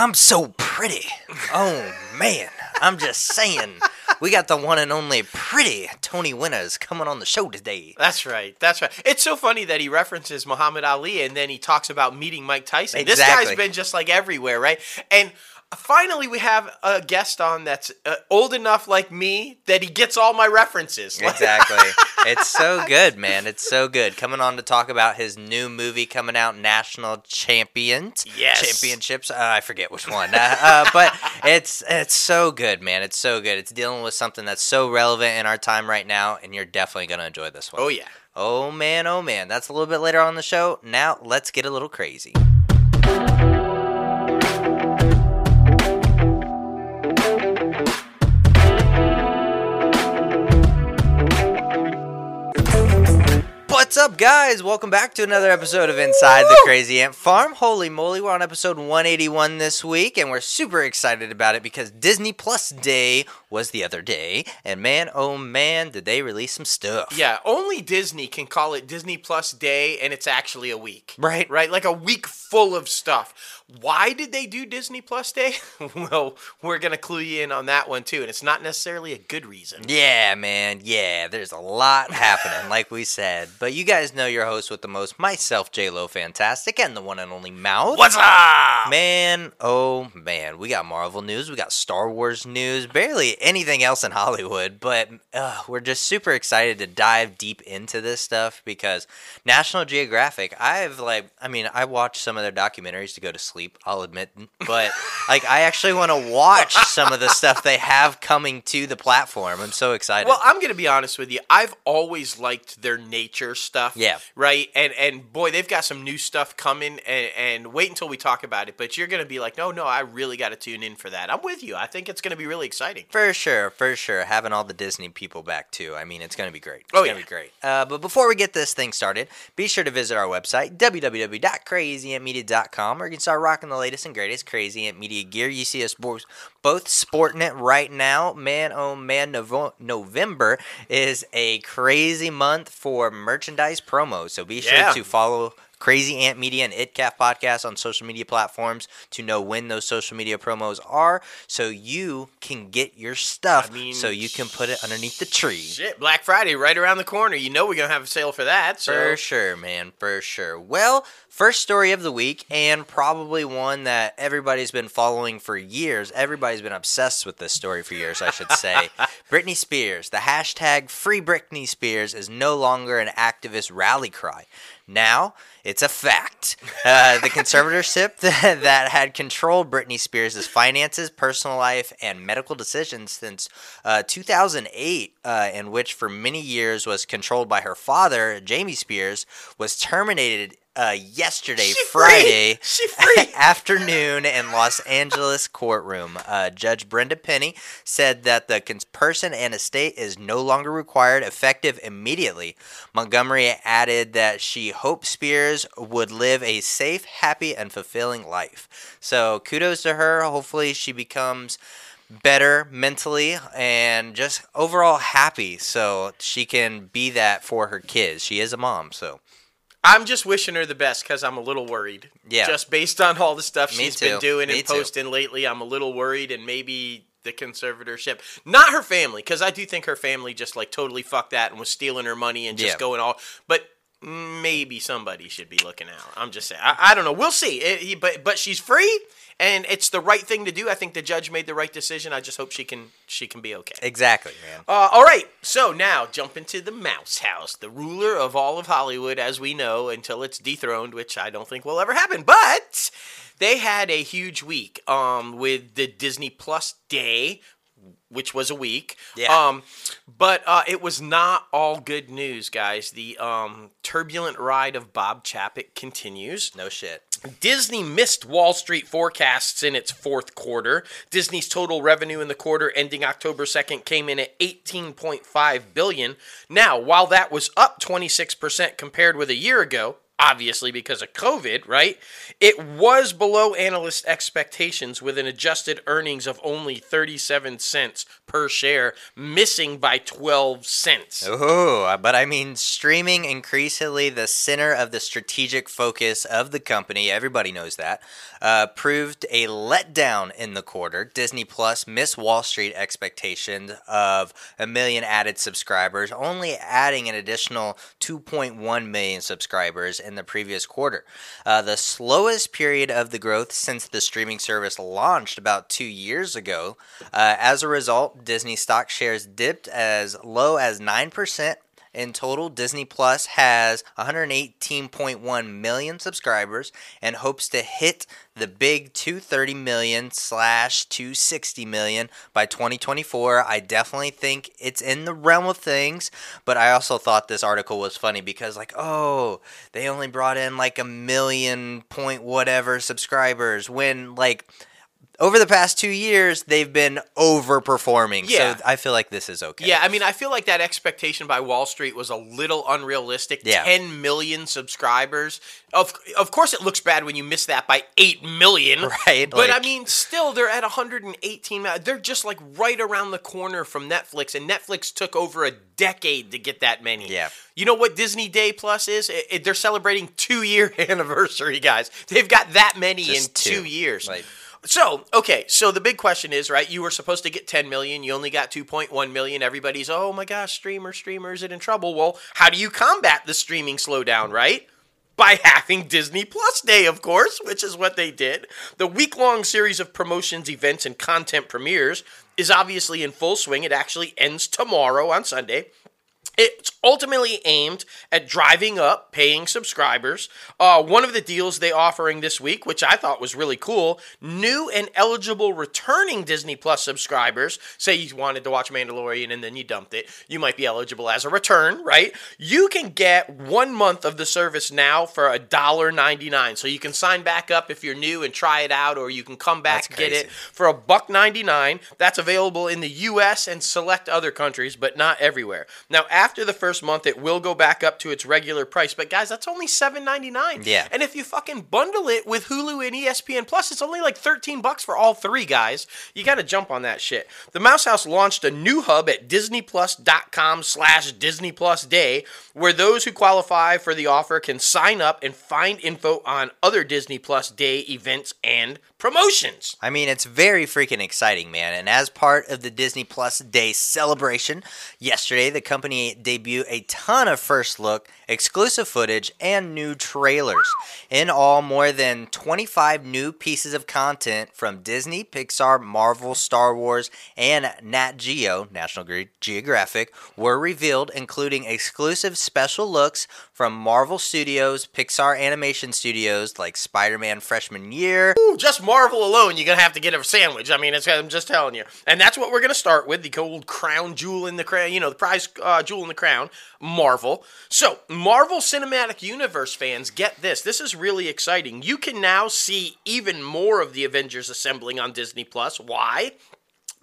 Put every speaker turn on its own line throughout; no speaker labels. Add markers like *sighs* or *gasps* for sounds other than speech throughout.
I'm so pretty. Oh man, I'm just saying. We got the one and only pretty Tony Winners coming on the show today.
That's right. That's right. It's so funny that he references Muhammad Ali and then he talks about meeting Mike Tyson. This guy's been just like everywhere, right? And finally, we have a guest on that's uh, old enough like me that he gets all my references. *laughs*
Exactly. it's so *laughs* good, man. It's so good. Coming on to talk about his new movie coming out, National Champions.
Yes.
Championships. Uh, I forget which one. Uh, uh, but it's it's so good, man. It's so good. It's dealing with something that's so relevant in our time right now, and you're definitely gonna enjoy this one.
oh yeah.
Oh man, oh man. That's a little bit later on the show. Now let's get a little crazy. What's up, guys? Welcome back to another episode of Inside the Crazy Ant Farm. Holy moly, we're on episode 181 this week, and we're super excited about it because Disney Plus Day was the other day, and man, oh man, did they release some stuff.
Yeah, only Disney can call it Disney Plus Day, and it's actually a week.
Right.
Right? Like a week full of stuff. Why did they do Disney Plus Day? *laughs* well, we're going to clue you in on that one, too, and it's not necessarily a good reason.
Yeah, man. Yeah, there's a lot happening, like we said. But you guys know your host with the most, myself, J Lo Fantastic, and the one and only Mouth.
What's up?
Man, oh man, we got Marvel news, we got Star Wars news, barely anything else in Hollywood, but uh, we're just super excited to dive deep into this stuff because National Geographic, I've like, I mean, I watch some of their documentaries to go to sleep, I'll admit, but like, I actually want to watch some of the stuff they have coming to the platform. I'm so excited.
Well, I'm going to be honest with you. I've always liked their nature stuff.
Yeah.
Right. And and boy, they've got some new stuff coming. And, and wait until we talk about it. But you're going to be like, no, no, I really got to tune in for that. I'm with you. I think it's going to be really exciting.
For sure, for sure. Having all the Disney people back too. I mean, it's going to be great. It's
Oh,
going to
yeah.
be great. Uh, but before we get this thing started, be sure to visit our website, www.crazyantmedia.com, or you can start rocking the latest and greatest Crazy Ant Media gear. You see us both, both sporting it right now. Man, oh man, Novo- November is a crazy month for merchandise promos. So be sure
Yeah.
to follow Crazy Ant Media and ItCaf podcast on social media platforms to know when those social media promos are so you can get your stuff
I mean,
so you can put it underneath the tree.
Shit, Black Friday right around the corner. You know we're going to have a sale for that. So
For sure, man, for sure. Well, first story of the week, and probably one that everybody's been following for years. Everybody's been obsessed with this story for years, I should say. *laughs* Britney Spears, the hashtag Free Britney Spears is no longer an activist rally cry. Now, it's a fact. Uh, the conservatorship *laughs* that, that had controlled Britney Spears' finances, personal life, and medical decisions since uh, 2008, uh, in which for many years was controlled by her father, Jamie Spears, was terminated uh, yesterday,
She!
Friday *laughs* afternoon in Los Angeles courtroom. Uh, Judge Brenda Penny said that the cons- person and estate is no longer required, effective immediately. Montgomery added that she hoped Spears would live a safe, happy, and fulfilling life. So kudos to her. Hopefully, she becomes better mentally and just overall happy so she can be that for her kids. She is a mom, so
I'm just wishing her the best because I'm a little worried.
Yeah.
Just based on all the stuff
Me
she's
too.
been doing
Me
and
too.
posting lately, I'm a little worried, and maybe the conservatorship, not her family, because I do think her family just like totally fucked that and was stealing her money and just
Yeah.
going all. But maybe somebody should be looking out. I'm just saying. I, I don't know. We'll see. It- he- but but she's free, and it's the right thing to do. I think the judge made the right decision. I just hope she can she can be okay.
exactly, man.
Uh, all right, so now jump into the Mouse House, the ruler of all of Hollywood, as we know, until it's dethroned, which I don't think will ever happen. But they had a huge week um, with the Disney Plus Day, which was a week.
Yeah.
Um, but uh, it was not all good news, guys. The um, turbulent ride of Bob Chapek continues.
No shit.
Disney missed Wall Street forecasts in its fourth quarter. Disney's total revenue in the quarter ending October 2nd came in at 18.5 billion. Now, while that was up 26% compared with a year ago, obviously because of COVID, right? It was below analyst expectations with an adjusted earnings of only 37 cents per share, missing by 12 cents.
Oh, but I mean, streaming increasingly the center of the strategic focus of the company. Everybody knows that. Uh, proved a letdown in the quarter. Disney Plus missed Wall Street expectations of a million added subscribers, only adding an additional 2.1 million subscribers in the previous quarter. Uh, the slowest period of the growth since the streaming service launched about two years ago. Uh, as a result, Disney stock shares dipped as low as 9% in total, Disney Plus has 118.1 million subscribers and hopes to hit the big 230 million slash 260 million by 2024. I definitely think it's in the realm of things, but I also thought this article was funny because, like, oh, they only brought in like a million point whatever subscribers when, like, over the past two years, they've been overperforming.
Yeah.
So I feel like this is okay.
Yeah, I mean, I feel like that expectation by Wall Street was a little unrealistic.
Yeah.
10 million subscribers. Of of course, it looks bad when you miss that by 8 million. *laughs*
Right,
But I mean, still, they're at 118. mil- They're just like right around the corner from Netflix, and Netflix took over a decade to get that many.
Yeah.
You know what Disney Day Plus is? It- it- they're celebrating two year *laughs* anniversary, guys. They've got that many
Just
in
two.
two years.
Like-
So, okay, so the big question is, right? You were supposed to get 10 million, you only got 2.1 million. Everybody's, oh my gosh, streamer, streamer, is it in trouble? Well, how do you combat the streaming slowdown, right? By *laughs* having Disney Plus Day, of course, which is what they did. The week long series of promotions, events, and content premieres is obviously in full swing. It actually ends tomorrow on Sunday. It's ultimately aimed at driving up paying subscribers. Uh, one of the deals they offering this week, which I thought was really cool, new and eligible returning Disney Plus subscribers. Say you wanted to watch Mandalorian and then you dumped it, you might be eligible as a return, right? You can get one month of the service now for a dollar ninety nine. So you can sign back up if you're new and try it out, or you can come back get it for a buck 99 that's available in the US and select other countries but not everywhere now after the first month it will go back up to its regular price. But guys that's only 7.99
Yeah.
and if you fucking bundle it with Hulu and ESPN Plus it's only like 13 bucks for all three guys. You got to jump on that shit. The Mouse House launched a new hub at disneyplus.com slash disney plus day where those who qualify for the offer can sign up and find info on other Disney Plus day events and promotions
I mean, it's very freaking exciting, man. And as part of the Disney Plus Day celebration, yesterday the company debuted a ton of first look, exclusive footage, and new trailers. In all, more than 25 new pieces of content from Disney, Pixar, Marvel, Star Wars, and Nat Geo, National Ge- Geographic, were revealed, including exclusive special looks from Marvel Studios, Pixar Animation Studios like Spider Man Freshman Year.
Ooh, just Marvel alone, you're gonna have to get a sandwich. I mean, it's, I'm just telling you, and that's what we're gonna start with the old crown jewel in the crown. You know, the prize uh, jewel in the crown, Marvel. So, Marvel Cinematic Universe fans, get this. This is really exciting. You can now see even more of the Avengers assembling on Disney Plus. Why?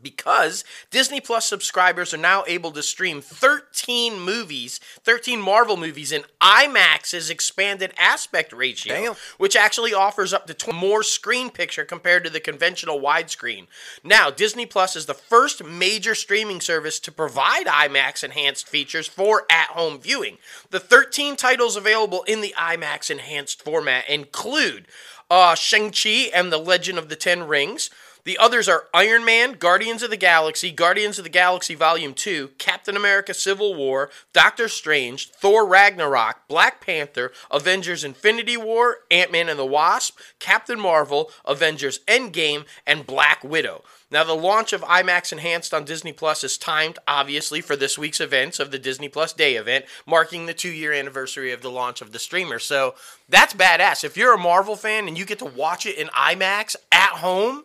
Because Disney Plus subscribers are now able to stream 13 movies, 13 Marvel movies in IMAX's expanded aspect ratio,
Damn.
which actually offers up to more screen picture compared to the conventional widescreen. Now, Disney Plus is the first major streaming service to provide IMAX enhanced features for at home viewing. The 13 titles available in the IMAX enhanced format include uh, Shang-Chi and the Legend of the Ten Rings. The others are Iron Man, Guardians of the Galaxy, Guardians of the Galaxy Volume 2, Captain America Civil War, Doctor Strange, Thor Ragnarok, Black Panther, Avengers Infinity War, Ant Man and the Wasp, Captain Marvel, Avengers Endgame, and Black Widow. Now, the launch of IMAX Enhanced on Disney Plus is timed, obviously, for this week's events of the Disney Plus Day event, marking the two year anniversary of the launch of the streamer. So that's badass. If you're a Marvel fan and you get to watch it in IMAX at home,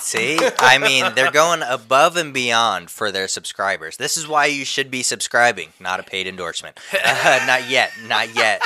See, I mean, they're going above and beyond for their subscribers. This is why you should be subscribing, not a paid endorsement. *laughs* Uh, not yet, not yet.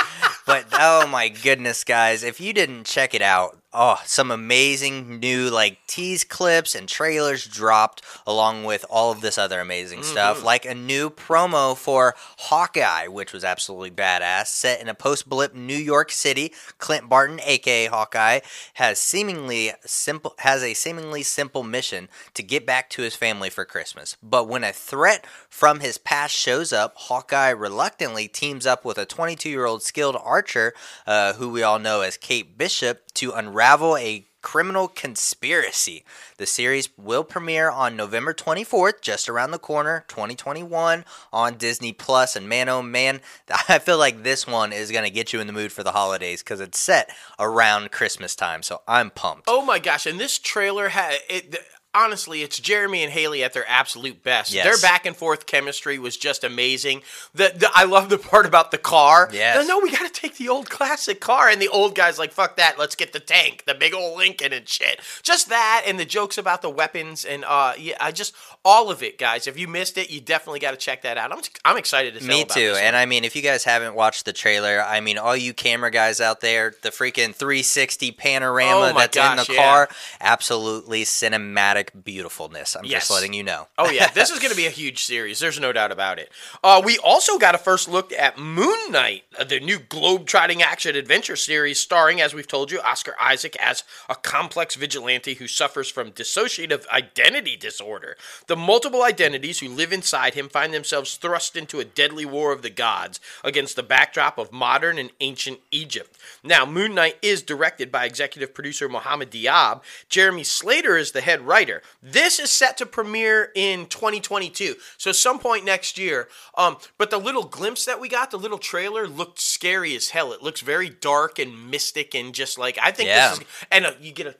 But oh my goodness, guys, if you didn't check it out, oh, some amazing new like tease clips and trailers dropped along with all of this other amazing
Mm-hmm.
stuff, like a new promo for Hawkeye, which was absolutely badass, set in a post-blip New York City. Clint Barton, aka Hawkeye, has seemingly simple has a seemingly simple mission to get back to his family for Christmas. But when a threat from his past shows up, Hawkeye reluctantly teams up with a 22-year-old skilled archer, uh, who we all know as Kate Bishop, to unravel a criminal conspiracy. The series will premiere on November 24th, just around the corner, 2021, on Disney Plus. And man, oh man, *laughs* I feel like this one is going to get you in the mood for the holidays because it's set around Christmas time. So I'm pumped.
Oh my gosh! And this trailer had it. Honestly, it's Jeremy and Haley at their absolute best.
Yes.
Their back and forth chemistry was just amazing. The, the I love the part about the car.
Yes.
No, no, we got to take the old classic car, and the old guy's like, "Fuck that, let's get the tank, the big old Lincoln and shit." Just that, and the jokes about the weapons, and uh, yeah, I just all of it, guys. If you missed it, you definitely got to check that out. I'm I'm excited to
Me too. And. I mean, if you guys haven't watched the trailer, I mean, all you camera guys out there, the freaking 360 panorama
Oh
that's in
gosh,
the
yeah.
car, absolutely cinematic beautifulness. I'm
Yes.
just letting you know.
Oh yeah, this is going to be a *laughs* huge series. There's no doubt about it. Uh, we also got a first look at Moon Knight, uh, the new globe-trotting action adventure series, starring, as we've told you, Oscar Isaac as a complex vigilante who suffers from dissociative identity disorder. The multiple identities who live inside him find themselves thrust into a deadly war of the gods against the backdrop of modern and ancient Egypt. Now, Moon Knight is directed by executive producer Mohammed Diab. Jeremy Slater is the head writer. This is set to premiere in 2022, so some point next year. Um, but the little glimpse that we got, the little trailer, looked scary as hell. It looks very dark and mystic and just like I think
Yeah.
this is. And uh, you get a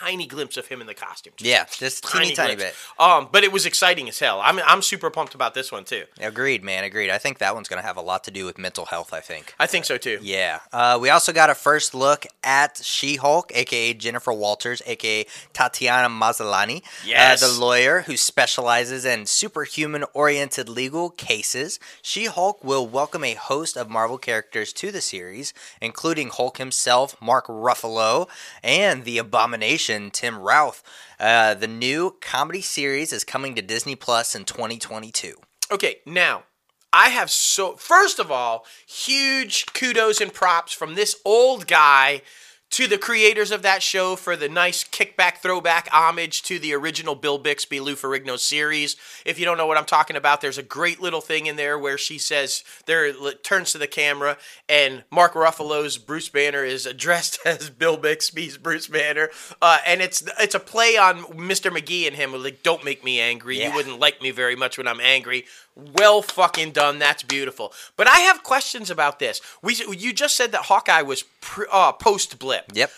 tiny glimpse of him in the costume. Just
Yeah, just teeny tiny bit.
Um, but it was exciting as hell. I'm I'm super pumped about this one too.
Agreed, man. Agreed. I think that one's going to have a lot to do with mental health, I think.
I think so too.
Yeah. Uh, we also got a first look at She Hulk, aka Jennifer Walters, aka Tatiana Maslany,
Yes.
uh, the lawyer who specializes in superhuman oriented legal cases. She Hulk will welcome a host of Marvel characters to the series, including Hulk himself, Mark Ruffalo, and the Abomination, Tim Roth. Uh, the new comedy series is coming to Disney Plus in 2022.
Okay, now I have so first of all, huge kudos and props from this old guy to the creators of that show for the nice kickback throwback homage to the original Bill Bixby Lou Ferrigno series. If you don't know what I'm talking about, there's a great little thing in there where she says there turns to the camera and Mark Ruffalo's Bruce Banner is addressed *laughs* as Bill Bixby's Bruce Banner, uh, and it's it's a play on Mr. McGee and him like don't make me angry.
Yeah.
You wouldn't like me very much when I'm angry. Well fucking done. That's beautiful. But I have questions about this. We you just said that Hawkeye was pre, uh, post blip.
Yep.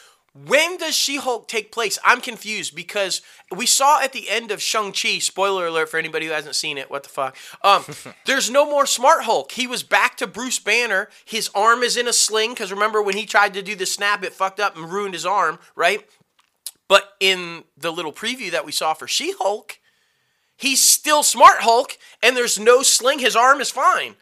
When does She-Hulk take place? I'm confused because we saw at the end of Shang-Chi, spoiler alert for anybody who hasn't seen it, what the fuck? Um, *laughs* there's no more Smart Hulk. He was back to Bruce Banner. His arm is in a sling because remember when he tried to do the snap, it fucked up and ruined his arm, right? But in the little preview that we saw for She-Hulk, he's still Smart Hulk and there's no sling. His arm is fine.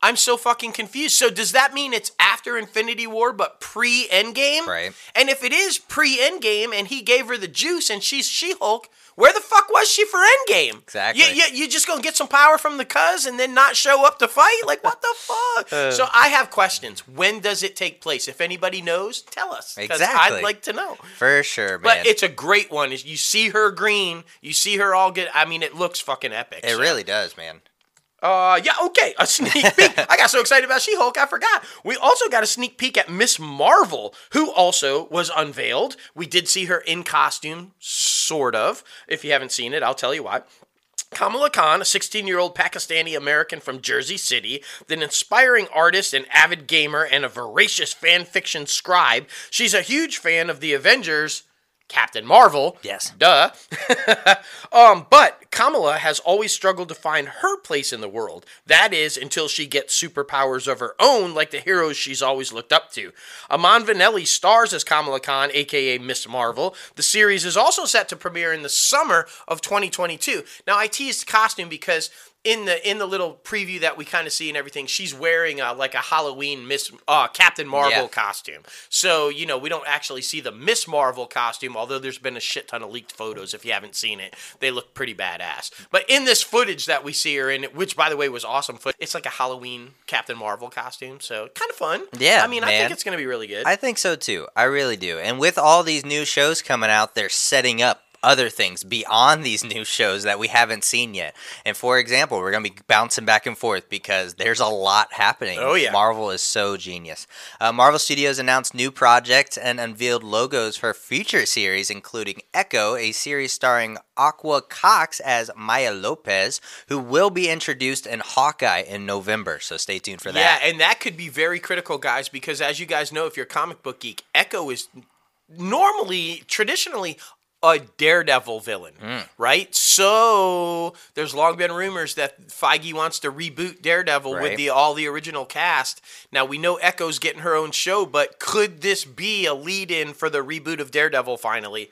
I'm so fucking confused. So does that mean it's after Infinity War but pre Endgame?
Right.
And if it is pre Endgame and he gave her the juice and she's She Hulk, where the fuck was she for Endgame?
Exactly.
You, you, you just gonna get some power from the cuz and then not show up to fight? Like what the fuck? *laughs*
Uh.
so I have questions. When does it take place? If anybody knows, tell us.
Exactly.
I'd like to know.
For sure, man.
But it's a great one. You see her green. You see her all get. I mean, it looks fucking epic.
it
so.
really does, man.
Uh, yeah, okay. A sneak *laughs* peek. I got so excited about She Hulk, I forgot. We also got a sneak peek at Miss Marvel, who also was unveiled. We did see her in costume, sort of. If you haven't seen it, I'll tell you why. Kamala Khan, a 16 year old Pakistani American from Jersey City, an inspiring artist and avid gamer and a voracious fan fiction scribe. She's a huge fan of the Avengers, Captain Marvel.
Yes.
Duh. *laughs* um, but Kamala has always struggled to find her place in the world. That is until she gets superpowers of her own, like the heroes she's always looked up to. Iman Vellani stars as Kamala Khan, aka Miss Marvel. The series is also set to premiere in the summer of 2022. Now, I teased costume because in the in the little preview that we kind of see and everything, she's wearing a, like a Halloween Miss uh, Captain Marvel
Yeah.
costume. So you know we don't actually see the Miss Marvel costume, although there's been a shit ton of leaked photos. If you haven't seen it, they look pretty badass. But in this footage that we see her in, which by the way was awesome, foot, it's like a Halloween Captain Marvel costume. So kind of fun.
Yeah,
I mean I think it's gonna be really good.
I think so too. I really do. And with all these new shows coming out, they're setting up other things beyond these new shows that we haven't seen yet. And for example, we're going to be bouncing back and forth because there's a lot happening.
Oh, yeah.
Marvel is so genius. Uh, Marvel Studios announced new projects and unveiled logos for future series, including Echo, a series starring Alaqua Cox as Maya Lopez, who will be introduced in Hawkeye in November. So stay tuned for that.
Yeah, and that could be very critical, guys, because as you guys know, if you're a comic book geek, Echo is normally, traditionally, a Daredevil villain,
Hmm.
right? So there's long been rumors that Feige wants to reboot Daredevil with the all the original cast. Now we know Echo's getting her own show, but could this be a lead-in for the reboot of Daredevil finally?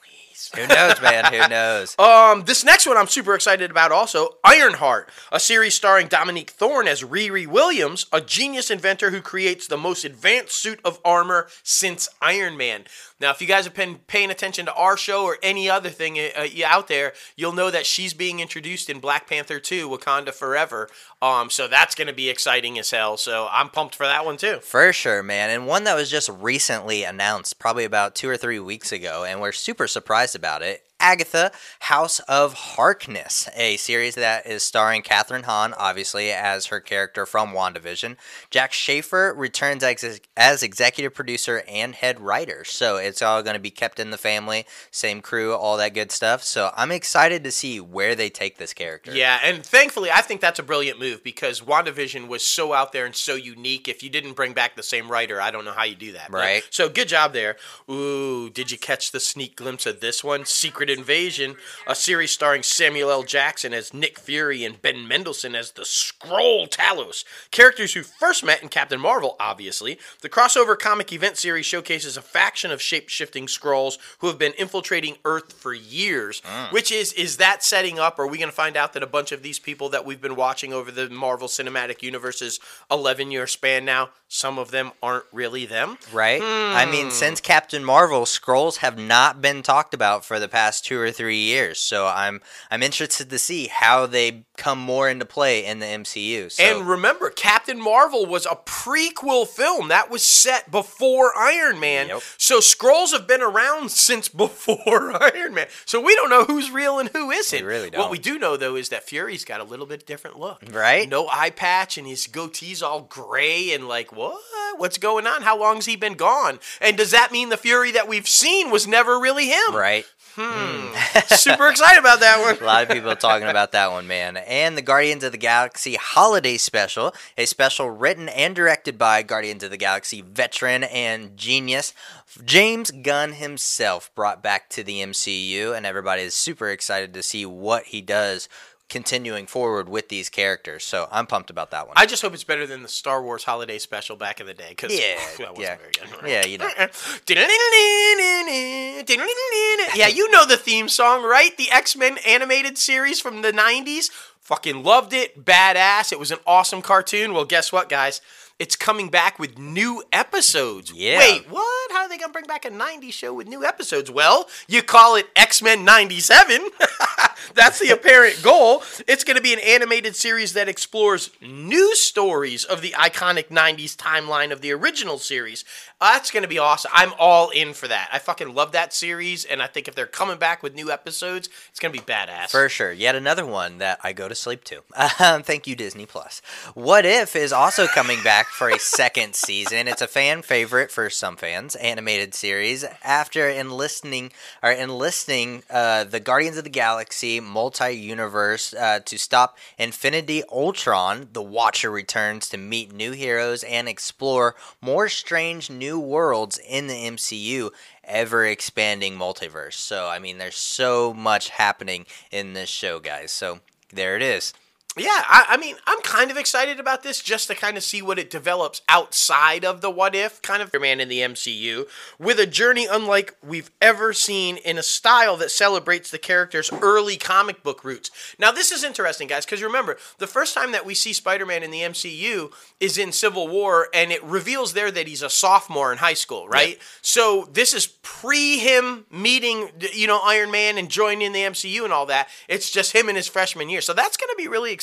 Please.
Who knows, man? Who *laughs* knows?
Um, this next one I'm super excited about also Ironheart, a series starring Dominique Thorne as Riri Williams, a genius inventor who creates the most advanced suit of armor since Iron Man. Now, if you guys have been paying attention to our show or any other thing uh, out there, you'll know that she's being introduced in Black Panther 2 Wakanda Forever. Um, so that's going to be exciting as hell. So I'm pumped for that one too.
For sure, man. And one that was just recently announced, probably about two or three weeks ago, and we're super surprised about it. Agatha, House of Harkness, a series that is starring Kathryn Hahn, obviously, as her character from WandaVision. Jac Schaeffer returns as, as executive producer and head writer. So it's all going to be kept in the family, same crew, all that good stuff. So I'm excited to see where they take this character.
Yeah, and thankfully, I think that's a brilliant move because WandaVision was so out there and so unique. If you didn't bring back the same writer, I don't know how you do that. But-
Right.
So good job there. Ooh, did you catch the sneak glimpse of this one? Secret Invasion, a series starring Samuel L. Jackson as Nick Fury and Ben Mendelsohn as the Skrull Talos. Characters who first met in Captain Marvel, obviously. The crossover comic event series showcases a faction of shape-shifting Skrulls who have been infiltrating Earth for years. Which is is that setting up? Are we going to find out that a bunch of these people that we've been watching over the Marvel Cinematic Universe's 11-year span now, some of them aren't really them?
Right? I
Hmm.
mean, since Captain Marvel, Skrulls have not been talked about for the past two or three years. So I'm I'm interested to see how they come more into play in the MCU. So
And remember, Captain Marvel was a prequel film that was set before Iron Man.
Yep.
So Skrulls have been around since *laughs* before *laughs* Iron Man. So we don't know who's real and who isn't.
We really don't.
What we do know though is that Fury's got a little bit different look.
Right?
No eye patch and his goatee's all gray and like what? What's going on? How long's he been gone? And does that mean the Fury that we've seen was never really him?
right. Hmm. Hmm. *laughs*
Super excited about that one.
A lot of people talking about that one, man. And the Guardians of the Galaxy Holiday Special, a special written and directed by Guardians of the Galaxy veteran and genius James Gunn himself brought back to the MCU, and everybody is super excited to see what he does continuing forward with these characters. So I'm pumped about that one.
I just hope it's better than the Star Wars holiday special back in the day because *laughs*
Yeah,
that wasn't
yeah.
very good.
Yeah, you know. *laughs*
yeah, you know the theme song, right? The X Men animated series from the '90s. Fucking loved it. Badass. It was an awesome cartoon. Well, guess what, guys? It's coming back with new episodes.
Yeah.
Wait, what? How are they gonna bring back a '90s show with new episodes? Well, you call it X Men '97. *laughs* That's the apparent goal. It's going to be an animated series that explores new stories of the iconic 90s timeline of the original series. Uh, that's going to be awesome. I'm all in for that. I fucking love that series, and I think if they're coming back with new episodes, it's going to be badass.
For sure. Yet another one that I go to sleep to. Um, *laughs* thank you, Disney Plus. What If is also coming back for a second *laughs* season. It's a fan favorite for some fans, animated series. After enlisting or enlisting uh, the Guardians of the Galaxy multi-universe uh, to stop Infinity Ultron, the Watcher returns to meet new heroes and explore more strange new worlds in the MCU ever expanding multiverse. So, I mean, there's so much happening in this show, guys. So, there it is.
Yeah, I, I mean, I'm kind of excited about this just to kind of see what it develops outside of the what if kind of man in the MCU with a journey unlike we've ever seen in a style that celebrates the character's early comic book roots. Now, this is interesting, guys, because remember, the first time that we see Spider Man in the MCU is in Civil War, and it reveals there that he's a sophomore in high school, right? So this is pre him meeting, you know, Iron Man and joining the MCU and all that. It's just him in his freshman year. So that's going to be really exciting.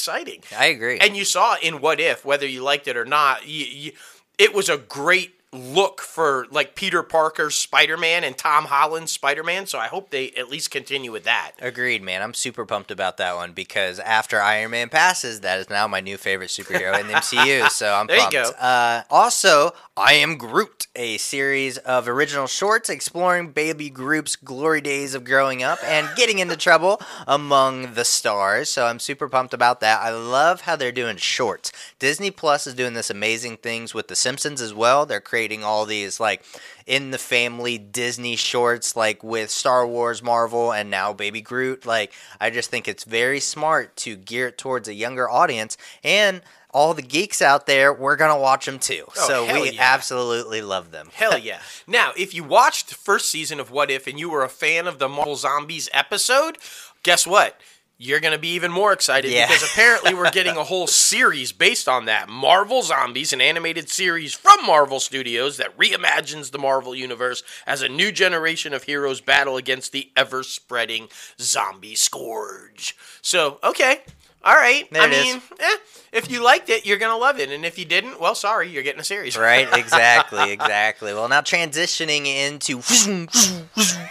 I agree.
And you saw in What If, whether you liked it or not, you, you, it was a great look for like Peter Parker's Spider Man and Tom Holland's Spider Man. So I hope they at least continue with that.
Agreed, man. I'm super pumped about that one because after Iron Man passes, that is now my new favorite superhero in the *laughs* MCU. So I'm
There you go.
Uh, also, I Am Groot, a series of original shorts exploring baby Groot's glory days of growing up and getting into trouble among the stars. So I'm super pumped about that. I love how they're doing shorts. Disney Plus is doing this amazing things with The Simpsons as well. They're creating all these like in the family Disney shorts, like with Star Wars, Marvel, and now Baby Groot. Like, I just think it's very smart to gear it towards a younger audience. And all the geeks out there, we're going to watch them too.
Oh,
so we
yeah.
absolutely love them. *laughs*
Hell yeah. now, if you watched the first season of What If and you were a fan of the Marvel Zombies episode, guess what? You're going to be even more excited
Yeah.
because apparently we're getting a whole *laughs* series based on that. Marvel Zombies, an animated series from Marvel Studios that reimagines the Marvel Universe as a new generation of heroes battle against the ever spreading zombie scourge. So, okay. All right.
There
I
it is.
mean, eh, if you liked it, you're going to love it. And if you didn't, well, sorry, you're getting a series.
Right, *laughs* exactly, exactly. Well, now transitioning into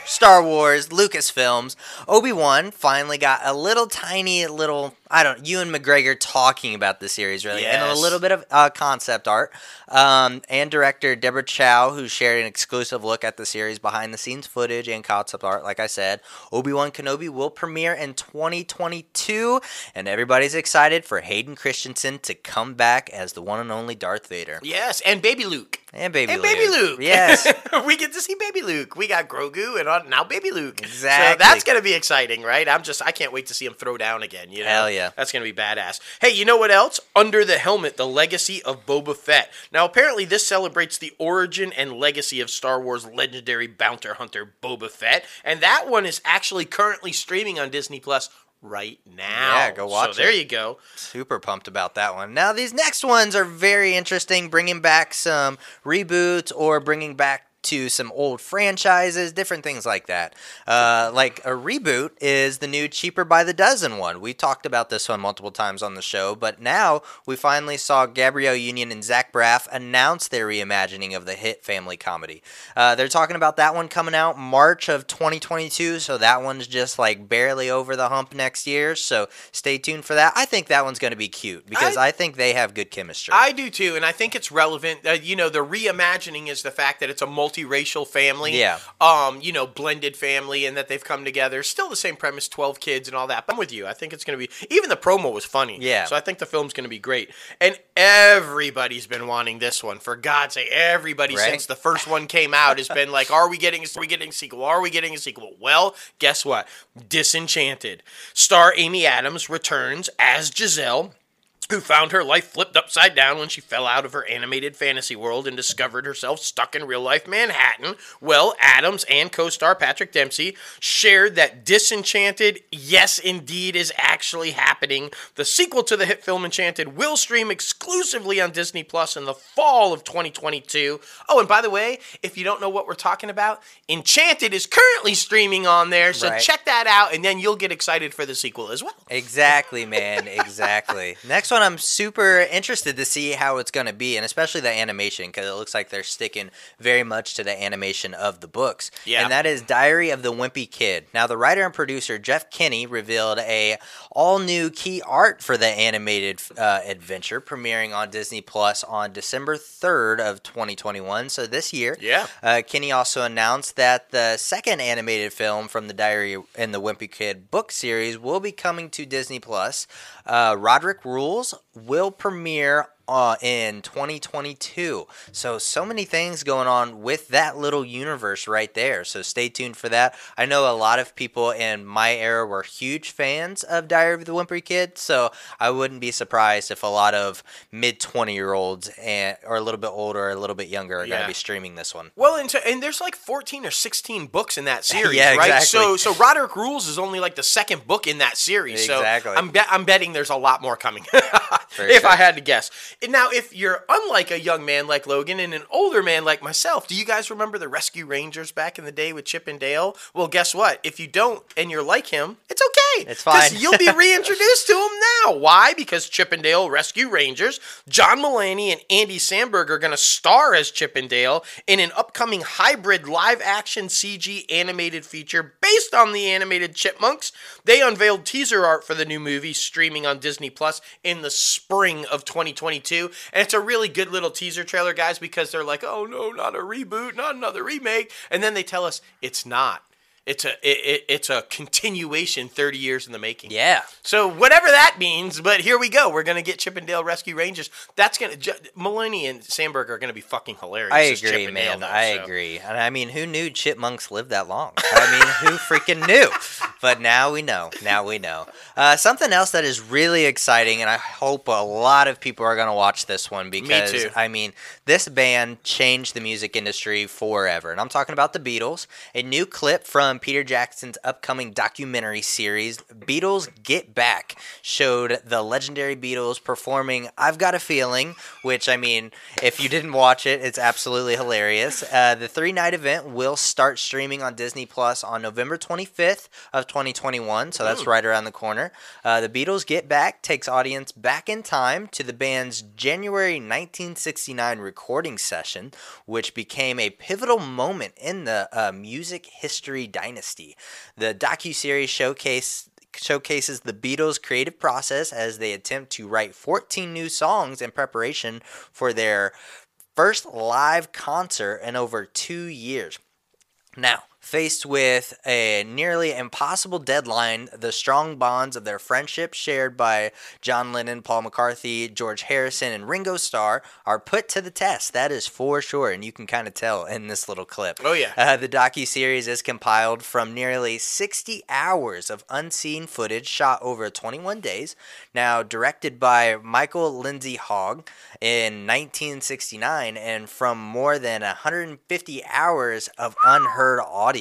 Star Wars, Lucasfilms, Obi Wan finally got a little tiny little. I don't. Ewan McGregor talking about the series really, and a little bit of uh, concept art. Um, and director Deborah Chow, who shared an exclusive look at the series behind the scenes footage and concept art. Like I said, Obi Wan Kenobi will premiere in 2022, and everybody's excited for Hayden Christensen to come back as the one and only Darth Vader.
Yes, and Baby Luke.
And baby
And
Luke.
Baby Luke.
Yes. *laughs*
we get to see Baby Luke. We got Grogu and now Baby Luke. So that's going to be exciting, right? I'm just, I can't wait to see him throw down again. You know?
Hell yeah.
That's going to be badass. Hey, you know what else? Under the Helmet, The Legacy of Boba Fett. Now, apparently, this celebrates the origin and legacy of Star Wars legendary bounty hunter Boba Fett. And that one is actually currently streaming on Disney Plus right now.
Yeah, go watch
So there you go.
Super pumped about that one. Now, these next ones are very interesting, bringing back some reboots or bringing back to some old franchises, different things like that. Uh, like a reboot is the new Cheaper by the Dozen one. We talked about this one multiple times on the show, but now we finally saw Gabrielle Union and Zach Braff announce their reimagining of the hit family comedy. Uh, they're talking about that one coming out March of 2022, so that one's just like barely over the hump next year. So stay tuned for that. I think that one's going to be cute because I,
I-
think they have good chemistry.
I do too, and I think it's relevant. Uh, you know, the reimagining is the fact that it's a multiracial family.
Yeah.
Um, you know, blended family, and that they've come together. Still the same premise, twelve kids and all that. But I'm with you. I think it's going to be. Even the promo was funny.
Yeah.
So I think the film's going to be great, and everybody's been wanting this one. For God's sake, everybody
Right.
since the first one came out has been like, "Are we getting? Are we getting a sequel? Are we getting a sequel?" Well, guess what? Disenchanted. Star Amy Adams returns as Giselle who found her life flipped upside down when she fell out of her animated fantasy world and discovered herself stuck in real life Manhattan. Well, Adams and co star Patrick Dempsey shared that Disenchanted, yes, indeed, is actually happening. The sequel to the hit film Enchanted will stream exclusively on Disney Plus in the fall of 2022. Oh, and by the way, if you don't know what we're talking about, Enchanted is currently streaming on there, so
Right.
check that out, and then you'll get excited for the sequel as well.
Exactly, man. Exactly. *laughs* Next one, I'm super interested to see how it's going to be, and especially the animation, because it looks like they're sticking very much to the animation of the books.
Yeah.
And that is Diary of the Wimpy Kid. Now, the writer and producer Jeff Kinney revealed a all new key art for the animated uh, adventure, premiering on Disney Plus on December 3rd of 2021. So this year.
Yeah.
Uh, Kinney also announced that the second animated film from the Diary and the Wimpy Kid book series will be coming to Disney Plus. Uh, Roderick Rules will premiere uh, in 2022. So, so many things going on with that little universe right there. So, stay tuned for that. I know a lot of people in my era were huge fans of Diary of the Wimpy Kid. So, I wouldn't be surprised if a lot of mid 20 year olds and or a little bit older, or a little bit younger, are going to be streaming this one.
Well, and, and there's like 14 or 16 books in that *laughs* series,
Yeah,
right?
exactly.
So, so Roderick Rules is only like the second book in that series.
Exactly.
So I'm, bet I'm betting there's a lot more coming. *laughs* If
sure.
I had to guess. And Now, if you're unlike a young man like Logan and an older man like myself, do you guys remember the Rescue Rangers back in the day with Chip and Dale? Well, guess what? If you don't and you're like him, it's okay.
It's fine.
you'll be *laughs* reintroduced to him now. Why? Because Chip and Dale Rescue Rangers, John Mulaney and Andy Samberg are going to star as Chip and Dale in an upcoming hybrid live action CG animated feature based on the animated Chipmunks. They unveiled teaser art for the new movie streaming on Disney Plus in the spring of 2022. And it's a really good little teaser trailer, guys, because they're like, oh no, not a reboot, not another remake. And then they tell us it's not. It's a it, it, it's a continuation 30 years in the making.
Yeah.
So whatever that means, but here we go. We're gonna get Chippendale Rescue Rangers. That's gonna J- Mulaney and Samberg are gonna be fucking hilarious.
I agree, man.
though,
I
so.
agree. And I mean, who knew chipmunks lived that long? I mean, who freaking knew? But now we know. Now we know. Uh, something else that is really exciting, and I hope a lot of people are going to watch this one because,
too.
I mean, this band changed the music industry forever. And I'm talking about the Beatles. A new clip from Peter Jackson's upcoming documentary series, Beatles Get Back, showed the legendary Beatles performing I've Got a Feeling, which, I mean, if you didn't watch it, it's absolutely hilarious. Uh, the three night event will start streaming on Disney Plus on November 25th of 2021, so that's right around the corner. Uh, the Beatles Get Back takes audience back in time to the band's January 1969 recording session, which became a pivotal moment in the uh, music history dynasty. The docuseries showcase showcases the Beatles' creative process as they attempt to write 14 new songs in preparation for their first live concert in over two years. Now, faced with a nearly impossible deadline, the strong bonds of their friendship shared by John Lennon, Paul McCartney, George Harrison, and Ringo Starr are put to the test. That is for sure, and you can kind of tell in this little clip.
Oh, yeah.
Uh, the docu series is compiled from nearly 60 hours of unseen footage shot over 21 days. Now, directed by Michael Lindsay Hogg in 1969, and from more than 150 hours of unheard audio,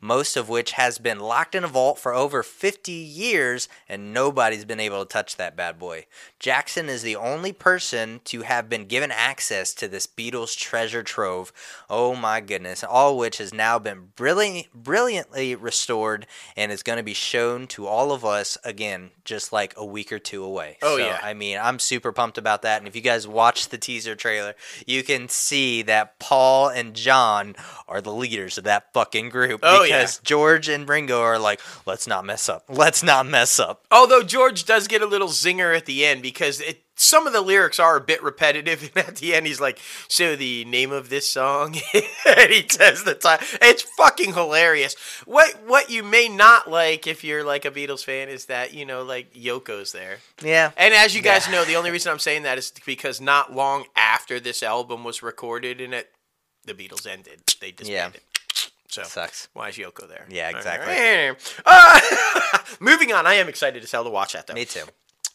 most of which has been locked in a vault for over 50 years, and nobody's been able to touch that bad boy. Jackson is the only person to have been given access to this Beatles treasure trove. Oh my goodness! All which has now been brilliant, brilliantly restored, and is going to be shown to all of us again, just like a week or two away.
Oh,
So,
yeah.
I mean, I'm super pumped about that. And if you guys watch the teaser trailer, you can see that Paul and John are the leaders of that fucking group.
Oh, yeah.
because George and Ringo are like, let's not mess up. Let's not mess up.
Although George does get a little zinger at the end because it some of the lyrics are a bit repetitive, *laughs* and at the end he's like, "So the name of this song," *laughs* and he says the time. It's fucking hilarious. What what you may not like if you're like a Beatles fan is that you know like Yoko's there.
Yeah.
And as you guys
Yeah.
know, the only reason I'm saying that is because not long after this album was recorded and it, the Beatles ended. They disbanded. So
Sucks.
why is Yoko there?
Yeah, exactly. *laughs*
Uh, moving on, I am excited as hell to watch that though.
Me too.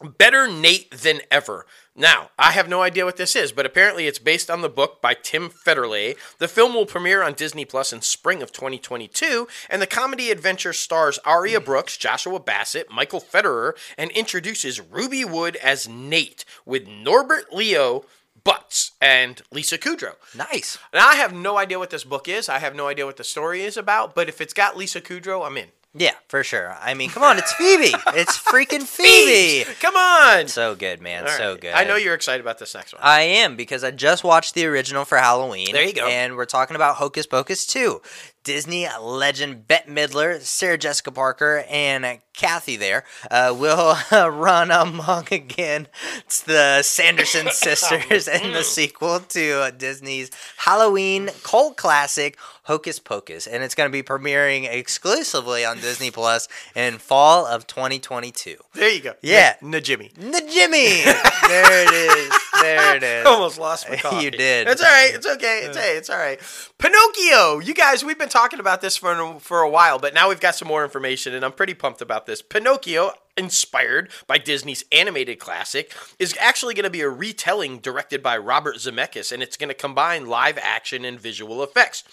Better Nate Than Ever. Now, I have no idea what this is, but apparently it's based on the book by Tim Federle. The film will premiere on Disney Plus in spring of 2022, and the comedy adventure stars Aria Brooks, Joshua Bassett, Michael Federer, and introduces Rueby Wood as Nate with Norbert Leo Butz and Lisa Kudrow.
Nice.
Now, I have no idea what this book is. I have no idea what the story is about, but if it's got Lisa Kudrow, I'm in.
Yeah, for sure. I mean, come on, it's Phoebe. It's *laughs* freaking Phoebe.
Come on!
So good, man.
All
so
right.
good.
I know you're excited about this next one.
I am because I just watched the original for Halloween.
There you go.
And we're talking about Hocus Pocus 2. Disney legend Bette Midler, Sarah Jessica Parker, and Kathy there uh, will uh, *laughs* run among again. It's the Sanderson *laughs* sisters in the sequel to uh, Disney's Halloween cult classic Hocus Pocus, and it's going to be premiering exclusively on Disney Plus in fall of 2022.
There you go.
Yeah.
Najimy.
The Jimmy, *laughs* there it is. There it is.
Almost lost my
call.
You
did.
It's all right. It's okay. It's hey, it's all right. Pinocchio. You guys, we've been talking about this for for a while, but now we've got some more information, and I'm pretty pumped about this. Pinocchio, inspired by Disney's animated classic, is actually going to be a retelling directed by Robert Zemeckis, and it's going to combine live action and visual effects.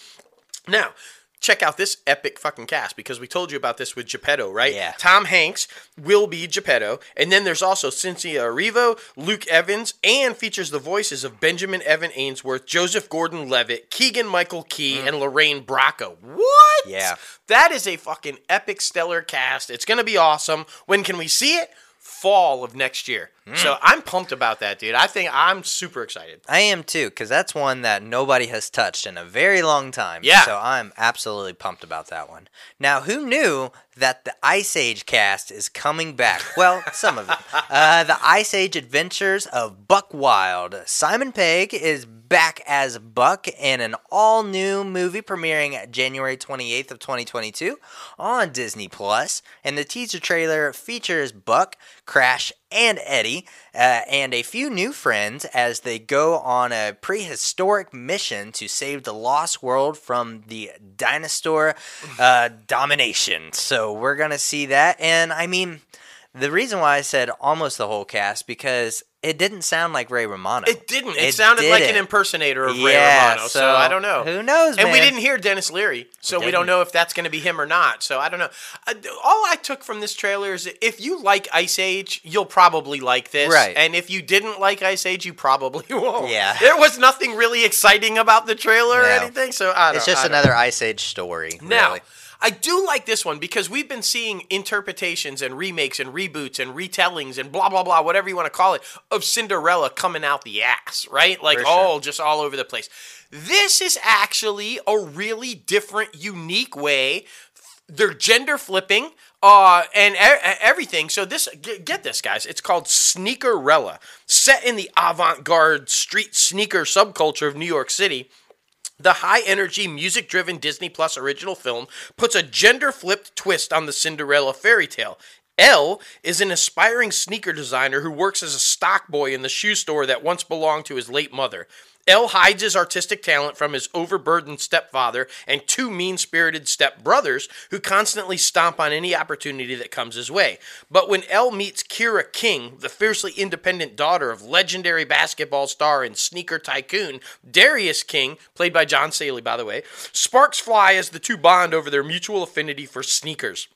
Now, check out this epic fucking cast because we told you about this with Geppetto, right?
Yeah.
Tom Hanks will be Geppetto, and then there's also Cynthia Erivo, Luke Evans, and features the voices of Benjamin Evan Ainsworth, Joseph Gordon-Levitt, Keegan Michael Key, mm. and Lorraine Bracco. What?
Yeah.
That is a fucking epic stellar cast. It's gonna be awesome. When can we see it? Fall of next year.
Hmm.
So I'm pumped about that, dude. I think I'm super excited.
I am too, because that's one that nobody has touched in a very long time.
Yeah.
So I'm absolutely pumped about that one. Now, who knew that the Ice Age cast is coming back? Well, *laughs* some of it. Uh, the Ice Age Adventures of Buck Wild. Simon Pegg is back as Buck in an all-new movie premiering January 28th of 2022 on Disney Plus, and the teaser trailer features Buck, Crash, and Eddie, uh, and a few new friends as they go on a prehistoric mission to save the lost world from the dinosaur *sighs* uh, domination. So we're gonna see that, and I mean, the reason why I said almost the whole cast because it didn't sound like Ray Romano.
It didn't. It, sounded like an impersonator of Ray
Yeah,
Romano. So, I don't know.
Who knows,
And we didn't hear Denis Leary, so we
didn't.
don't know if that's going to be him or not. So I don't know. Uh, all I took from this trailer is if you like Ice Age, you'll probably like this.
Right.
And if you didn't like Ice Age, you probably *laughs* won't.
Yeah.
There was nothing really exciting about the trailer or anything. So I don't
It's just another Ice Age story.
now,
really.
I do like this one because we've been seeing interpretations and remakes and reboots and retellings and blah blah blah, whatever you want to call it, of Cinderella coming out the ass, right? Like
sure.
all just all over the place. This is actually a really different, unique way. They're gender flipping. Uh, and e- everything. So this, get, get this, guys. It's called Sneakerella, set in the avant-garde street sneaker subculture of New York City. The high energy, music driven Disney Plus original film puts a gender flipped twist on the Cinderella fairy tale. Elle is an aspiring sneaker designer who works as a stock boy in the shoe store that once belonged to his late mother. Elle hides his artistic talent from his overburdened stepfather and two mean spirited stepbrothers who constantly stomp on any opportunity that comes his way. But when Elle meets Kira King, the fiercely independent daughter of legendary basketball star and sneaker tycoon Darius King, played by John Salley, by the way, sparks fly as the two bond over their mutual affinity for sneakers.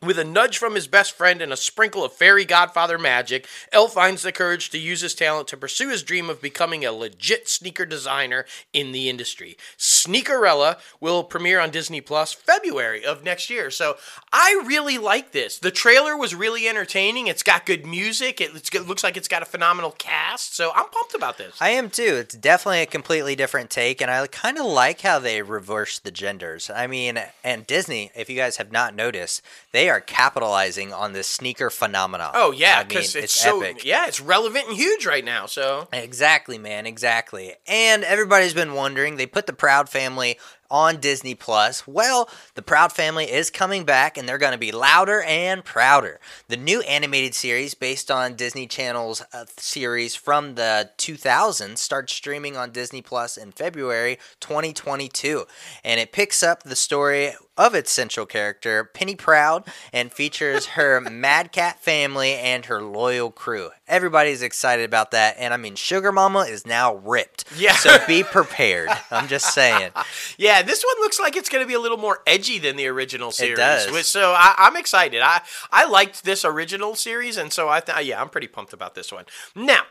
With a nudge from his best friend and a sprinkle of fairy godfather magic, Elle finds the courage to use his talent to pursue his dream of becoming a legit sneaker designer in the industry. Sneakerella will premiere on Disney Plus February of next year. So I really like this. The trailer was really entertaining. It's got good music. It, it looks like it's got a phenomenal cast. So I'm pumped about this.
I am too. It's definitely a completely different take, and I kind of like how they reverse the genders. I mean, and Disney, if you guys have not noticed, they are capitalizing on this sneaker phenomenon.
Oh yeah,
I mean,
because it's, so
epic.
yeah, it's relevant and huge right now. So
Exactly, man, exactly. And everybody's been wondering, they put the Proud Family on Disney Plus. Well, the Proud Family is coming back and they're going to be louder and prouder. The new animated series based on Disney Channel's uh, series from the 2000s starts streaming on Disney Plus in February 2022. And it picks up the story of its central character, Penny Proud, and features her *laughs* Mad Cat family and her loyal crew. Everybody's excited about that, and I mean, Sugar Mama is now ripped.
Yeah.
So be prepared. I'm just saying. *laughs*
Yeah, this one looks like it's going to be a little more edgy than the original series.
It
does. So I, I'm excited. I I liked this original series, and so I th- uh, yeah, I'm pretty pumped about this one. Now,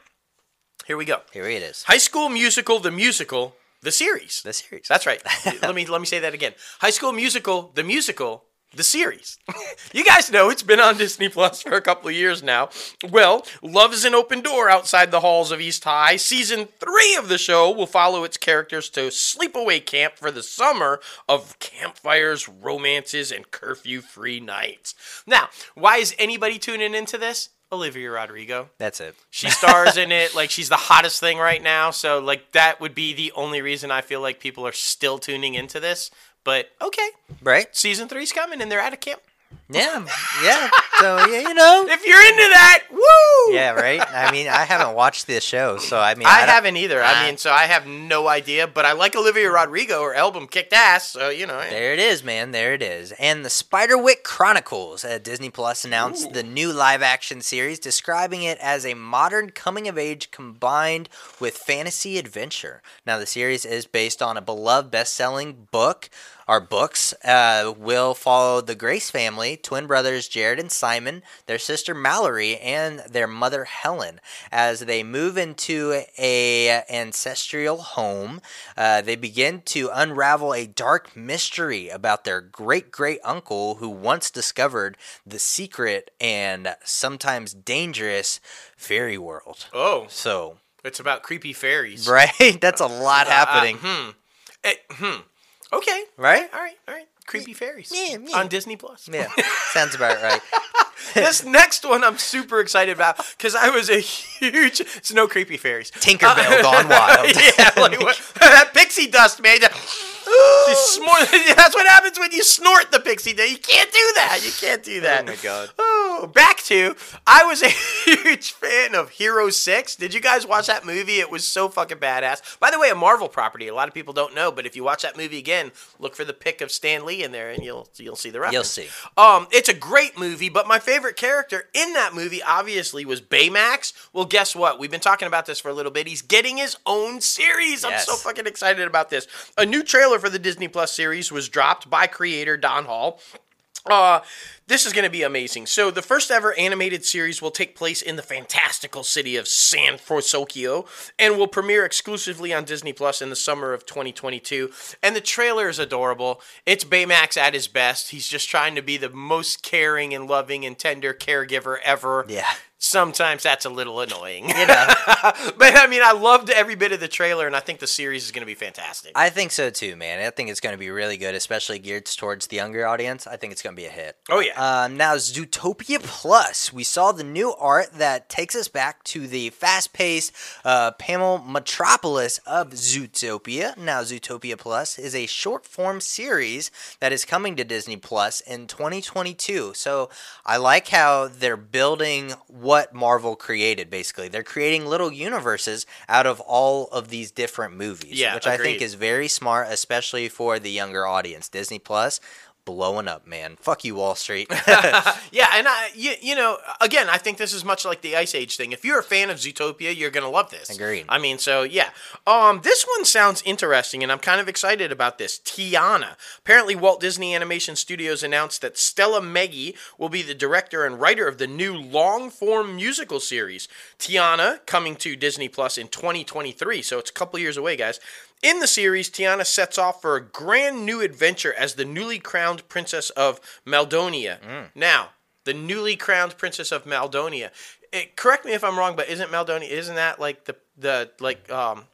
here we go.
Here it is.
High School Musical, the musical, the series.
The series.
That's right. *laughs* let me let me say that again. High School Musical, the musical, the series. *laughs* you guys know it's been on Disney Plus for a couple of years now. Well, Love is an Open Door outside the halls of East High. Season three of the show will follow its characters to sleepaway camp for the summer of campfires, romances, and curfew free nights. Now, why is anybody tuning into this? Olivia Rodrigo.
That's it.
She stars in it *laughs* like she's the hottest thing right now. So like that would be the only reason I feel like people are still tuning into this. But okay,
Right?
season three's coming and they're at a camp.
Yeah. Yeah. So yeah, you know. *laughs*
If you're into that, woo!
Yeah, right. I mean, I haven't watched this show, so I mean,
I,
don't-
haven't either. I
I-
mean, so I have no idea. But I like Olivia Rodrigo. Her album kicked ass. So you know.
There it is, man. There it is. And the Spiderwick Chronicles at Disney Plus announced the new live action series, describing it as a modern coming of age combined with fantasy adventure. Now, the series is based on a beloved best selling book. Our books uh, will follow the Grace family, twin brothers Jared and Simon, their sister Mallory, and their mother Helen as they move into a ancestral home. Uh, they begin to unravel a dark mystery about their great great uncle who once discovered the secret and sometimes dangerous fairy world.
Oh,
So,
it's about creepy fairies.
right? *laughs* That's a lot happening,
Uh, hmm. Eh, hmm. Okay.
right?
All right. All right. Creepy fairies.
Yeah, yeah.
On Disney Plus.
Yeah, sounds about right. *laughs*
this next one I'm super excited about because I was a huge. It's no creepy fairies.
Tinkerbell *laughs* gone wild.
yeah, like what, *laughs* that pixie dust, man. *gasps* snort- *laughs* that's what happens when you snort the pixie dust. You can't do that. You can't do that.
Oh my God. *laughs*
Oh, back to I was a *laughs* huge fan of Hero Six. Did you guys watch that movie? It was so fucking badass. By the way, a Marvel property. A lot of people don't know, but if you watch that movie again, look for the pic of Stan Lee in there, and you'll you'll see the reference.
You'll see.
Um, it's a great movie, but my favorite character in that movie obviously was Baymax. Well, guess what? We've been talking about this for a little bit. He's getting his own series. I'm so fucking excited about this. A new trailer for the Disney Plus series was dropped by creator Don Hall. Uh, this is going to be amazing. So, the first ever animated series will take place in the fantastical city of San Francisco and will premiere exclusively on Disney Plus in the summer of 2022. And the trailer is adorable. It's Baymax at his best. He's just trying to be the most caring and loving and tender caregiver ever.
Yeah.
Sometimes that's a little annoying.
You know, *laughs*
but I mean, I loved every bit of the trailer, and I think the series is going to be fantastic.
I think so too, man. I think it's going to be really good, especially geared towards the younger audience. I think it's going to be a hit.
Oh, yeah.
Um, now, Zootopia Plus. We saw the new art that takes us back to the fast-paced uh, Pamel Metropolis of Zootopia. Now, Zootopia Plus is a short-form series that is coming to Disney Plus in 2022. So I like how they're building what Marvel created. Basically, they're creating little universes out of all of these different movies,
Yeah,
which I think is very smart, especially for the younger audience. Disney Plus blowing up, man. Fuck you, Wall Street. *laughs*
Yeah, *laughs* and I, you, you know, again, I think this is much like the Ice Age thing. If you're a fan of Zootopia, you're gonna love this.
Agreed.
I mean, so yeah. Um, this one sounds interesting, and I'm kind of excited about this. Tiana. Apparently, Walt Disney Animation Studios announced that Stella Meghie will be the director and writer of the new long-form musical series. Tiana coming to Disney Plus in 2023, so it's a couple years away, guys. In the series, Tiana sets off for a grand new adventure as the newly crowned princess of Maldonia. Mm. Now, the newly crowned princess of Maldonia. It, correct me if I'm wrong, but isn't Maldonia? Isn't that like the the like um,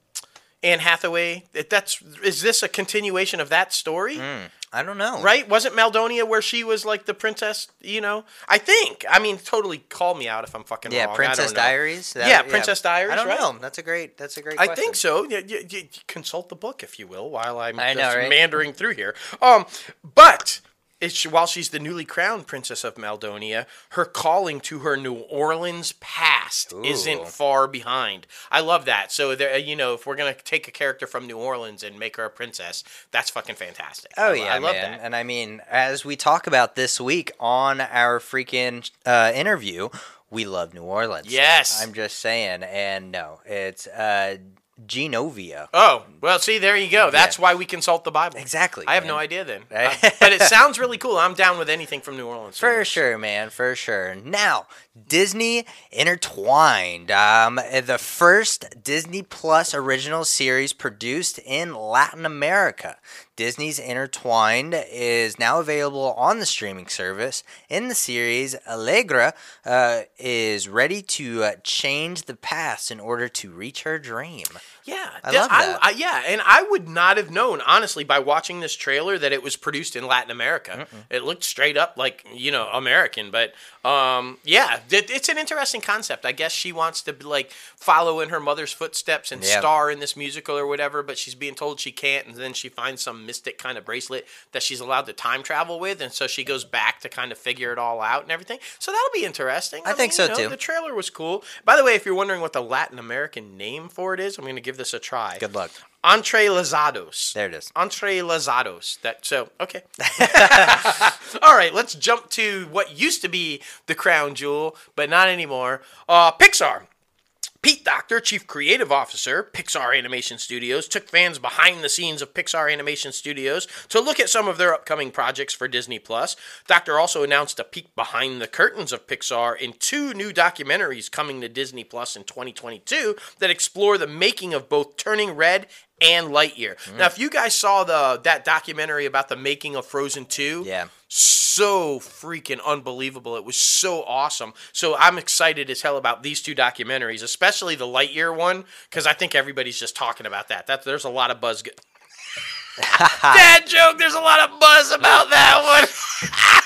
Anne Hathaway? That's is this a continuation of that story? Mm.
I don't know.
Right? Wasn't Maldonia where she was like the princess? You know, I think. I mean, totally call me out if I'm fucking
Yeah,
wrong. I
Princess
don't know.
Diaries. That-
Yeah, Princess Diaries,
I don't
right?
know. That's a great. That's a great.
I
question.
think so. You, you, you consult the book, if you will, while I'm
I know,
just
right?
meandering through here. Um, but it's, while she's the newly crowned princess of Maldonia, her calling to her New Orleans past isn't far behind. I love that. So there, you know, if we're gonna take a character from New Orleans and make her a princess, that's fucking fantastic.
Oh
I,
yeah,
I love
man.
that.
And I mean, as we talk about this week on our freaking uh, interview, we love New Orleans.
Yes.
I'm just saying. And no, it's uh, Genovia.
Oh well, see, there you go. That's why we consult the Bible.
Exactly,
I have
man.
no idea then, Uh, but it *laughs* sounds really cool. I'm down with anything from New Orleans.
For sure, man, for sure. Now, Disney Intertwined, um, the first Disney Plus original series produced in Latin America. Disney's Intertwined is now available on the streaming service. In the series, Allegra uh, is ready to uh, change the past in order to reach her dream.
Yeah,
I love that.
I, yeah, and I would not have known honestly by watching this trailer that it was produced in Latin America. It looked straight up like you know American, but um, yeah, it, it's an interesting concept. I guess she wants to like follow in her mother's footsteps and
Yeah.
star in this musical or whatever, but she's being told she can't, and then she finds some mystic kind of bracelet that she's allowed to time travel with, and so she goes back to kind of figure it all out and everything. So that'll be interesting.
I think so,
you know,
too.
The trailer was cool. By the way, if you're wondering what the Latin American name for it is, I'm going to give this a try.
Good luck.
Entrelazados.
There it is.
Entrelazados. That so okay. *laughs* *laughs* All right, let's jump to what used to be the crown jewel, but not anymore. Uh, Pixar. Pete Docter, Chief Creative Officer, Pixar Animation Studios, took fans behind the scenes of Pixar Animation Studios to look at some of their upcoming projects for Disney Plus. Docter also announced a peek behind the curtains of Pixar in two new documentaries coming to Disney Plus in 2022 that explore the making of both Turning Red and Lightyear. Mm. Now, if you guys saw the that documentary about the making of Frozen 2,
Yeah.
so freaking unbelievable. It was so awesome. So I'm excited as hell about these two documentaries, especially the Lightyear one, because I think everybody's just talking about that. That there's a lot of buzz. Go- *laughs* Dad joke. There's a lot of buzz about that one.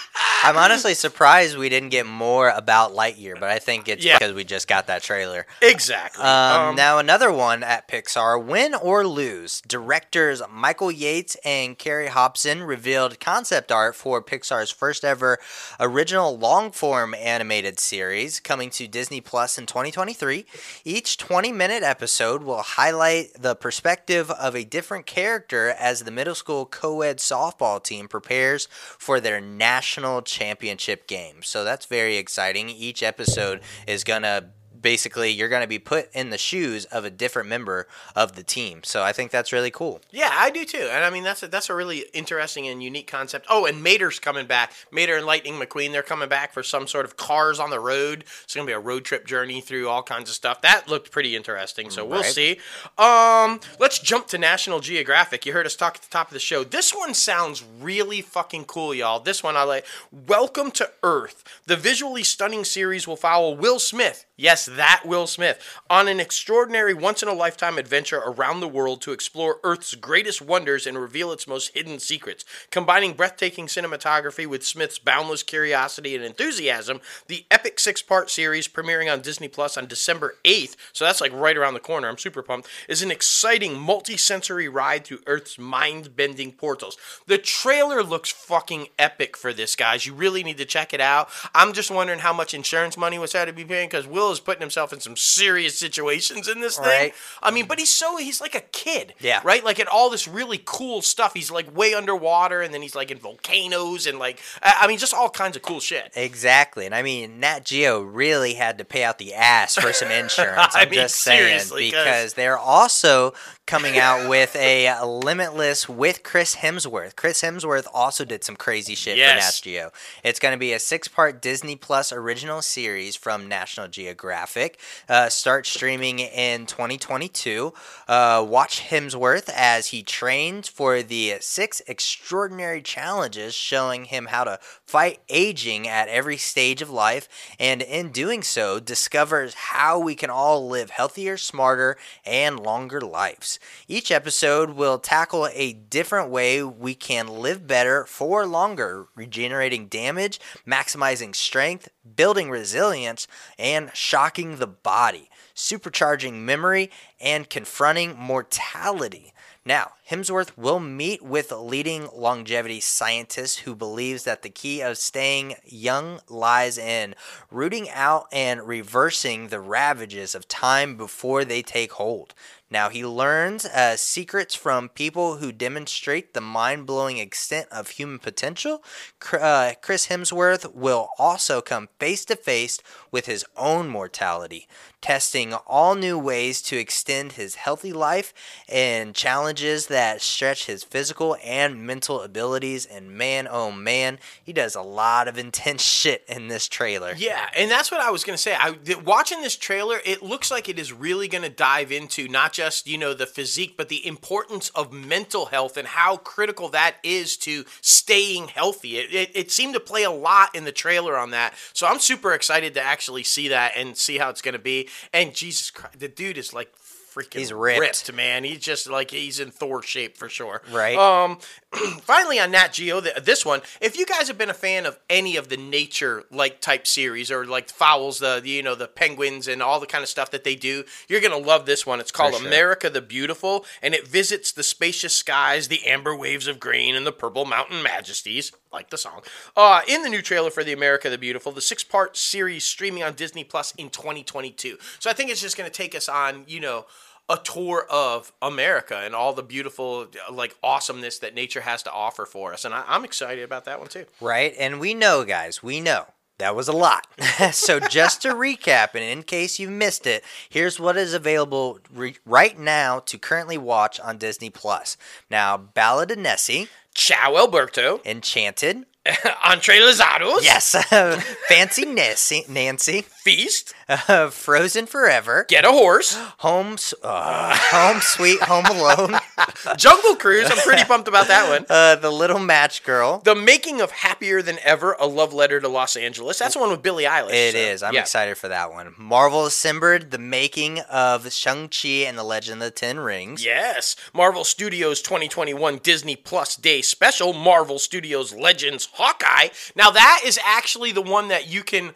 *laughs*
I'm honestly surprised we didn't get more about Lightyear, but I think it's
Yeah.
because we just got that trailer.
exactly.
Um,
Um,
now another one at Pixar, Win or Lose. Directors Michael Yates and Carrie Hobson revealed concept art for Pixar's first ever original long form animated series coming to Disney Plus in 2023. Each 20 minute episode will highlight the perspective of a different character as the middle school co ed softball team prepares for their national championship game. So that's very exciting. Each episode is going to basically you're going to be put in the shoes of a different member of the team. So I think that's really cool.
Yeah, I do too. And I mean that's a, that's a really interesting and unique concept. Oh, and Mater's coming back. Mater and Lightning McQueen, they're coming back for some sort of cars on the road. It's going to be a road trip journey through all kinds of stuff. That looked pretty interesting. So we'll see. Um, let's jump to National Geographic. You heard us talk at the top of the show. This one sounds really fucking cool, y'all. This one I like. Welcome to Earth. The visually stunning series will follow Will Smith. Yes, that Will Smith on an extraordinary once in a lifetime adventure around the world to explore Earth's greatest wonders and reveal its most hidden secrets. Combining breathtaking cinematography with Smith's boundless curiosity and enthusiasm, the epic six part series premiering on Disney Plus on December 8th, so that's like right around the corner, I'm super pumped, is an exciting multi sensory ride through Earth's mind bending portals. The trailer looks fucking epic for this, guys. You really need to check it out. I'm just wondering how much insurance money was had to be paying because Will is putting himself in some serious situations in this thing. I mean, but he's so, he's like a kid.
Yeah.
Right? Like at all this really cool stuff. He's like way underwater and then he's like in volcanoes and like, I mean, just all kinds of cool shit.
Exactly. And I mean, Nat Geo really had to pay out the ass for some *laughs* insurance.
I
I'm
mean,
just saying. Because they're also coming out with a Limitless with Chris Hemsworth. Chris Hemsworth also did some crazy shit
Yes.
for Nat Geo. It's going to be a six part Disney Plus original series from National Geographic. Uh, start streaming in 2022. Uh, watch Hemsworth as he trains for the six extraordinary challenges, showing him how to fight aging at every stage of life, and in doing so, discovers how we can all live healthier, smarter, and longer lives. Each episode will tackle a different way we can live better for longer, regenerating damage, maximizing strength, building resilience, and shocking the body, supercharging memory, and confronting mortality. Now, Hemsworth will meet with leading longevity scientists who believes that the key of staying young lies in rooting out and reversing the ravages of time before they take hold. Now, he learns uh, secrets from people who demonstrate the mind blowing extent of human potential. Uh, Chris Hemsworth will also come face to face with his own mortality, testing all new ways to extend his healthy life and challenges that stretch his physical and mental abilities. And man, oh man, he does a lot of *laughs* intense shit in this trailer.
Yeah, and that's what I was gonna say. I watching this trailer, it looks like it is really gonna dive into not just you know the physique, but the importance of mental health and how critical that is to staying healthy. It, it, it seemed to play a lot in the trailer on that, so I'm super excited to actually see that and see how it's going to be. And Jesus Christ, the dude is like freaking
He's ripped.
man. He's just like he's in Thor shape for sure.
Right.
Um. *clears throat* finally, on Nat Geo, th- this one. If you guys have been a fan of any of the nature like type series or like fowls, the, the you know the penguins and all the kind of stuff that they do, you're gonna love this one. It's called
sure.
America the Beautiful, and it visits the spacious skies, the amber waves of grain, and the purple mountain majesties. Like the song. Uh, in the new trailer for the America the Beautiful, the six part series streaming on Disney Plus in 2022. So I think it's just going to take us on, you know, a tour of America and all the beautiful, like, awesomeness that nature has to offer for us. And I, I'm excited about that one too.
Right? And we know, guys, we know. That was a lot. *laughs* so, just to recap, and in case you missed it, here's what is available re- right now to currently watch on Disney Plus. Now, Ballad of Nessie,
Ciao Alberto,
Enchanted, *laughs*
Entrelazados,
yes, *laughs* Fancy Nancy, Nancy,
Feast, *laughs*
uh, Frozen Forever,
Get a Horse, *gasps*
Home, S- uh, Home Sweet Home Alone, *laughs*
Jungle Cruise. I'm pretty pumped about that one. *laughs*
uh, The Little Match Girl.
The making of Happier Than Ever, a love letter to Los Angeles. That's the one with Billie Eilish.
It is. I'm excited for that one. Marvel Assembled, the making of Shang-Chi and the Legend of the Ten Rings.
Yes, Marvel Studios 2021 Disney Plus Day Special, Marvel Studios Legends Hawkeye. Now that is actually the one that you can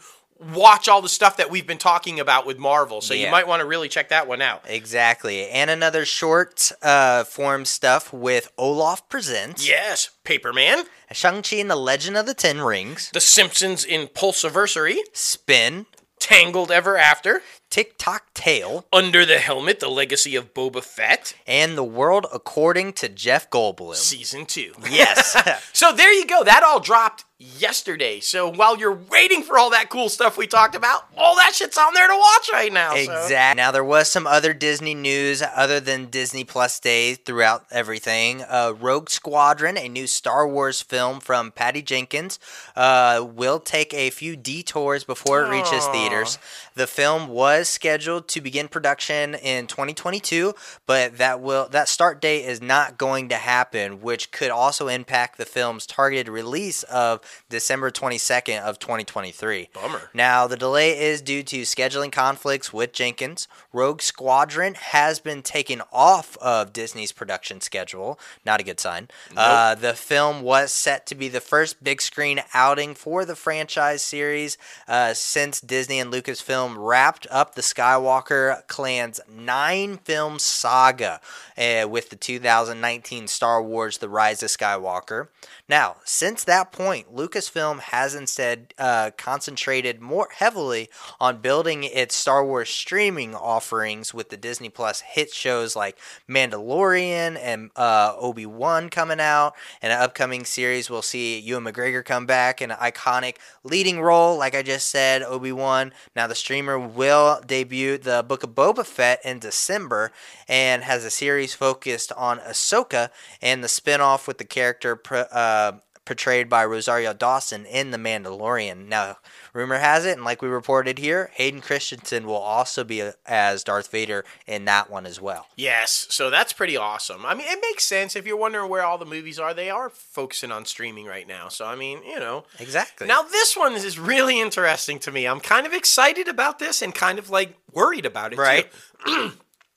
watch all the stuff that we've been talking about with Marvel. So you might want to really check that one out.
Exactly. And another short uh, form stuff with Olaf Presents,
Yes, Paperman,
Shang-Chi and the Legend of the Ten Rings,
The Simpsons in Plusaversary,
Spin,
Tangled Ever After,
Tick-Tock Tale,
Under the Helmet, The Legacy of Boba Fett,
and The World According to Jeff Goldblum.
Season 2.
Yes. *laughs* *laughs*
So there you go. That all dropped yesterday. So while you're waiting for all that cool stuff we talked about, all that shit's on there to watch right now. so-
Exactly. Now there was some other Disney news other than Disney Plus Day throughout everything. Uh, Rogue Squadron, a new Star Wars film from Patty Jenkins, uh, will take a few detours before it reaches
Aw.
theaters. The film was scheduled to begin production in 2022, but that will that start date is not going to happen, which could also impact the film's targeted release of December 22nd of 2023.
Bummer.
Now, the delay is due to scheduling conflicts with Jenkins. Rogue Squadron has been taken off of Disney's production schedule. Not a good sign. Uh, the film was set to be the first big screen outing for the franchise series uh, since Disney and Lucasfilm wrapped up the Skywalker clan's nine film saga uh, with the 2019 Star Wars The Rise of Skywalker. Now, since that point, Lucasfilm has instead uh, concentrated more heavily on building its Star Wars streaming offerings with the Disney Plus hit shows like Mandalorian and uh, Obi Wan coming out. And an upcoming series we'll see Ewan McGregor come back in an iconic leading role, like I just said, Obi Wan. Now, the streamer will debut the Book of Boba Fett in December and has a series focused on Ahsoka and the spinoff with the character. Uh, portrayed by Rosario Dawson in The Mandalorian. Now, rumor has it, and like we reported here, Hayden Christensen will also be as Darth Vader in that one as well.
Yes, so that's pretty awesome. I mean, it makes sense if you're wondering where all the movies are. They are focusing on streaming right now. So I mean, you know.
Exactly.
Now this one is really interesting to me. I'm kind of excited about this and kind of like worried about it too.
Right. *clears throat*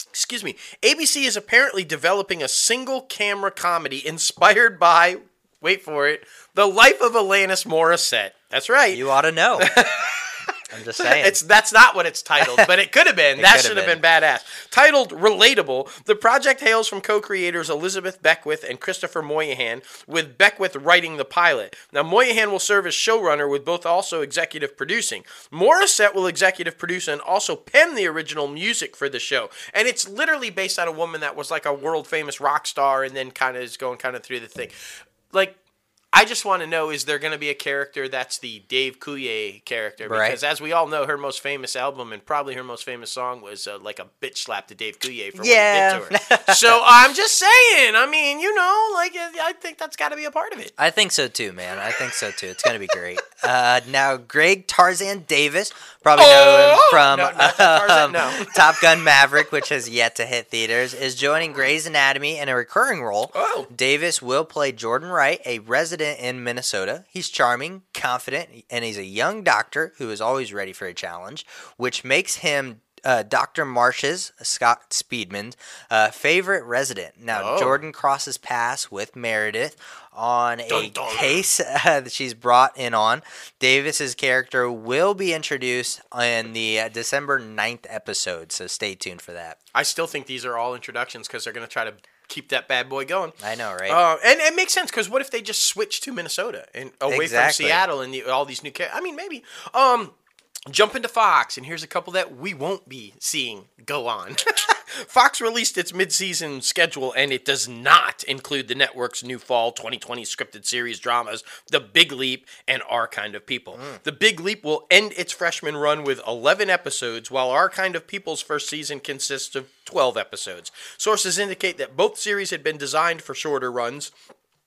Excuse me. ABC is apparently developing a single camera comedy inspired by wait for it, the life of Alanis Morissette. That's right.
you ought to know. *laughs* I'm just saying.
It's that's not what it's titled, but it could have been. *laughs* that should
have
have been. badass. Titled "Relatable," the project hails from co-creators Elizabeth Beckwith and Christopher Moynihan, with Beckwith writing the pilot. Now Moynihan will serve as showrunner, with both also executive producing. Morissette will executive produce and also pen the original music for the show. And it's literally based on a woman that was like a world famous rock star, and then kind of is going kind of through the thing. Like I just want to know: is there going to be a character that's the Dave Coulier character?
Right.
Because as we all know, her most famous album and probably her most famous song was uh, like a bitch slap to Dave Coulier for
Yeah.
what he did to her. so *laughs* I'm just saying. I mean, you know, like I think that's got to be a part of it.
I think so too, man. I think so too. It's gonna be great. Uh, now, Greg Tarzan Davis, probably know him
Oh!
from
No, Tarzan,
um,
no. *laughs*
Top Gun Maverick, which has yet to hit theaters, is joining Grey's Anatomy in a recurring role.
Oh.
Davis will play Jordan Wright, a resident in Minnesota. He's charming, confident, and he's a young doctor who is always ready for a challenge, which makes him. Uh, Dr. Marsh's, Scott Speedman's, uh, favorite resident. Now,
Oh.
Jordan crosses paths with Meredith on a
Dun, dun.
case *laughs* uh, that she's brought in on. Davis's character will be introduced in the uh, December 9th episode, so stay tuned for that.
I still think these are all introductions because they're going to try to keep that bad boy going.
I know, right?
Uh, and it makes sense because what if they just switch to Minnesota and away
Exactly.
from Seattle and the, all these new? Ca- I mean, maybe. Um, jump into Fox, and here's a couple that we won't be seeing go on. *laughs* Fox released its mid-season schedule, and it does not include the network's new fall 2020 scripted series dramas, The Big Leap and Our Kind of People. Mm. The Big Leap will end its freshman run with 11 episodes, while Our Kind of People's first season consists of 12 episodes. Sources indicate that both series had been designed for shorter runs,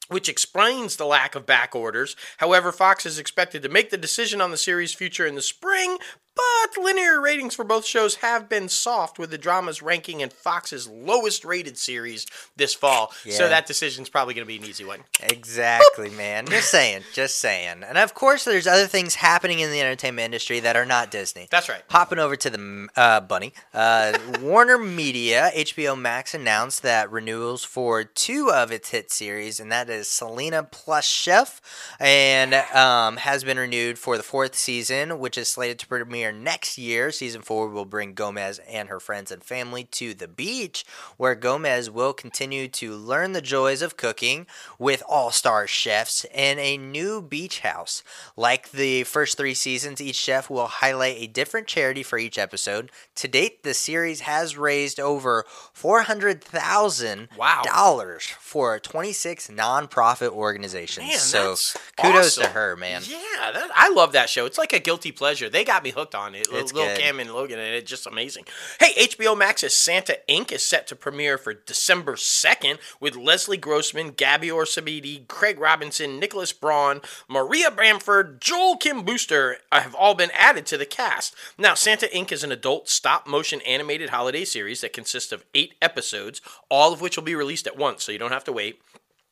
which explains the lack of back orders. However, Fox is expected to make the decision on the series' future in the spring, but linear ratings for both shows have been soft, with the dramas ranking in Fox's lowest rated series this fall. So
Yeah.
that decision's probably going to be an easy one.
Exactly, man. Just saying, just saying. And of course, there's other things happening in the entertainment industry that are not Disney.
That's right.
Hopping over to the uh, bunny, uh, *laughs* Warner Media, HBO Max announced that renewals for two of its hit series, and that is Selena plus Chef, and um, has been renewed for the fourth season, which is slated to premiere next year. Season four will bring Gomez and her friends and family to the beach, where Gomez will continue to learn the joys of cooking with all-star chefs in a new beach house. Like the first three seasons, each chef will highlight a different charity for each episode. To date, the series has raised over four hundred thousand
Wow.
dollars for twenty six nonprofit organizations.
Man,
so kudos to her, man.
Yeah, that, I love that show. It's like a guilty pleasure. They got me hooked on it.
It's
Little
good.
Cam and Logan, and it's just amazing. Hey, HBO Max's Santa Inc. is set to premiere for December 2nd with Leslie Grossman, Gabourey Sidibe, Craig Robinson, Nicholas Braun, Maria Bamford, Joel Kim Booster have all been added to the cast. Now, Santa Inc. is an adult stop motion animated holiday series that consists of eight episodes, all of which will be released at once, so you don't have to wait.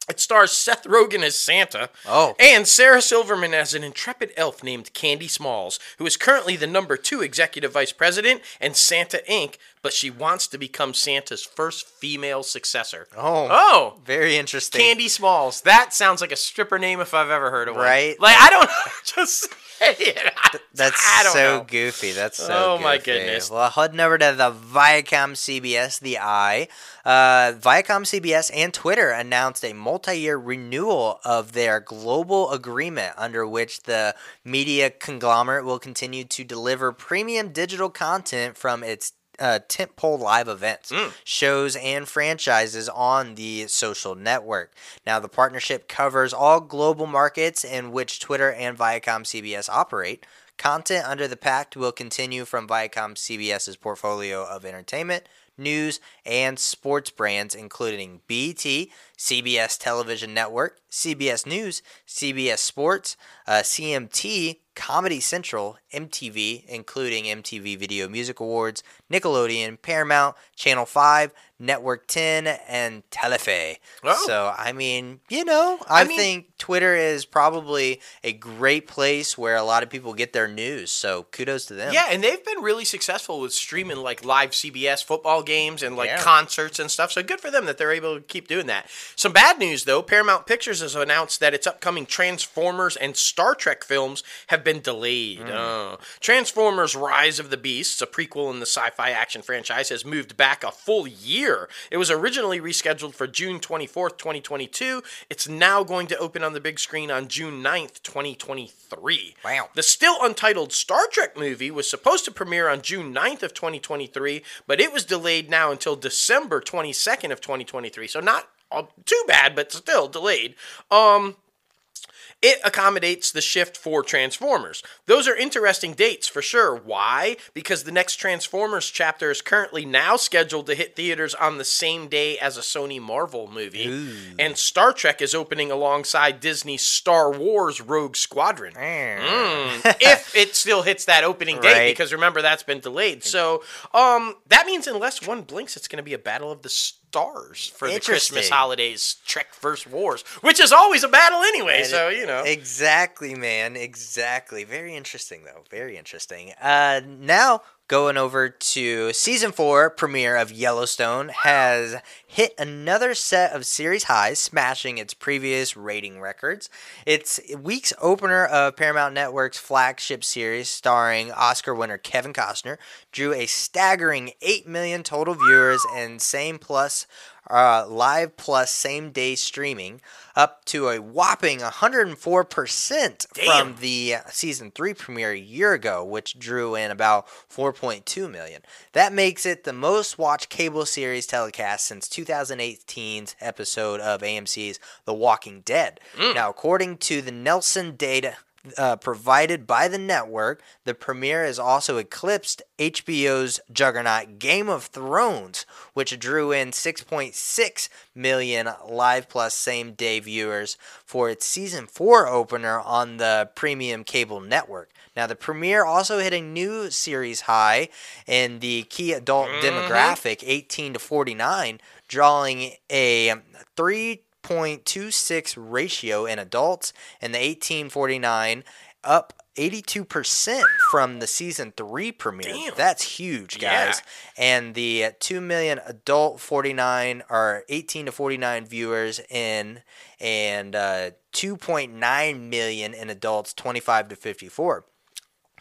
It stars Seth Rogen as Santa.
Oh.
And Sarah Silverman as an intrepid elf named Candy Smalls, who is currently the number two executive vice president and Santa Inc., but she wants to become Santa's first female successor.
Oh.
Oh!
Very interesting.
Candy Smalls. That sounds like a stripper name if I've ever heard of one.
Right?
Like, I don't. *laughs* Just say it.
That's
I don't
so
know.
goofy. That's so
Oh, my
goofy.
goodness.
Well, heading over to the Viacom CBS, the I, Uh, Viacom CBS and Twitter announced a multi-year renewal of their global agreement under which the media conglomerate will continue to deliver premium digital content from its uh, tentpole live events, shows, and franchises on the social network. Now, the partnership covers all global markets in which Twitter and Viacom CBS operate. Content under the pact will continue from Viacom CBS's portfolio of entertainment, news, and sports brands, including BET, CBS Television Network, CBS News, CBS Sports, uh, CMT, Comedy Central, MTV, including MTV Video Music Awards, Nickelodeon, Paramount, Channel 5, Network 10, and Telefe.
Oh.
So, I mean, you know, I,
mean-
think Twitter is probably a great place where a lot of people get their news. So, kudos to them.
Yeah, and they've been really successful with streaming like live CBS football games and like
Yeah.
concerts and stuff. So good for them that they're able to keep doing that. Some bad news though, Paramount Pictures has announced that its upcoming Transformers and Star Trek films have been delayed. Hmm. Oh. Transformers Rise of the Beasts, a prequel in the sci-fi action franchise, has moved back a full year. It was originally rescheduled for June 24th, 2022. It's now going to open on the big screen on June 9th, 2023.
Wow.
The still untitled Star Trek movie was supposed to premiere on June 9th of 2023, but it was delayed now until December 22nd of 2023. So not too bad, but still delayed. Um It accommodates the shift for Transformers. Those are interesting dates for sure. Why? Because the next Transformers chapter is currently now scheduled to hit theaters on the same day as a Sony Marvel movie. And Star Trek is opening alongside Disney's Star Wars Rogue Squadron. Mm, if it still hits that opening date,
Right.
because remember that's been delayed. So um, that means unless one blinks, it's going to be a battle of the stars for the Christmas holidays. Trek versus Wars, which is always a battle anyway.
And
so you know,
Exactly, man. Exactly. Very interesting, though. Very interesting. Uh, now going over to season four premiere of Yellowstone has hit another set of series highs, smashing its previous rating records. It's week's opener of Paramount Network's flagship series, starring Oscar winner Kevin Costner, drew a staggering 8 million total viewers and same plus uh, live plus same day streaming up to a whopping 104%
Damn.
from the season 3 premiere a year ago which drew in about 4.2 million. That makes it the most watched cable series telecast since 2018's episode of amc's the walking dead. Now according to the Nielsen data uh, provided by the network. The premiere has also eclipsed HBO's juggernaut Game of Thrones, which drew in 6.6 million live plus same day viewers for its season 4 opener on the premium cable network. Now, the premiere also hit a new series high in the key adult demographic, 18 to 49, drawing a 3 0.26 ratio in adults, and the 1849 up 82% from the season 3 premiere.
Damn.
That's huge,
Yeah.
guys. And the 2 million adult 49 or 18 to 49 viewers in and uh, 2.9 million in adults 25 to 54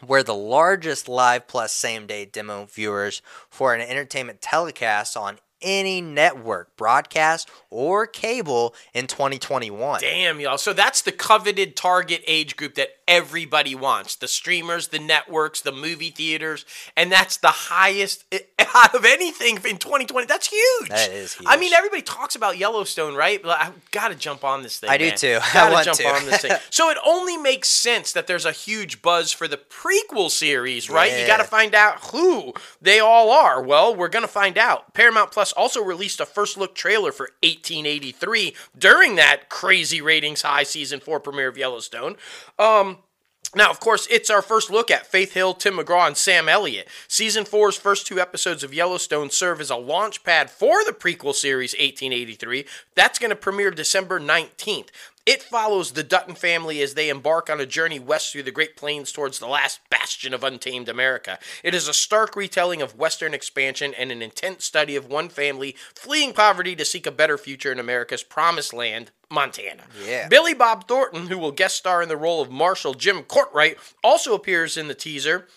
we're the largest live plus same day demo viewers for an entertainment telecast on any network, broadcast, or cable in 2021.
Damn, y'all. So that's the coveted target age group that everybody wants the streamers, the networks, the movie theaters. And that's the highest *laughs* out of anything in 2020. That's huge.
That is
I mean, everybody talks about Yellowstone, right? But I got to jump on this thing.
I do too. *laughs* I
Gotta
want
jump
to.
on this thing. *laughs* So it only makes sense that there's a huge buzz for the prequel series, right? You got to find out who they all are. Well, we're going to find out. Paramount Plus also released a first look trailer for 1883 during that crazy ratings high season 4 premiere of Yellowstone. Um now, of course, it's our first look at Faith Hill, Tim McGraw, and Sam Elliott. Season 4's first two episodes of Yellowstone serve as a launch pad for the prequel series 1883. That's going to premiere December 19th. It follows the Dutton family as they embark on a journey west through the Great Plains towards the last bastion of untamed America. It is a stark retelling of Western expansion and an intense study of one family fleeing poverty to seek a better future in America's promised land, Montana.
Yeah.
Billy Bob Thornton, who will guest star in the role of Marshal Jim Courtright, also appears in the teaser.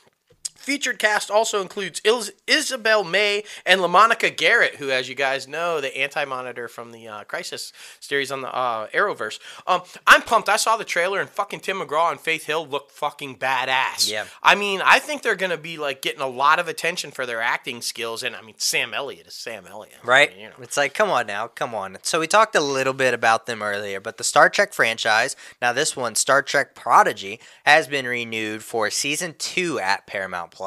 Featured cast also includes Is- Isabel May and LaMonica Garrett, who, as you guys know, the anti-monitor from the uh, Crisis series on the uh, Arrowverse. Um, I'm pumped. I saw the trailer, and fucking Tim McGraw and Faith Hill look fucking badass.
Yeah.
I mean, I think they're gonna be like getting a lot of attention for their acting skills, and I mean, Sam Elliott is Sam Elliott,
Right?
You know.
It's like, come on now, come on. So we talked a little bit about them earlier, but the Star Trek franchise, now this one, Star Trek Prodigy, has been renewed for season two at Paramount Plus.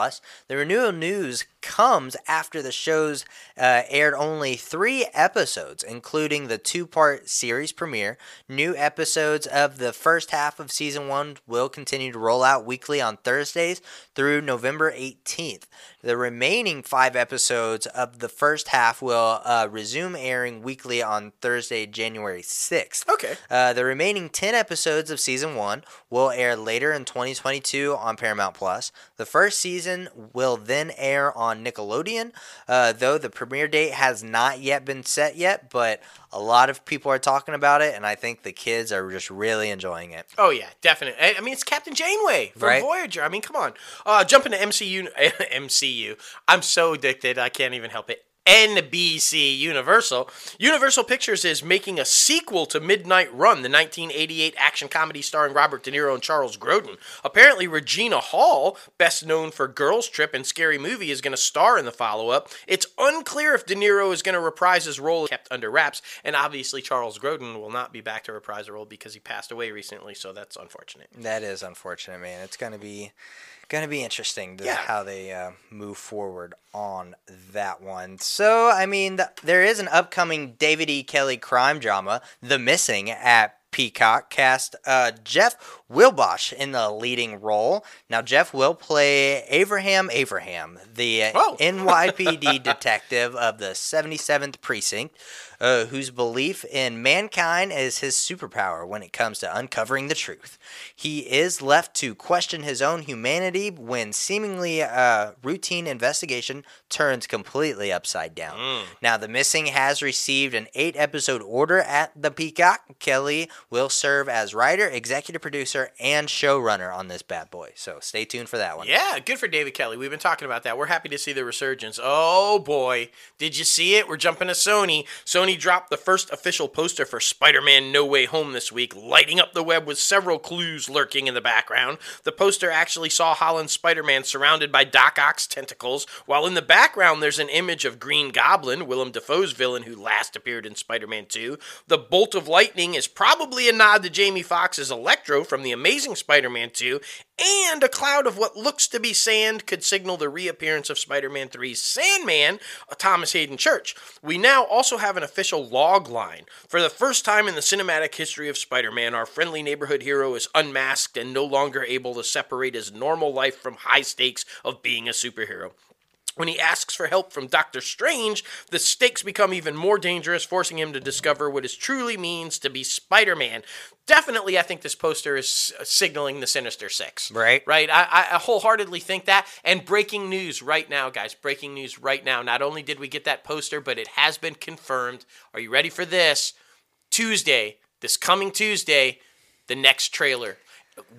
The renewal news comes after the show's uh, aired only three episodes, including the two-part series premiere. New episodes of the first half of season one will continue to roll out weekly on Thursdays through November 18th. The remaining five episodes of the first half will uh, resume airing weekly on Thursday, January 6th.
Okay.
Uh, the remaining 10 episodes of season 1 will air later in 2022 on Paramount Plus. The first season will then air on Nickelodeon, uh, though the premiere date has not yet been set yet, but a lot of people are talking about it, and I think the kids are just really enjoying it.
Oh yeah, definitely. I I mean, it's Captain Janeway from
Right.
Voyager. I mean, come on. Uh, jump into MCU. *laughs* MCU. I'm so addicted. I can't even help it. NBC Universal. Universal Pictures is making a sequel to Midnight Run, the 1988 action comedy starring Robert De Niro and Charles Grodin. Apparently, Regina Hall, best known for Girls Trip and Scary Movie, is going to star in the follow up. It's unclear if De Niro is going to reprise his role kept under wraps, and obviously, Charles Grodin will not be back to reprise the role because he passed away recently, so that's unfortunate.
That is unfortunate, man. It's going to be going to be interesting to
Yeah.
how they uh, move forward on that one. So, I mean, th- there is an upcoming David E. Kelley crime drama, The Missing, at Peacock. Cast uh, Jeff Wilbusch in the leading role. Now, Jeff will play Abraham Abraham, the. NYPD *laughs* detective of the 77th Precinct. Uh, whose belief in mankind is his superpower when it comes to uncovering the truth. He is left to question his own humanity when seemingly a routine investigation turns completely upside down. Now, The Missing has received an eight episode order at the Peacock. Kelley will serve as writer, executive producer, and showrunner on this bad boy. So stay tuned for that one.
Yeah, good for David Kelley. We've been talking about that. We're happy to see the resurgence. Oh boy, did you see it? We're jumping to Sony. Sony dropped the first official poster for Spider Man No Way Home this week, lighting up the web with several clues lurking in the background. The poster actually saw Holland's Spider Man surrounded by Doc Ock's tentacles, while in the background there's an image of Green Goblin, Willem Dafoe's villain who last appeared in Spider Man 2. The bolt of lightning is probably a nod to Jamie Foxx's Electro from The Amazing Spider Man 2, and a cloud of what looks to be sand could signal the reappearance of Spider Man 3's Sandman, uh, Thomas Hayden Church. We now also have an official log line. For the first time in the cinematic history of Spider Man, our friendly neighborhood hero is unmasked and no longer able to separate his normal life from high stakes of being a superhero. When he asks for help from Doctor Strange, the stakes become even more dangerous, forcing him to discover what it truly means to be Spider Man. Definitely, I think this poster is uh, signaling the Sinister Six.
Right.
Right. I, I I wholeheartedly think that. And breaking news right now, guys. Breaking news right now. Not only did we get that poster, but it has been confirmed. Are you ready for this? Tuesday, this coming Tuesday, the next trailer.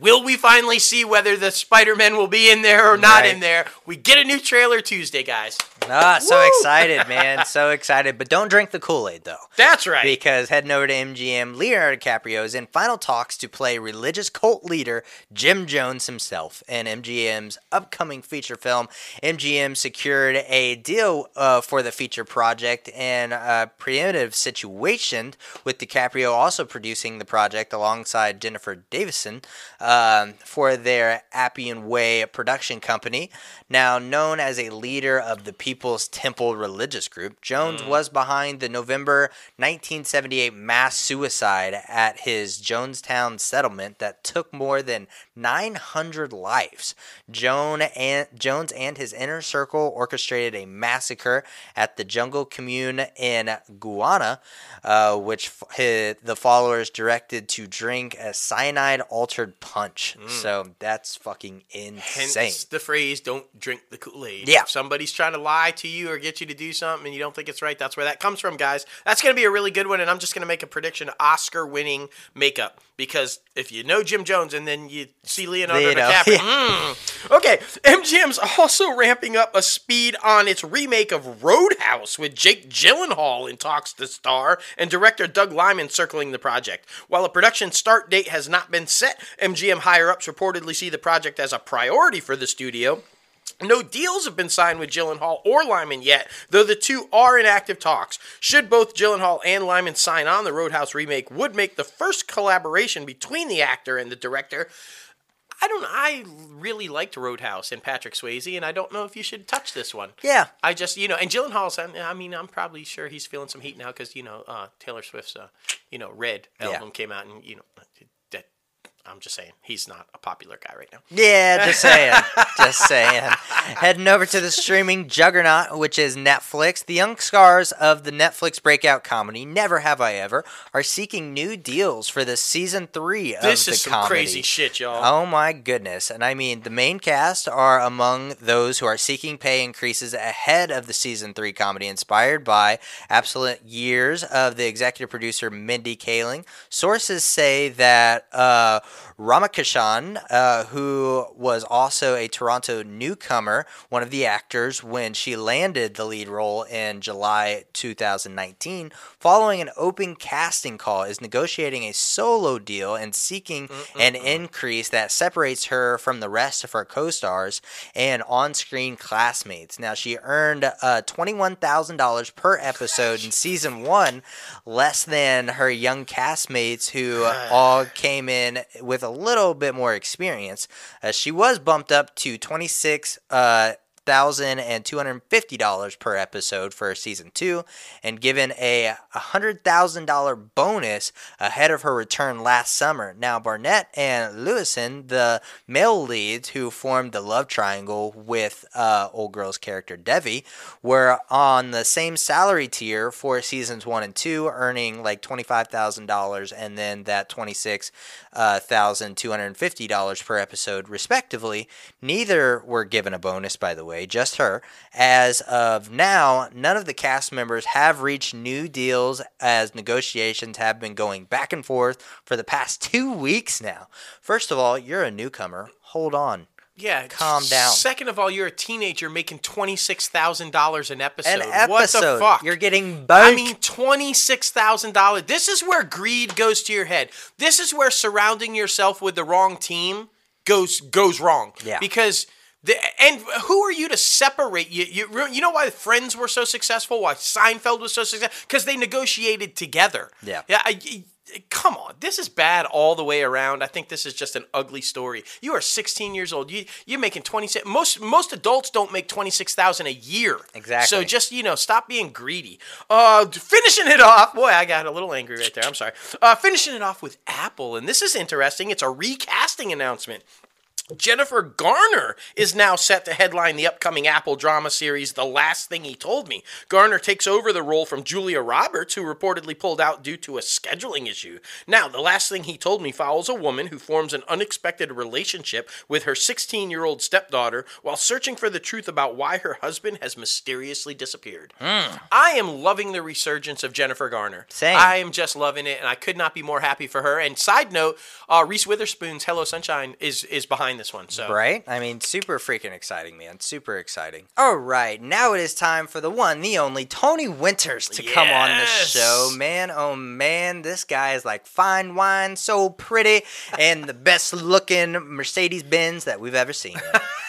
Will we finally see whether the Spider Man will be in there or not
Right.
in there? We get a new trailer Tuesday, guys.
Ah, so
Woo!
excited, *laughs* man. So excited. But don't drink the Kool Aid, though.
That's right.
Because heading over to MGM, Leonardo DiCaprio is in final talks to play religious cult leader Jim Jones himself in MGM's upcoming feature film. MGM secured a deal uh, for the feature project in a preemptive situation, with DiCaprio also producing the project alongside Jennifer Davisson um, for their Appian Way production company. Now known as a leader of the People's Temple religious group, Jones was behind the November 1978 mass suicide at his Jonestown settlement that took more than 900 lives. Joan and, Jones and his inner circle orchestrated a massacre at the jungle commune in Guyana, uh, which f- hi- the followers directed to drink a cyanide altered punch. So that's fucking insane.
Hence the phrase "Don't drink the Kool Aid."
Yeah.
If somebody's trying to lie to you or get you to do something and you don't think it's right, that's where that comes from, guys. That's going to be a really good one, and I'm just going to make a prediction: Oscar-winning makeup. Because if you know Jim Jones and then you see Leonardo
Leo, *laughs*
DiCaprio,
yeah.
mm. okay. MGM's also ramping up a speed on its remake of Roadhouse with Jake Gyllenhaal in talks to star and director Doug Liman circling the project. While a production start date has not been set, MGM higher ups reportedly see the project as a priority for the studio. No deals have been signed with Gyllenhaal or Liman yet, though the two are in active talks. Should both Gyllenhaal and Liman sign on, the Roadhouse remake would make the first collaboration between the actor and the director. I don't. I really liked Roadhouse and Patrick Swayze, and I don't know if you should touch this one.
Yeah.
I just, you know, and Gyllenhaal's. I mean, I'm probably sure he's feeling some heat now because you know uh, Taylor Swift's, uh, you know, Red
Yeah.
album came out, and you know. I'm just saying he's not a popular guy right now.
Yeah, just *laughs* saying. just saying. Heading over to the streaming juggernaut, which is Netflix. The young stars of the Netflix breakout comedy Never Have I Ever are seeking new deals for the season three of
This
the
is some
comedy.
crazy shit, y'all.
Oh my goodness. And I mean, the main cast are among those who are seeking pay increases ahead of the season three comedy, inspired by absolute years of the executive producer Mindy Kaling. Sources say that uh, Ramakrishnan, uh, who was also a Toronto newcomer, one of the actors when she landed the lead role in July 2019, following an open casting call, is negotiating a solo deal and seeking an increase that separates her from the rest of her co-stars and on-screen classmates. Now she earned uh, $21,000 per episode in season one, less than her young castmates who *sighs* all came in with a little bit more experience. Uh, she was bumped up to 26 uh, thousand and two hundred fifty dollars per episode for season two, and given a hundred thousand dollar bonus ahead of her return last summer. Now Barnet and Lewison, the male leads who formed the love triangle with uh, old girl's character Devi, were on the same salary tier for seasons one and two, earning like twenty five thousand dollars, and then that twenty six thousand two hundred fifty dollars per episode, respectively. Neither were given a bonus, by the way way, just her. As of now, none of the cast members have reached new deals as negotiations have been going back and forth for the past *laughs* two weeks now. First of all, you're a newcomer. Hold on.
Yeah,
Calm down.
Second of all, you're a teenager making twenty six thousand dollars an episode.
An episode.
What the fuck?
You're getting both.
I mean, twenty six thousand dollars. This is where greed goes to your head. This is where surrounding yourself with the wrong team goes goes wrong.
Yeah.
Because the and who are you to separate you? You you know why Friends were so successful? Why Seinfeld was so successful? Because they negotiated together.
Yeah.
Yeah. I, Come on, this is bad all the way around. I think this is just an ugly story. You are 16 years old. You you're making 26. Most most adults don't make 26,000 a year.
Exactly.
So just you know, stop being greedy. Uh, finishing it off. Boy, I got a little angry right there. I'm sorry. Uh, finishing it off with Apple, and this is interesting. It's a recasting announcement. Jennifer Garner is now set to headline the upcoming Apple drama series The Last Thing He Told Me. Garner takes over the role from Julia Roberts, who reportedly pulled out due to a scheduling issue. Now, The Last Thing He Told Me follows a woman who forms an unexpected relationship with her 16 year old stepdaughter while searching for the truth about why her husband has mysteriously disappeared. I am loving the resurgence of Jennifer Garner.
Same.
I am just loving it, and I could not be more happy for her. And side note, uh, Reese Witherspoon's "Hello Sunshine" is is behind this one. So
Right? I mean, super freaking exciting, man. Super exciting. All right, now it is time for the one, the only Tony Winters to come on the show. Man, oh man, this guy is like fine wine, so pretty, and the best looking Mercedes Benz that we've ever seen. *laughs*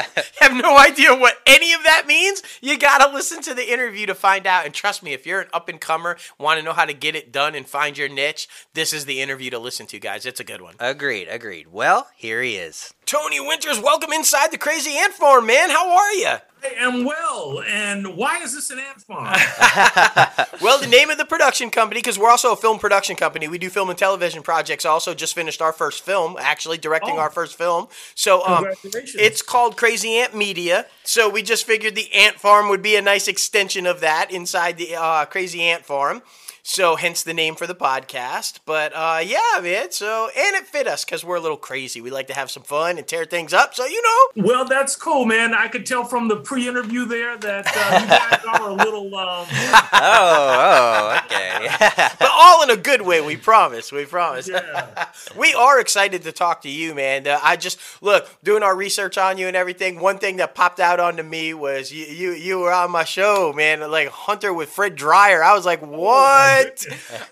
*laughs*
have no idea what any of that means. You gotta listen to the interview to find out. And trust me, if you're an up and comer, want to know how to get it done and find your niche, this is the interview to listen to, guys. It's a good one.
agreed, agreed. Well, here he is.
Tony Winters, welcome inside the Crazy Ant Farm, man. How are you?
I am well. And why is this an ant farm? *laughs* *laughs*
Well, the name of the production company, because we're also a film production company. We do film and television projects. Also, just finished our first film, actually directing
Oh.
our first film. So, um, it's called Crazy Ant Media. So we just figured the Ant Farm would be a nice extension of that inside the uh, Crazy Ant Farm. So, hence the name for the podcast. But uh, yeah, man. So, and it fit us because we're a little crazy. We like to have some fun and tear things up. So, you know,
well, that's cool, man. I could tell from the pre-interview there that uh, you guys *laughs* are a little. Um,
Oh, oh, okay. *laughs*
but all in a good way. We promise. We promise.
yeah. *laughs*
We are excited to talk to you, man. Uh, I just look doing our research on you and everything. One thing that popped out onto me was you, you, you were on my show, man. Like Hunter with Fred Dryer. I was like, what?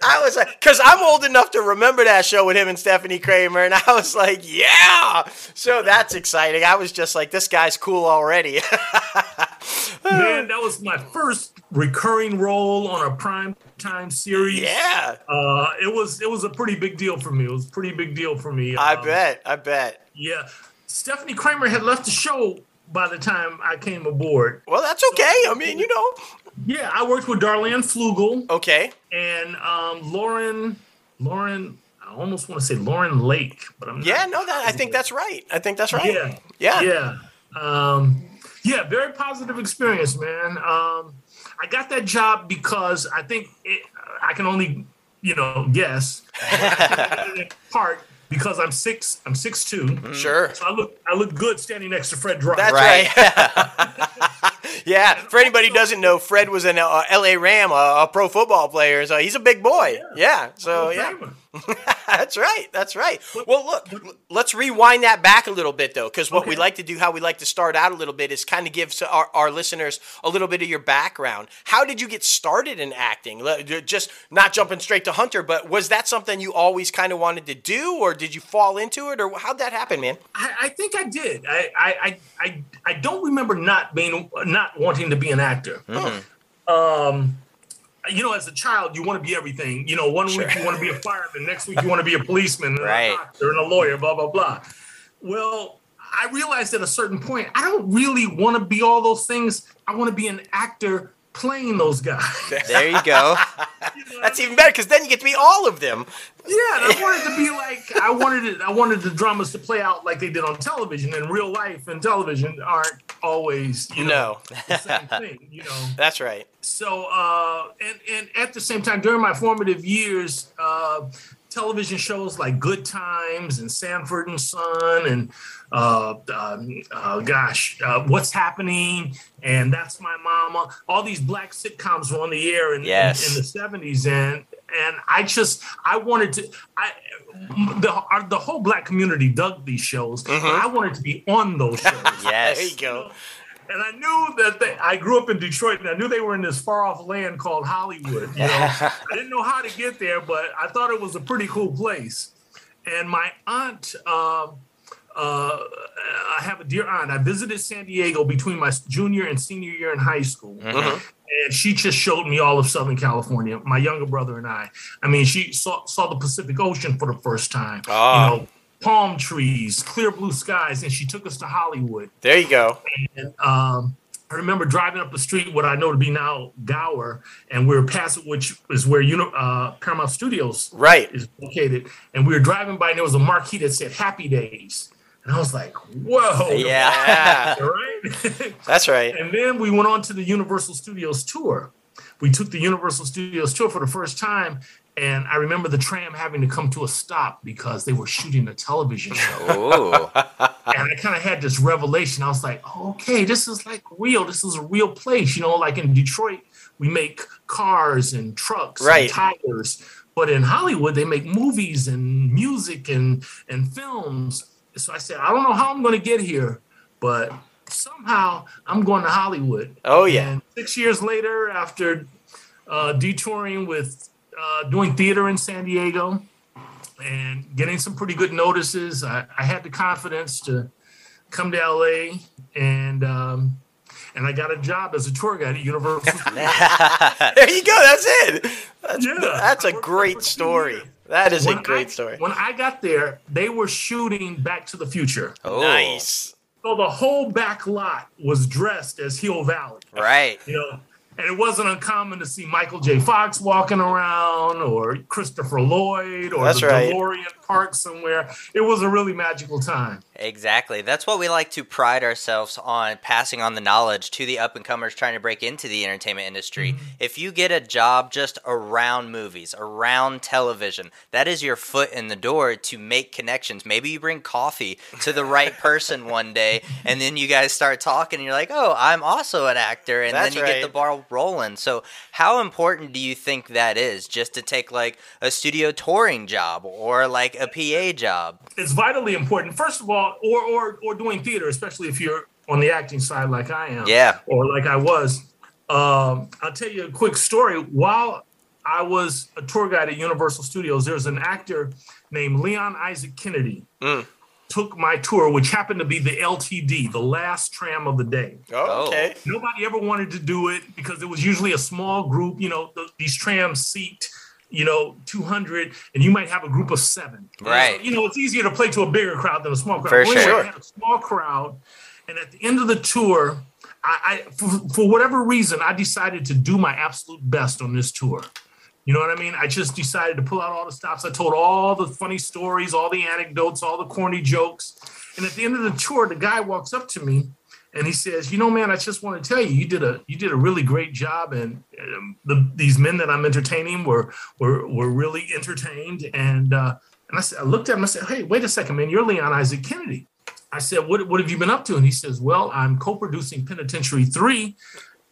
I was like, because I'm old enough to remember that show with him and Stepfanie Kramer, and I was like, yeah. So that's exciting. I was just like, this guy's cool already. *laughs*
Man, that was my first recurring role on a prime time series.
yeah,
Uh, it was it was a pretty big deal for me. It was a pretty big deal for me.
I
Um,
bet. I bet.
Yeah. Stepfanie Kramer had left the show by the time I came aboard.
Well, that's okay. I mean, you know.
Yeah, I worked with Darlanne Fluegel
Okay.
and um, Lauren. Lauren, I almost want to say Lauren Lake, but I'm not
Yeah, no, that I think that's right. I think that's right.
Yeah.
Yeah.
Yeah. Um, yeah, very positive experience, man. Um, I got that job because I think it, I can only, you know, guess. *laughs* part because I'm six. I'm six two.
Sure.
So I look I look good standing next to Fred Dry.
That's
Right. *laughs*
yeah. For anybody who doesn't know, Fred was an uh, L.A. Ram, a, a pro football player, so he's a big boy. Yeah. So
Hall of
yeah. *laughs* That's right. That's right. Well, look, let's rewind that back a little bit, though, because what we like to do, how we like to start out a little bit, is kind of give our, our listeners a little bit of your background. How did you get started in acting? Just not jumping straight to Hunter, but was that something you always kind of wanted to do, or did you fall into it, or how'd that happen, man?
I, I think I did. I, I, I, I, I don't remember not being, not wanting to be an actor. Um, you know, as a child, you want to be everything. You know, one week you want to be a fireman, next week you want to be a policeman, and
Right.
a doctor, and a lawyer, blah blah blah. Well, I realized at a certain point, I don't really want to be all those things. I want to be an actor playing those guys.
There you go. *laughs*
That's even better, because then you get to be all of them.
Yeah, and I wanted to be like I wanted it. I wanted the dramas to play out like they did on television. And real life and television aren't always you know
No,
the same thing. You know. *laughs*
that's right.
So uh, and and at the same time during my formative years, uh, television shows like Good Times and Sanford and Son and uh, um, uh, gosh, uh, What's Happening and That's My Mama. All these black sitcoms were on the air in, in-
Yes.
in, the seventies, and and I just I wanted to I the our, the whole black community dug these shows. but I wanted to be on those *laughs* shows.
Yes.
There you go.
And I knew that they, I grew up in Detroit, and I knew they were in this far off land called Hollywood. You know, *laughs* I didn't know how to get there, but I thought it was a pretty cool place. And my aunt, um uh, I have a dear aunt. I visited San Diego between my junior and senior year in high school, and she just showed me all of Southern California. My younger brother and I. I mean, she saw saw the Pacific Ocean for the first time.
Ah.
You know, palm trees, clear blue skies, and she took us to Hollywood.
There you go.
And um, I remember driving up the street, what I know to be now Gower, and we were passing, which is where you know uh, Paramount Studios
Right.
is located. And we were driving by, and there was a marquee that said "Happy Days," and I was like, "Whoa!"
Yeah.
Yeah, *laughs*
right. *laughs*
that's right.
and then we went on to the Universal Studios tour. We took the Universal Studios tour for the first time. And I remember the tram having to come to a stop because they were shooting a television show *laughs*
Ooh. *laughs*
and I kind of had this revelation. I was like, okay, this is like real. This is a real place. You know, like in Detroit, we make cars and trucks
Right.
and tires. But in Hollywood, they make movies and music and, and films. So I said, I don't know how I'm going to get here, but somehow I'm going to Hollywood.
Oh, yeah.
And six years later, after uh, detouring with uh, doing theater in San Diego and getting some pretty good notices, I, I had the confidence to come to LA and um, and I got a job as a tour guide at Universal. *laughs* *laughs*
There you go. That's it. That's,
Yeah.
that's
I
a
worked there for
great story.
years.
That is a
When I-
great story.
When I got there, they were shooting Back to the Future.
Oh.
Nice.
So the whole back lot was dressed as Hill Valley.
Right.
you know and it wasn't uncommon to see michael j fox walking around or christopher lloyd or
That's
the
right.
delorean park somewhere it was a really magical time
Exactly. That's what we like to pride ourselves on passing on the knowledge to the up and comers trying to break into the entertainment industry. Mm-hmm. If you get a job just around movies, around television, that is your foot in the door to make connections. Maybe you bring coffee to the right person one day and then you guys start talking and you're like, "Oh, I'm also an actor." And
That's
then you get the ball rolling. So, how important do you think that is just to take like a studio touring job or like a PA job?
it's vitally important first of all or or or doing theater especially if you're on the acting side like i am
Yeah.
or like i was um, i'll tell you a quick story while i was a tour guide at universal studios there's an actor named leon isaac kennedy
Mm.
Took my tour which happened to be the ltd the last tram of the day
oh, oh, okay.
nobody ever wanted to do it because it was usually a small group. You know, th- these trams seat, you know, 200, and you might have a group of seven.
Right.
So, you know, it's easier to play to a bigger crowd than a small crowd.
For
Well, anyway,
sure.
I had a small crowd, and at the end of the tour, I, I for, for whatever reason, I decided to do my absolute best on this tour. You know what I mean? I just decided to pull out all the stops. I told all the funny stories, all the anecdotes, all the corny jokes. And at the end of the tour, the guy walks up to me and he says, "You know, man, I just want to tell you, you did a you did a really great job, and um, the, these men that I'm entertaining were were were really entertained." And uh, and I said, I looked at him. I said, "Hey, wait a second, man, you're Leon Isaac Kennedy." I said, "What what have you been up to?" And he says, "Well, I'm co-producing Penitentiary Three."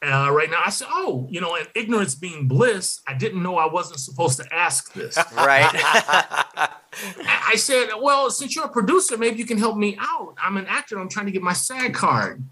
Uh, right now. I said, oh, you know, and ignorance being bliss, I didn't know I wasn't supposed to ask this. *laughs*
Right. *laughs*
I said, well, since you're a producer, maybe you can help me out. I'm an actor. I'm trying to get my SAG card.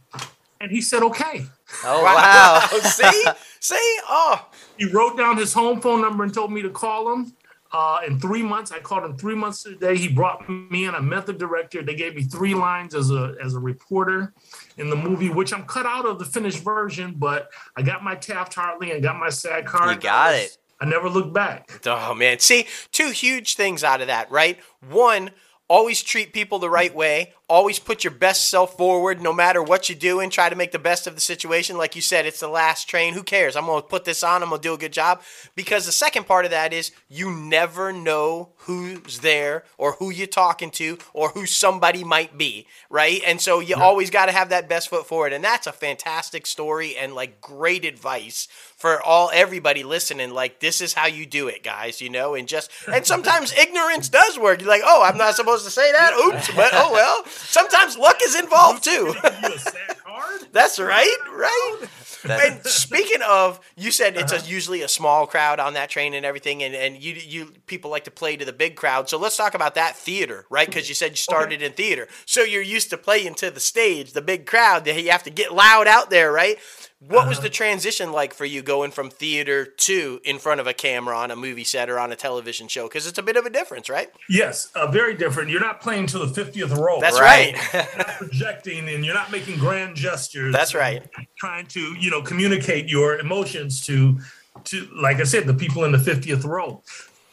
And he said, okay.
oh *laughs* wow.
see, see, oh,
He wrote down his home phone number and told me to call him. Uh, in three months, I called him three months the day. He brought me in. I met the director. They gave me three lines as a as a reporter in the movie, which I'm cut out of the finished version. But I got my Taft Hartley and got my SAG card.
You got it.
I never looked back.
Oh man, see, two huge things out of that, right? One, always treat people the right way. Always put your best self forward no matter what you do and try to make the best of the situation. Like you said, it's the last train. Who cares? I'm going to put this on. I'm going to do a good job. Because the second part of that is you never know who's there or who you're talking to or who somebody might be, right? And so you always got to have that best foot forward. And that's a fantastic story and like great advice for all everybody listening like this is how you do it guys you know and just and sometimes *laughs* ignorance does work you're like oh i'm not supposed to say that oops but oh well sometimes luck is involved too.
You a SAG card? *laughs*
that's right right? Oh. And *laughs* speaking of you said it's uh-huh. a, usually a small crowd on that train and everything and, and you you people like to play to the big crowd. So let's talk about that theater right? Because you said you started in theater. So you're used to playing to the stage the big crowd that you have to get loud out there right what was the transition like for you going from theater to in front of a camera on a movie set or on a television show because it's a bit of a difference right
Yes, uh, very different. You're not playing to the 50th row.
that's
Right.
right,
You're not *laughs* projecting and you're not making grand gestures.
that's right
Trying to, you know, communicate your emotions to, to like I said, the people in the 50th row.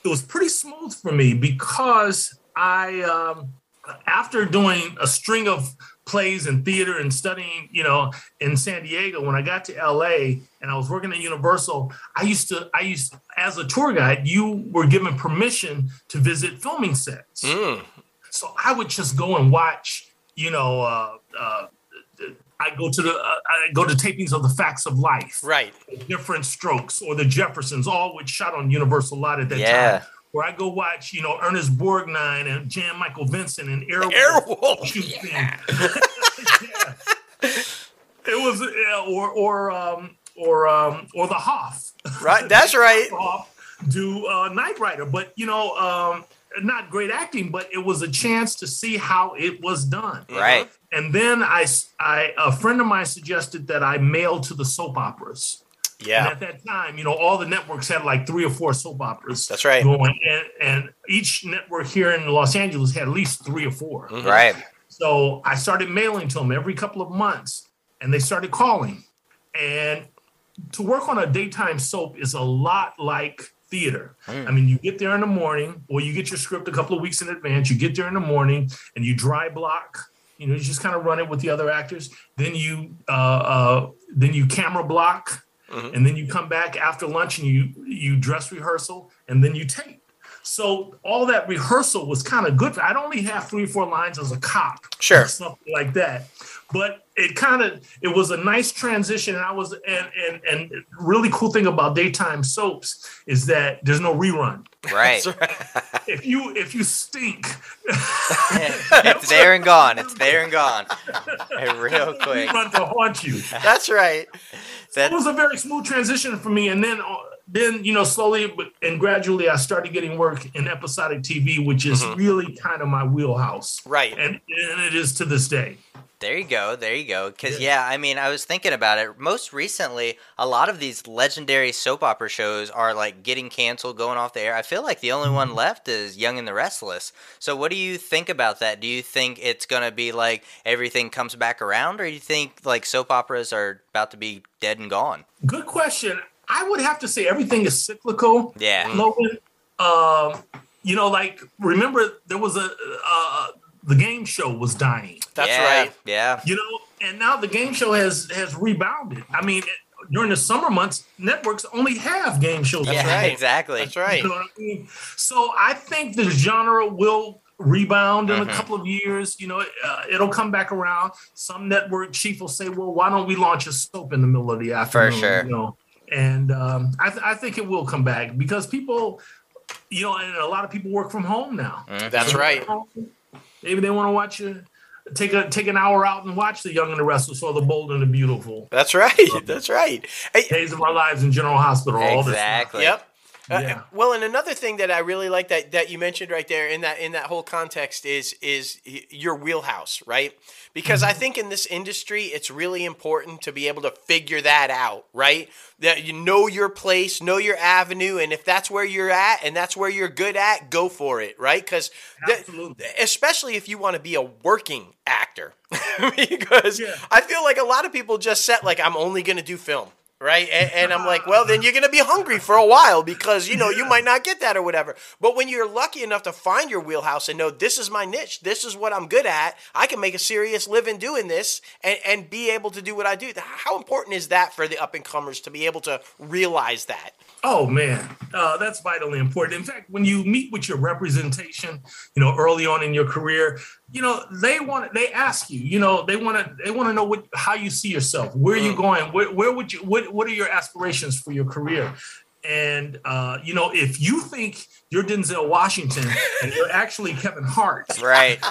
It was pretty smooth for me because I, um, after doing a string of plays and theater and studying, you know, in San Diego, when I got to LA and I was working at Universal, I used to, I used, as a tour guide, you were given permission to visit filming sets.
Mm.
So I would just go and watch, you know, uh, uh, I go to the, uh, I go to tapings of the Facts of Life,
right
Diff'rent Strokes, or the Jeffersons, all which shot on Universal a lot at that
Yeah.
time. Where I go watch, you know, Ernest Borgnine and Jan Michael Vincent and Airwolf.
Airwolf, *laughs*
shooting. Yeah. *laughs* It was, uh, or or um, or um, or the Hoff.
right that's *laughs* right
Hoff do uh, Knight Rider, but you know, um, not great acting, but it was a chance to see how it was done.
Right.
And then I, I, a friend of mine suggested that I mail to the soap operas. And
yeah
at that time, you know, all the networks had like three or four soap operas.
That's right.
Going, and, and each network here in Los Angeles had at least three or 4
Mm-hmm.
Right.
So I started mailing to them every couple of months, and they started calling. And to work on a daytime soap is a lot like theater. I mean, you get there in the morning, or you get your script a couple of weeks in advance. You get there in the morning, and you dry block. You know, you just kind of run it with the other actors. Then you, uh, uh, then you camera block, Mm-hmm. and then you come back after lunch and you you dress rehearsal, and then you tape. So all that rehearsal was kind of good. I'd only have three or four lines as a cop,
Sure.
or something like that. But it kind of it was a nice transition. And I was and and and really cool thing about daytime soaps is that there's no rerun.
Right.
If you if you stink, *laughs*
it's there and gone. It's there and gone. *laughs* Real quick.
rerun to haunt you.
that's right
it was a very smooth transition for me and then uh, then you know slowly and gradually i started getting work in episodic tv which is really kind of my wheelhouse
Right.
and, and it is to this day
There you go. There you go. Because,
Yeah.
yeah. I mean, I was thinking about it. Most recently, a lot of these legendary soap opera shows are like getting canceled, going off the air. I feel like the only
Mm-hmm.
one left is Young and the Restless. So, what do you think about that? Do you think it's going to be like everything comes back around, or do you think like soap operas are about to be dead and gone?
good question i would have to say everything is cyclical
Yeah.
Logan. Um, you know like remember there was a uh, the game show was dying
that's
yeah,
right
Yeah.
you know and now the game show has has rebounded i mean during the summer months networks only have game shows
yeah,
right.
exactly.
that's right
You know what I mean? So I think the genre will rebound in
Mhm.
a couple of years. You know, uh, it'll come back around. Some network chief will say, "Well, why don't we launch a soap in the middle of the afternoon?"
For sure.
You know, and um, I, th- I think it will come back because people, you know, and a lot of people work from home now.
Mhm.
That's right
Maybe they want to watch a, take a take an hour out and watch The Young and the Restless or The Bold and the Beautiful.
That's right. That's right. Hey,
Days of Our Lives in General Hospital. All this
Exactly.
Yep. Uh, well, and another thing that I really like that that you mentioned right there in that in that whole context is is your wheelhouse, right? Because I think in this industry, it's really important to be able to figure that out, right? That you know your place, know your avenue, and if that's where you're at and that's where you're good at, go for it, right? Because especially if you want to be a working actor, *laughs* because
Yeah.
I feel like a lot of people just set like I'm only going to do film. Right. And, and I'm like, well, then *laughs* you're going to be hungry for a while because, you know, you might not get that or whatever. But when you're lucky enough to find your wheelhouse and know this is my niche, this is what I'm good at, I can make a serious living doing this and, and be able to do what I do. How important is that for the up and comers to be able to realize that?
Oh man, uh, that's vitally important. In fact, when you meet with your representation, you know, early on in your career, you know, they want they ask you, you know, they want to they want to know what how you see yourself, where are you going, where, where would you what what are your aspirations for your career, and uh, you know, if you think you're Denzel Washington and you're *laughs* actually Kevin Hart,
Right.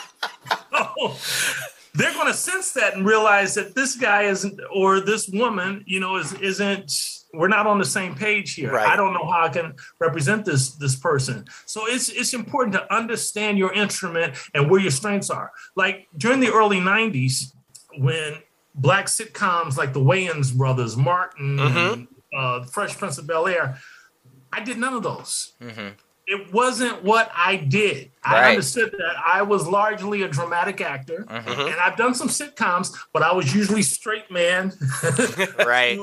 *laughs*
they're going to sense that and realize that this guy isn't or this woman you know is isn't we're not on the same page here.
Right.
i don't know how i can represent this this person. So it's it's important to understand your instrument and where your strengths are. Like during the early 90s when black sitcoms like the wayans brothers martin mm-hmm. and, uh, fresh prince of bel air i did none of those. Mm-hmm. It wasn't what I did. I understood that I was largely a dramatic actor, mm-hmm. and I've done some sitcoms, but I was usually straight man. *laughs* *laughs*
Right.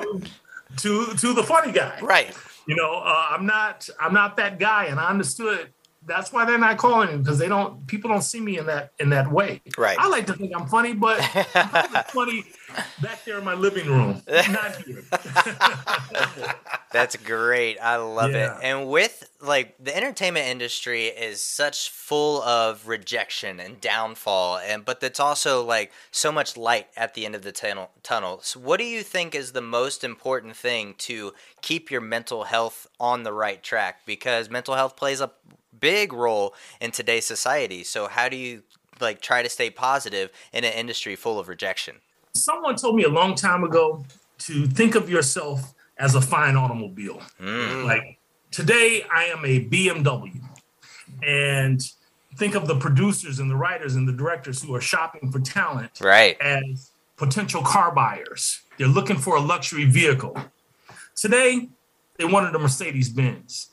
To to the funny guy.
Right.
You know, uh, I'm not I'm not that guy, and I understood. That's why they're not calling me because they don't. People don't see me in that in that way.
Right.
I like to think I'm funny, but *laughs* I'm funny back there in my living room, not here. *laughs*
That's great. I love
Yeah.
it. And with like the entertainment industry is such full of rejection and downfall and but that's also like so much light at the end of the tunnel tunnel. So what do you think is the most important thing to keep your mental health on the right track because mental health plays a big role in today's society. So how do you like try to stay positive in an industry full of rejection?
Someone told me a long time ago to think of yourself as a fine automobile. Mm. Like today, I am a BMW, and think of the producers and the writers and the directors who are shopping for talent
Right.
as potential car buyers. They're looking for a luxury vehicle. Today, they wanted a Mercedes Benz,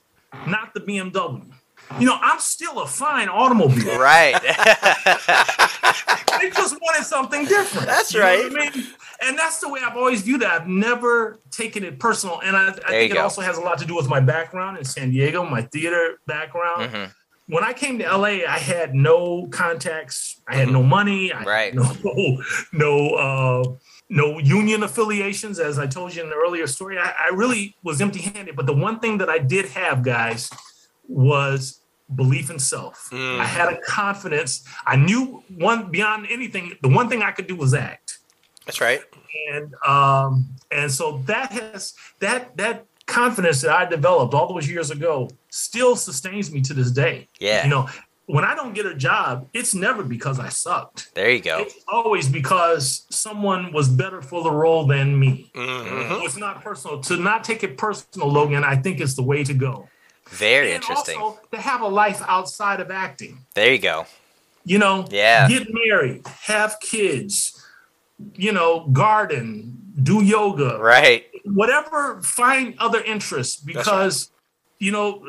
not the BMW. You know, I'm still a fine automobile.
Right. *laughs*
they just wanted something different.
That's right.
I mean? And that's the way I've always viewed it. I've never taken it personal. And I, I think it
go.
also has a lot to do with my background in San Diego, my theater background.
Mhm.
When I came to LA, I had no contacts. I had no money. I
Right.
no, *laughs* no, uh, no union affiliations. As I told you in the earlier story, I, I really was empty handed. But the one thing that I did have, guys, was belief in self. I had a confidence. I knew one beyond anything, the one thing I could do was act.
That's right.
And um and so that has that that confidence that I developed all those years ago still sustains me to this day.
Yeah.
You know, when I don't get a job, it's never because I sucked.
There you go.
It's always because someone was better for the role than me.
Mhm.
It's not personal. To not take it personal, Logan, I think is the way to go.
Very
and
interesting.
also to have a life outside of acting.
There you go.
You know,
Yeah.
get married, have kids, you know, garden, do yoga,
Right.
whatever, find other interests because, you know,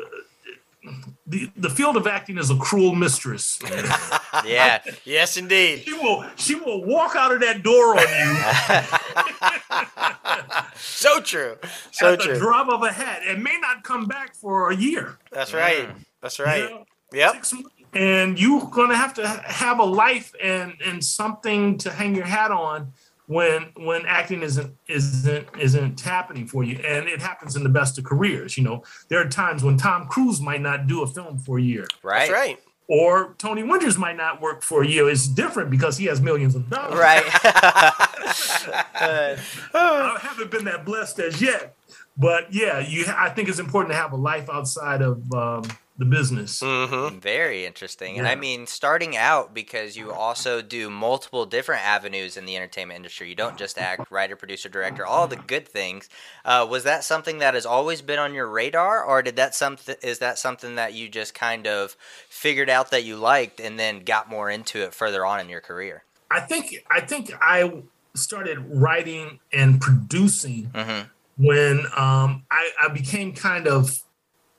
the, the field of acting is a cruel mistress. *laughs*
Yeah.
Yes, indeed.
she will she will walk out of that door on you *laughs* *laughs*
So true. So
at the
true.
drop of a hat It may not come back for a year.
That's right. Mm. That's right.
you know?
Yep.
Six months. And you're gonna have to have a life and and something to hang your hat on when when acting isn't isn't isn't happening for you. And it happens in the best of careers. You know, there are times when Tom Cruise might not do a film for a year,
Right.
That's right.
Or Tony Winters might not work for you. It's different because he has millions of dollars.
Right. *laughs* *laughs*
I haven't been that blessed as yet. But yeah, you. I think it's important to have a life outside of um, the business.
Mm-hmm.
Very interesting. And I mean, starting out because you also do multiple different avenues in the entertainment industry. You don't just act, writer, producer, director, all the good things. Uh, was that something that has always been on your radar, or did that something is that something that you just kind of figured out that you liked and then got more into it further on in your career?
I think I think I started writing and producing
Mhm.
when um, I, I became kind of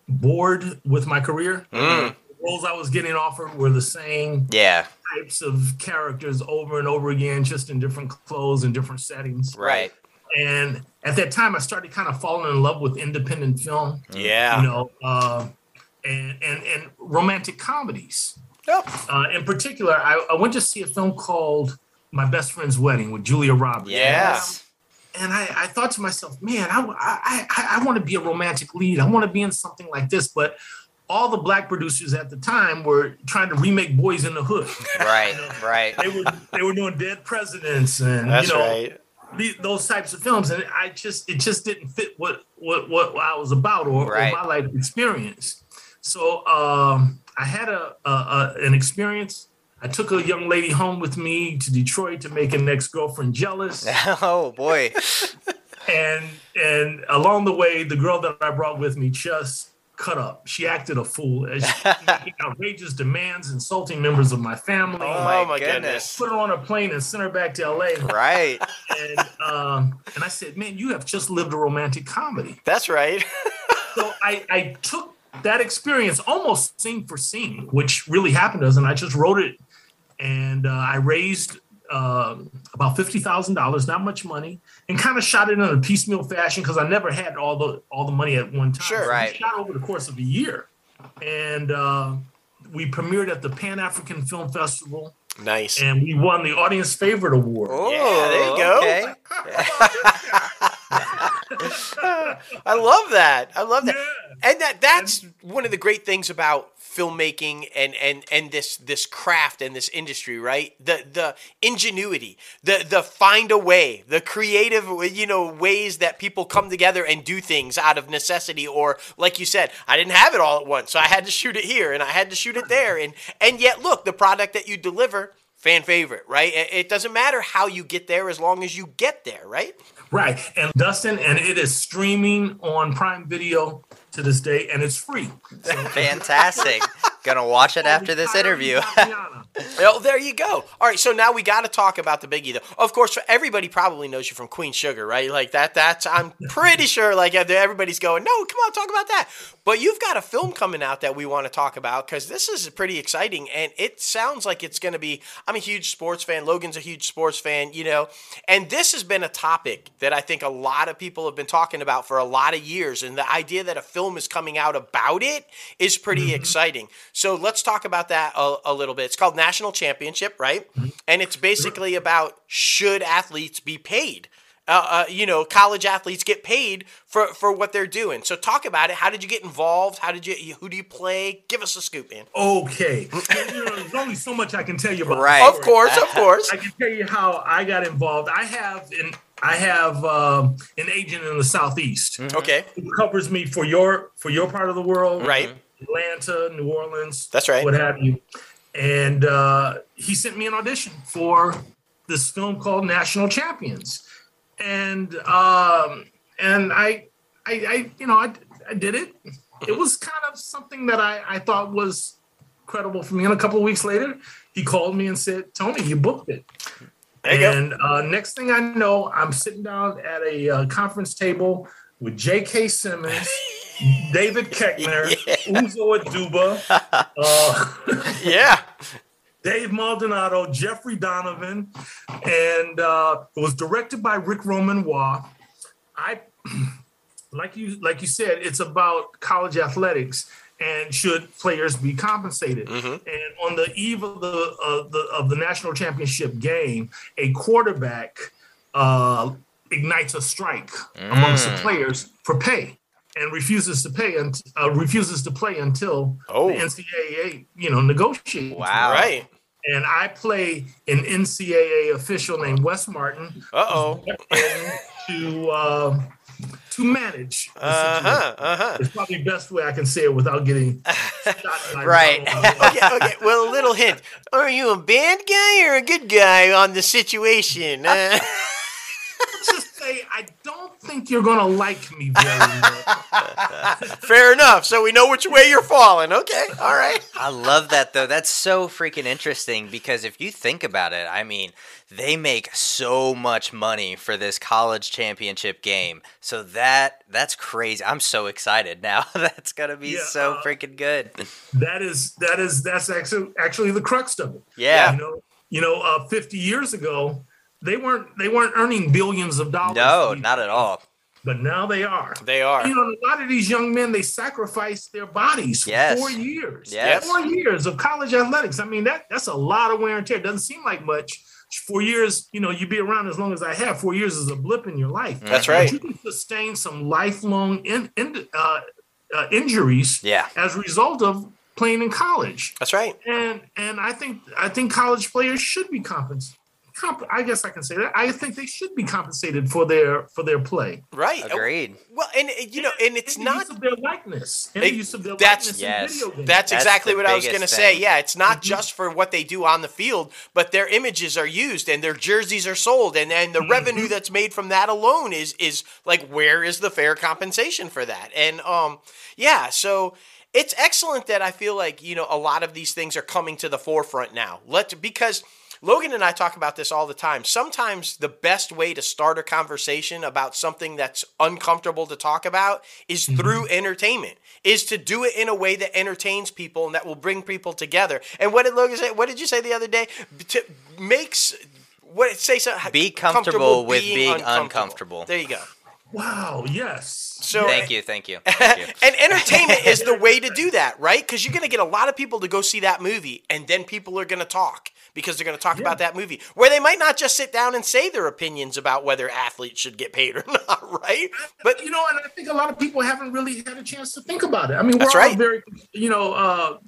bored with my career.
Mm.
The roles I was getting offered were the same
Yeah,
types of characters over and over again, just in different clothes and different settings.
right.
And at that time, I started kind of falling in love with independent film.
Yeah.
You know, uh, and and and romantic comedies.
Yep.
Uh, in particular, I, I went to see a film called My Best Friend's Wedding with Julia Roberts.
Yeah.
And I, I thought to myself, man, I, I, I, I want to be a romantic lead. I want to be in something like this. But all the black producers at the time were trying to remake Boys in the Hood.
Right, right.
They were they were doing Dead Presidents and
That's
you know
right.
the, those types of films, and I just it just didn't fit what what what I was about or,
Right.
or my life experience. So um, I had a, a, a an experience. I took a young lady home with me to Detroit to make an ex girlfriend jealous, *laughs*
oh boy. *laughs*
and and along the way, the girl that I brought with me just cut up. She acted a fool, as she *laughs* making outrageous demands, insulting members of my family.
Oh,
Oh,
my
my
goodness.
goodness.
Put her on a plane and sent her back to L.A.
Right.
and um, and I said, "Man, you have just lived a romantic comedy."
That's right.
So I, I took that experience almost scene for scene, which really happened to us, and I just wrote it, and uh, I raised uh, about fifty thousand dollars, not much money, and kind of shot it in a piecemeal fashion because I never had all the all the money at one time.
Sure.
So
Right.
shot over the course of a year, and uh, we premiered at the Pan African Film Festival,
nice.
and we won the Audience Favorite Award.
Oh,
Yeah, there you go.
Okay. *laughs*
I love that. I love that.
Yeah.
And that that's one of the great things about filmmaking and and and this this craft and this industry, right? The the ingenuity, the the find a way, the creative you know ways that people come together and do things out of necessity or like you said, I didn't have it all at once, so I had to shoot it here and I had to shoot it there and and yet look, the product that you deliver fan favorite, right? It, doesn't matter how you get there as long as you get there, right?
Right. And Dustin, and it is streaming on Prime Video to this day, and it's free. So,
Fantastic. *laughs* Gonna watch it after this interview.
Well, *laughs* oh, there you go. All right, so now we got to talk about the biggie, though. Of course, everybody probably knows you from Queen Sugar, right? Like that. That's I'm pretty *laughs* sure. Like everybody's going, no, come on, talk about that. But you've got a film coming out that we want to talk about because this is pretty exciting, and it sounds like it's going to be. I'm a huge sports fan. Logan's a huge sports fan, you know, and this has been a topic that I think a lot of people have been talking about for a lot of years, and the idea that a film is coming out about it is pretty exciting. So let's talk about that a, a little bit. It's called National Championship, right? And it's basically about should athletes be paid? Uh, uh, you know, college athletes get paid for, for what they're doing. So talk about it. How did you get involved? How did you? Who do you play? Give us a scoop, man.
Okay. *laughs* you know, there's only so much I can tell you about.
Right.
Of course, of course.
I can tell you how I got involved. I have an I have um, an agent in the southeast
Okay,
who covers me for your for your part of the world,
right.
Atlanta, New Orleans,
That's right.
what have you. And uh, he sent me an audition for this film called National Champions, and um, and I, I, I you know, I, I did it. It was kind of something that I, I thought was credible for me. And a couple of weeks later, he called me and said, "Tony, you booked it."
You
and uh, next thing I know, I'm sitting down at a uh, conference table with J.K. Simmons, *laughs* David *laughs* Koechner, Uzo Aduba, uh, *laughs*
Yeah.
Dave Maldonado, Jeffrey Donovan, and uh, it was directed by Ric Roman Waugh. I, *clears throat* like you, like you said, it's about college athletics and should players be compensated. And on the eve of the, of the of the national championship game, a quarterback uh, ignites a strike amongst the players for pay. And refuses to pay and uh, refuses to play until
Oh.
the NCAA, you know, negotiates.
Wow.
Right.
And I play an NCAA official named Wes Martin
Uh oh.
to uh, to manage. Uh-huh,
Uh huh.
It's probably the best way I can say it without getting *laughs* shot
Right. *laughs*
Okay, okay. Well, a little hint. Are you a bad guy or a good guy on the situation? *laughs* Uh,
just say I don't think you're gonna like me very *laughs* much.
fair enough. So we know which way you're falling. Okay. All right. *laughs*
I love that though. That's so freaking interesting because if you think about it, I mean, they make so much money for this college championship game. So that that's crazy. I'm so excited now. *laughs* that's gonna be
Yeah,
so
uh,
freaking good.
that is that is that's actually actually the crux of it.
Yeah.
You know, you know, uh, 50 years ago, they weren't they weren't earning billions of dollars.
No, not at all.
But now they are.
They are.
You know, a lot of these young men they sacrificed their bodies for
Yes.
four years.
Yes.
Four years of college athletics. I mean, that that's a lot of wear and tear. It doesn't seem like much. Four years, you know, you be around as long as I have. Four years is a blip in your life.
That's
But
right.
you can sustain some lifelong in, in, uh, uh, injuries
Yeah.
as a result of playing in college.
That's right.
And and I think I think college players should be compensated. Comp- I guess I can say that. I think they should be compensated for their for their play.
Right.
Agreed.
Well, and you know, and it's
And the
not.
use of their likeness. And
They-
the use of their
that's-
likeness
Yes.
in video games.
That's,
That's
exactly what I was going to say. Yeah, it's not
Mhm.
just for what they do on the field, but their images are used and their jerseys are sold, and and the revenue that's made from that alone is is like where is the fair compensation for that? And um, yeah, so it's excellent that I feel like you know a lot of these things are coming to the forefront now. Let because. Logan and I talk about this all the time. Sometimes the best way to start a conversation about something that's uncomfortable to talk about is mm-hmm. through entertainment. Is to do it in a way that entertains people and that will bring people together. And what did Logan say? What did you say the other day? To, makes what say so
Be comfortable with being uncomfortable.
There you go.
Wow. Yes.
So
Thank you, thank you. Thank *laughs* you.
and entertainment is the way to do that, right? Because you're going to get a lot of people to go see that movie, and then people are going to talk because they're going to talk about that movie, where they might not just sit down and say their opinions about whether athletes should get paid or *laughs* not, right? But
you know, and I think a lot of people haven't really had a chance to think about it. I mean, we're
That's
all
right.
very, you know, uh,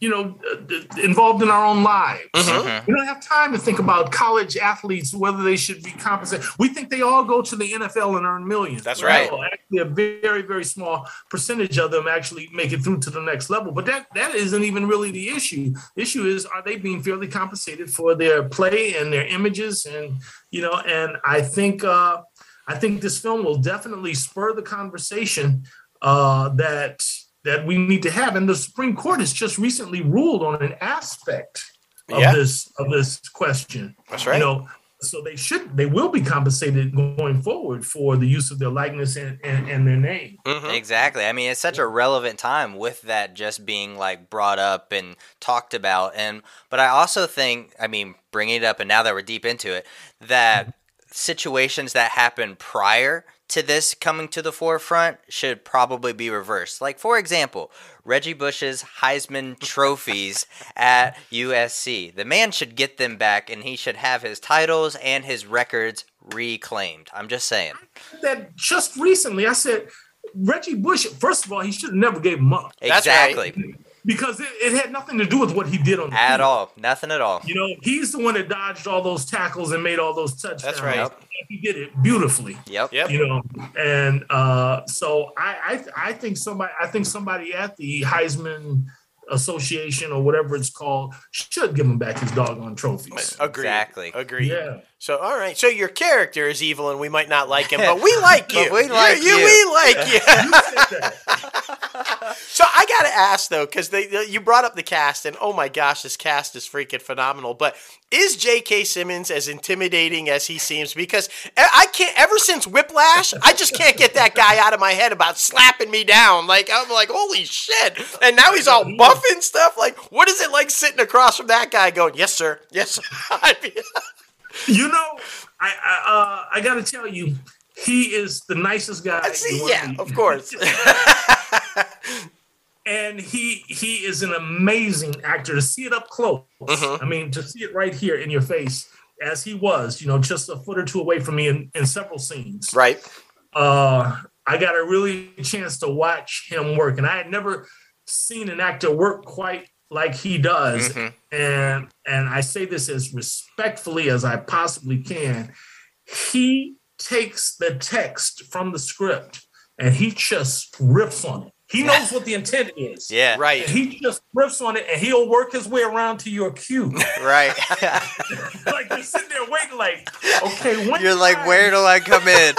you know, uh, involved in our own lives.
Mm-hmm.
We don't have time to think about college athletes whether they should be compensated. We think they all go to the NFL and earn millions.
That's
right.
No, actually, a very, very small percentage of them actually make it through to the next level. But that that isn't even really the issue. The issue is are they being fairly compensated for their play and their images and you know? And I think uh, I think this film will definitely spur the conversation uh, that that we need to have. And the Supreme Court has just recently ruled on an aspect of
Yeah.
this of this question.
That's right.
You know, so they should they will be compensated going forward for the use of their likeness and, and, and their name.
Mhm.
Exactly. I mean, it's such a relevant time with that just being like brought up and talked about. And but I also think, I mean, bringing it up, and now that we're deep into it, that situations that happen prior to this coming to the forefront should probably be reversed. Like for example, Reggie Bush's Heisman trophies *laughs* at USC. The man should get them back, and he should have his titles and his records reclaimed. I'm just saying.
That just recently I said Reggie Bush, first of all, he should have never gave him up
That's right.
Exactly.
because it, it had nothing to do with what he did on the
At
field.
all. Nothing at all.
You know, he's the one that dodged all those tackles and made all those touchdowns.
That's right.
Yep.
He did it beautifully.
Yep.
Yep.
You know, and uh, so I, I I think somebody I think somebody at the Heisman Association or whatever it's called should give him back his doggone trophies.
Agreed.
Exactly.
Agreed.
Yeah.
So, all right. So your character is evil, and we might not like him, but we *laughs* like you.
We like you.
We like *laughs* you.
You. *laughs*
So I gotta ask though, because they you brought up the cast, and oh my gosh, this cast is freaking phenomenal. But is J.K. Simmons as intimidating as he seems? Because I I can't. Ever since Whiplash, I just can't get that guy out of my head about slapping me down. Like I'm like, holy shit! And now he's all buff and stuff. Like, what is it like sitting across from that guy, going, "Yes, sir. Yes, sir." I mean,
You know, I I, uh, I got to tell you, he is the nicest guy.
see, yeah, of course. *laughs*
and he he is an amazing actor to see it up close.
Mhm.
I mean, to see it right here in your face, as he was, you know, just a foot or two away from me in, in several scenes.
right.
Uh, I got a really chance to watch him work, and I had never seen an actor work quite like he does.
Mhm.
And and I say this as respectfully as I possibly can. He takes the text from the script and he just riffs on it. He knows what the intent is.
Yeah.
And
Right.
he just riffs on it and he'll work his way around to your cue. *laughs*
Right. *laughs*
like you're sitting there waiting, like, okay, *laughs* when
You're like,
time?
where do I come in?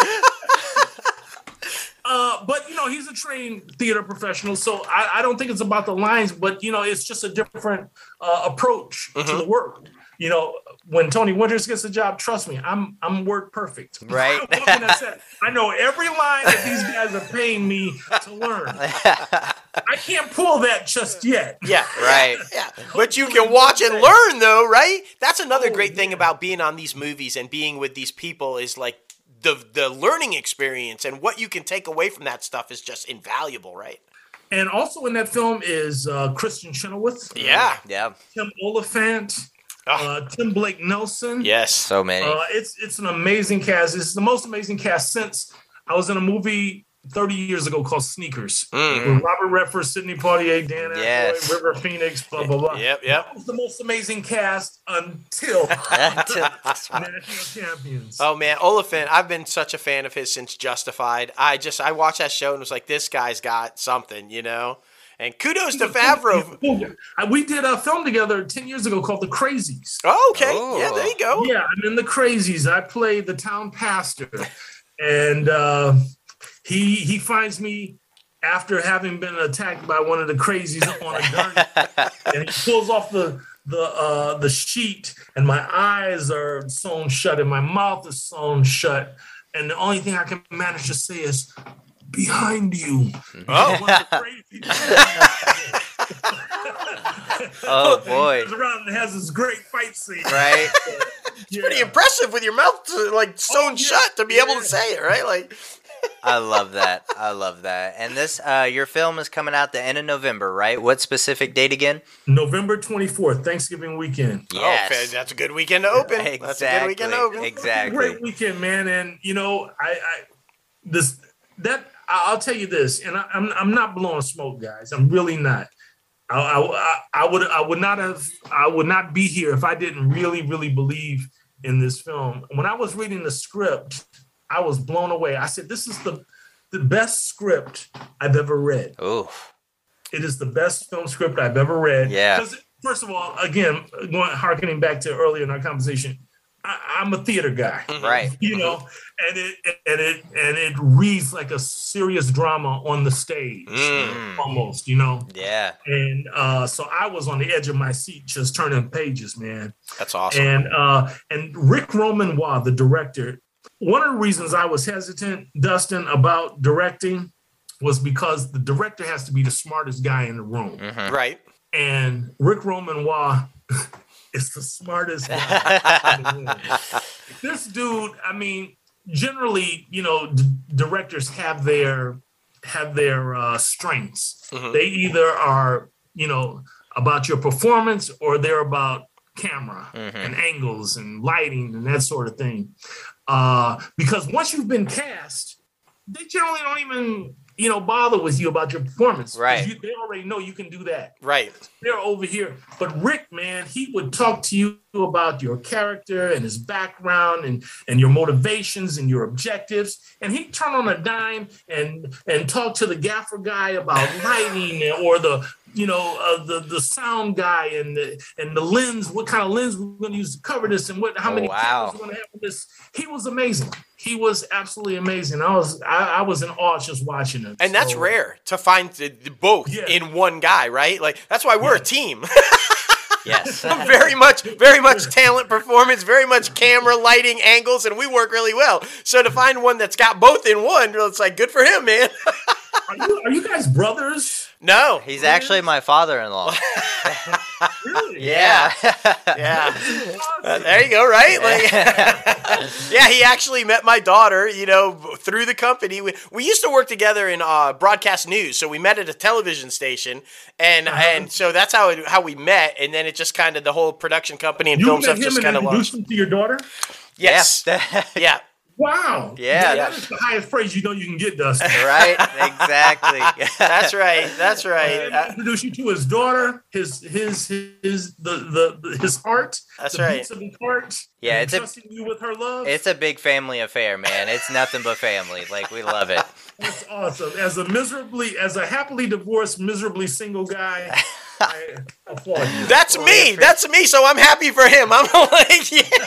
Uh, but you know, he's a trained theater professional, so I, I don't think it's about the lines, but you know, it's just a different uh, approach to the work. You know, when Tony Winters gets a job, trust me, I'm I'm work perfect. *laughs*
Right.
I'm walking that set. I know every line that these guys are paying me to learn. *laughs* I can't pull that just yet.
Yeah.
Right. *laughs*
Yeah, but you can watch and learn though, right? That's another
Oh,
great thing about being on these movies and being with these people is like the the learning experience and what you can take away from that stuff is just invaluable, right?
And also in that film is uh, Kristin Chenoweth,
Yeah.
Yeah.
Tim Olyphant,
Oh.
uh, Tim Blake Nelson.
Yes.
So many.
Uh, it's it's an amazing cast. It's the most amazing cast since I was in a movie 30 years ago called Sneakers
Mm.
Robert Redford, Sidney Poitier, Dan
Yes.
Aykroyd, River Phoenix, blah blah blah.
Yep. Yep.
That was the most amazing cast until *laughs* National Champions.
Oh man, Olyphant! I've been such a fan of his since Justified. I just I watched that show and was like, this guy's got something, you know. And kudos to Favreau.
We did a film together 10 years ago called The Crazies.
Oh, okay,
Oh.
yeah, there you go.
Yeah, I'm in The Crazies. I played the town pastor, and uh, he he finds me after having been attacked by one of the crazies on a gun, *laughs* and he pulls off the the uh, the sheet, and my eyes are sewn shut, and my mouth is sewn shut, and the only thing I can manage to say is. Behind you. *laughs*
Oh.
One of the crazies. *laughs*
Oh, boy.
Turns around and has this great fight scene.
right.
Yeah.
Pretty impressive with your mouth like sewn
yeah.
shut to be able to say it, right? Like,
I love that. I love that. And this, uh, your film is coming out the end of November, right? What specific date again?
November 24th, Thanksgiving weekend.
Yes.
oh, fan- that's a good weekend to open. That's a good weekend to open.
Exactly.
Great weekend, man. And you know, I, I this that I- I'll tell you this, and I, I'm I'm not blowing smoke, guys. I'm really not. I, I, I would I would not have I would not be here if I didn't really really believe in this film. When I was reading the script, I was blown away. I said, "This is the the best script I've ever read."
Ooh.
It is the best film script I've ever read.
Yeah.
'Cause, First of all, again, going harkening back to earlier in our conversation, I, I'm a theater guy. *laughs*
Right.
You know, and it and it and it reads like a serious drama on the stage,
Mm.
almost. You know,
Yeah.
and uh, so I was on the edge of my seat, just turning pages, man.
That's awesome.
And uh, and Ric Roman Waugh, the director, one of the reasons I was hesitant, Dustin, about directing was because the director has to be the smartest guy in the room.
Mm-hmm.
right.
And Ric Roman Waugh *laughs* is the smartest guy in the room. *laughs* This dude, I mean, generally, you know, d- directors have their have their uh, strengths.
Mhm.
They either are, you know, about your performance or they're about camera
Mhm.
and angles and lighting and that sort of thing. Uh, because once you've been cast, they generally don't even, you know, bother with you about your performance.
Right.
You, they already know you can do that
Right.
they're over here. But Rick, man, he would talk to you about your character and his background and and your motivations and your objectives. And he'd turn on a dime and and talk to the gaffer guy about *laughs* lighting or the you know uh, the the sound guy and the and the lens, what kind of lens we're going to use to cover this and what how
Oh,
many
wow.
cameras we're going to have for this. He was amazing. He was absolutely amazing. I was I, I was in awe just watching him.
And that's rare to find the, the both
Yeah.
in one guy, right? Like that's why we're a team. *laughs*
Yes. *laughs*
very much, very much talent, performance, very much camera, lighting, angles, and we work really well. So to find one that's got both in one, it's like good for him, man. *laughs*
Are you, are you guys brothers?
no,
He's actually my father-in-law. *laughs*
Really? *laughs*
Yeah.
yeah. Uh, there you go, right? Like, *laughs* yeah, he actually met my daughter, you know, through the company. We, we used to work together in uh, broadcast news, so we met at a television station, and and so that's how it, how we met. And then it just kind of the whole production company and
You
film stuff
him
just kind of
introduced him to your daughter.
Yes,
Yeah.
yeah.
Wow.
Yeah.
that is the highest praise you know you can get, Dustin. *laughs*
Right? exactly. *laughs*
That's right. That's right. Uh,
introduce you to his daughter, his his his the the his heart.
That's
the
right.
of his heart.
Yeah, it's a-
trusting you with her love.
It's a big family affair, man. It's nothing but family. Like we love it.
That's awesome. As a miserably, as a happily divorced, miserably single guy, *laughs* I applaud *laughs* you.
That's me. That's me. So I'm happy for him. I'm *laughs* like, yeah.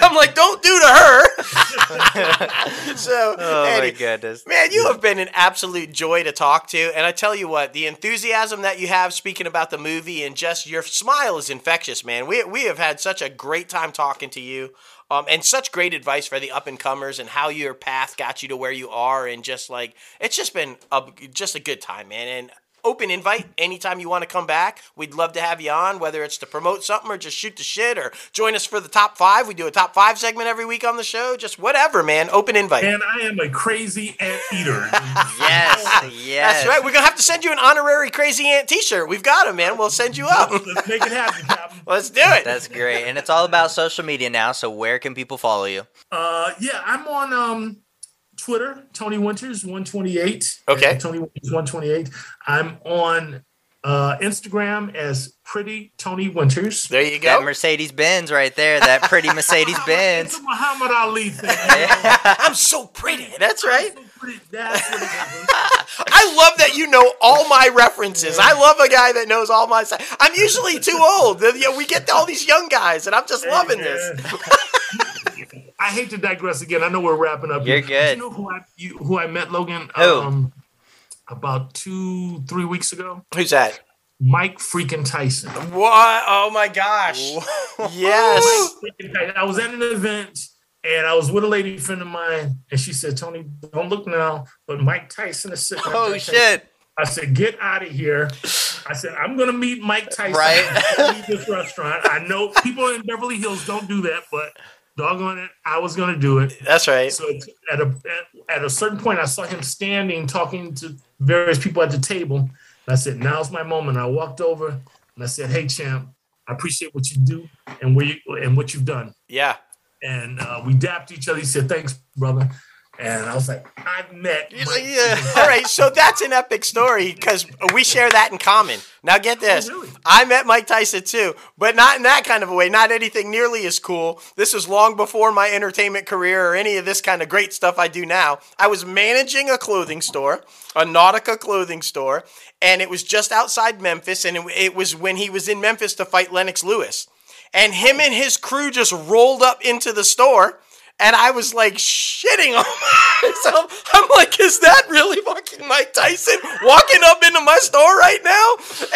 I'm like, don't do to her. *laughs* so,
Oh my goodness.
man, you have been an absolute joy to talk to. And I tell you what, the enthusiasm that you have speaking about the movie and just your smile is infectious, man. We, we have had such a great time talking to you. Um, and such great advice for the up and comers and how your path got you to where you are and just like it's just been a, just a good time man and open invite anytime you want to come back we'd love to have you on whether it's to promote something or just shoot the shit or join us for the top five we do a top five segment every week on the show just whatever man open invite
And I am a crazy ant eater. *laughs*
Yes, yes.
that's right we're gonna have to send you an honorary crazy ant t-shirt we've got them man we'll send you up
Let's make it happen, Captain. *laughs*
let's do it
That's great. And it's all about social media now. So where can people follow you?
Uh, yeah, I'm on um Twitter, Tony Winters one twenty eight.
Okay.
Tony Winters one twenty eight. I'm on uh Instagram as Pretty Tony Winters.
there you
That
go
Mercedes Benz right there. That pretty *laughs* Mercedes
It's
Benz.
a Muhammad Ali thing. *laughs*
i'm so pretty that's right
So pretty- That's what it is. *laughs*
I love that you know all my references. I love a guy that knows all my. si- I'm usually too old. You we get all these young guys, and I'm just loving this.
I hate to digress again. I know we're wrapping up.
You're
here.
good.
You know who I you, who I met, Logan?
Who?
Um, about two three weeks ago.
Who's that?
Mike freaking Tyson.
What? Oh my gosh! *laughs* Yes.
I was at an event and I was with a lady friend of mine, and she said, "Tony, don't look now, but Mike Tyson is sitting."
Oh
right there."
shit.
I said, "Get out of here." I said, "I'm gonna meet Mike Tyson.
Right.
I'm leave this restaurant. I know people in Beverly Hills don't do that, but doggone it, I was gonna do it."
That's right.
So at a at, at a certain point, I saw him standing talking to various people at the table. And I said, "Now's my moment." I walked over and I said, "Hey, champ, I appreciate what you do and where you and what you've done."
Yeah.
And uh, we dapped each other. He said, "Thanks, brother." And I was like, "I've met." Mike
Yeah. *laughs*
All right, so that's an epic story because we share that in common. Now get oh, this.
Oh, really?
I met Mike Tyson too, but not in that kind of a way, not anything nearly as cool. This was long before my entertainment career or any of this kind of great stuff I do now. I was managing a clothing store, a Nautica clothing store, and it was just outside Memphis, and it, it was when he was in Memphis to fight Lennox Lewis. And him and his crew just rolled up into the store and I was like shitting on *laughs* myself. I'm like, is that really fucking Mike Tyson walking up into my store right now?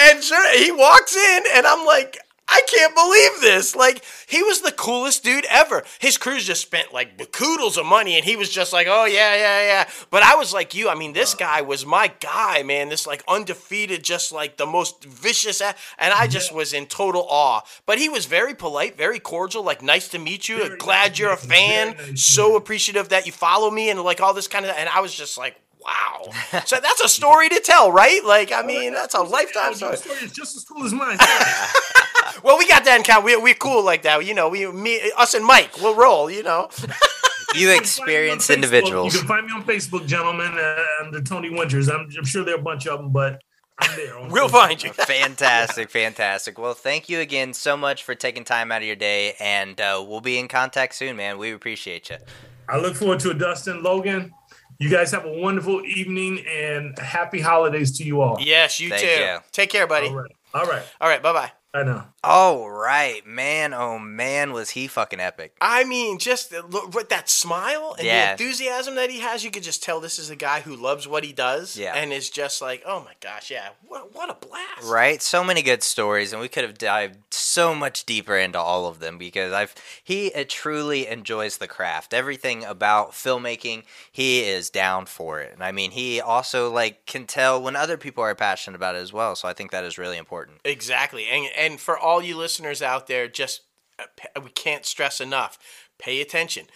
And sure, he walks in, and I'm like, I can't believe this. Like, he was the coolest dude ever. His crews just spent like bakoodles of money, and he was just like, oh, yeah, yeah, yeah. But I was like you. I mean, this uh. guy was my guy, man. This like undefeated, just like the most vicious. a- And I just was in total awe. But he was very polite, very cordial, like, nice to meet you.
Very
Glad
nice
you're a
to meet you.
fan.
Nice,
so appreciative that you follow me and like all this kind of. And I was just like, wow. *laughs* so that's a story to tell, right? Like, I mean, that's a lifetime
Your
story.
story is just as cool as mine. *laughs* *laughs*
Well, we got that in count. We we're cool like that. You know, we me us and Mike, we'll roll. You know.
You
You
experienced
can find me on Facebook.
individuals.
You can find me on Facebook, gentlemen, uh, under Tony Winters. I'm, I'm sure there are a bunch of them, but I'm there. on
We'll
Facebook.
find you.
fantastic, fantastic. Well, thank you again so much for taking time out of your day, and uh, we'll be in contact soon, man. We appreciate you.
I look forward to it, Dustin, Logan. You guys have a wonderful evening and happy holidays to you all.
Yes, you
Thank
too.
you.
Take care, buddy.
All right. All right.
All right. Bye bye.
I know.
Oh right, man. Oh man, was he fucking epic?
I mean, just the- look with that smile and
Yeah.
the enthusiasm that he has, you could just tell this is a guy who loves what he does.
Yeah.
And is just like, oh my gosh, yeah, what, what a blast.
Right, so many good stories, and we could have dived so much deeper into all of them because I've he uh, truly enjoys the craft. Everything about filmmaking, he is down for it, and I mean, he also like can tell when other people are passionate about it as well. So I think that is really important.
Exactly. And and for all you listeners out there, just uh, we can't stress enough. Pay attention.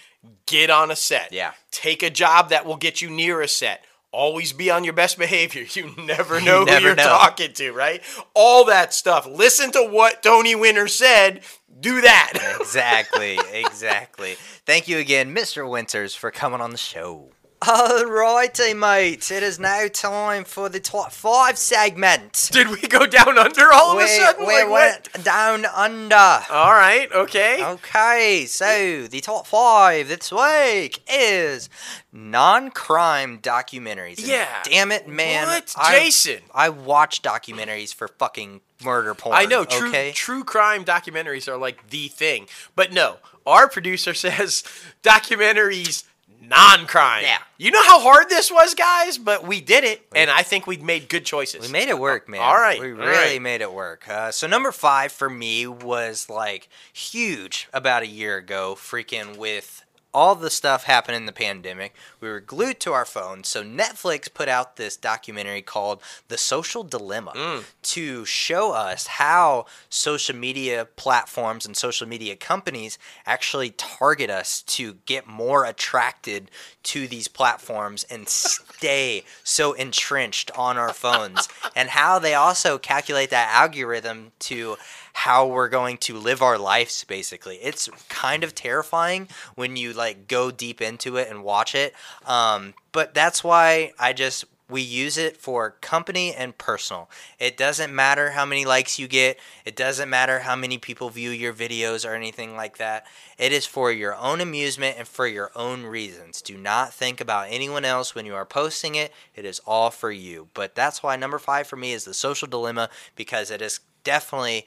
Get on a set.
Yeah.
Take a job that will get you near a set. Always be on your best behavior. *laughs* You never know
never
who you're
know.
talking to, right? All that stuff. Listen to what Tony Winter said. do that. *laughs*
exactly, exactly. Thank you again, Mr. Winters, for coming on the show. Alrighty, mates. It is now time for the top five segment.
Did we go down under all of
we,
a sudden?
we
Like, what?
went down under.
All right, okay.
Okay, so the top five this week is non-crime documentaries. And
Yeah.
damn it, man!
What?
I-
Jason.
I watch documentaries for fucking murder porn.
I know true
Okay?
true crime documentaries are like the thing, but no. Our producer *laughs* says documentaries non-crime.
Yeah.
You know how hard this was, guys, but we did it, and I think we made good choices.
We made it work, man.
All right,
we
all
really
right.
made it work. Uh, so number five for me was like huge about a year ago, freaking with all the stuff happened in the pandemic. We were glued to our phones, so Netflix put out this documentary called "The Social Dilemma"
Mm.
to show us how social media platforms and social media companies actually target us to get more attracted to these platforms and stay so entrenched on our phones and how they also calculate that algorithm to how we're going to live our lives basically. It's kind of terrifying when you like go deep into it and watch it um, but that's why i just we use it for company and personal. It doesn't matter how many likes you get. It doesn't matter how many people view your videos or anything like that. It is for your own amusement and for your own reasons. Do not think about anyone else when you are posting it. It is all for you. But that's why number five for me is the social dilemma because it is definitely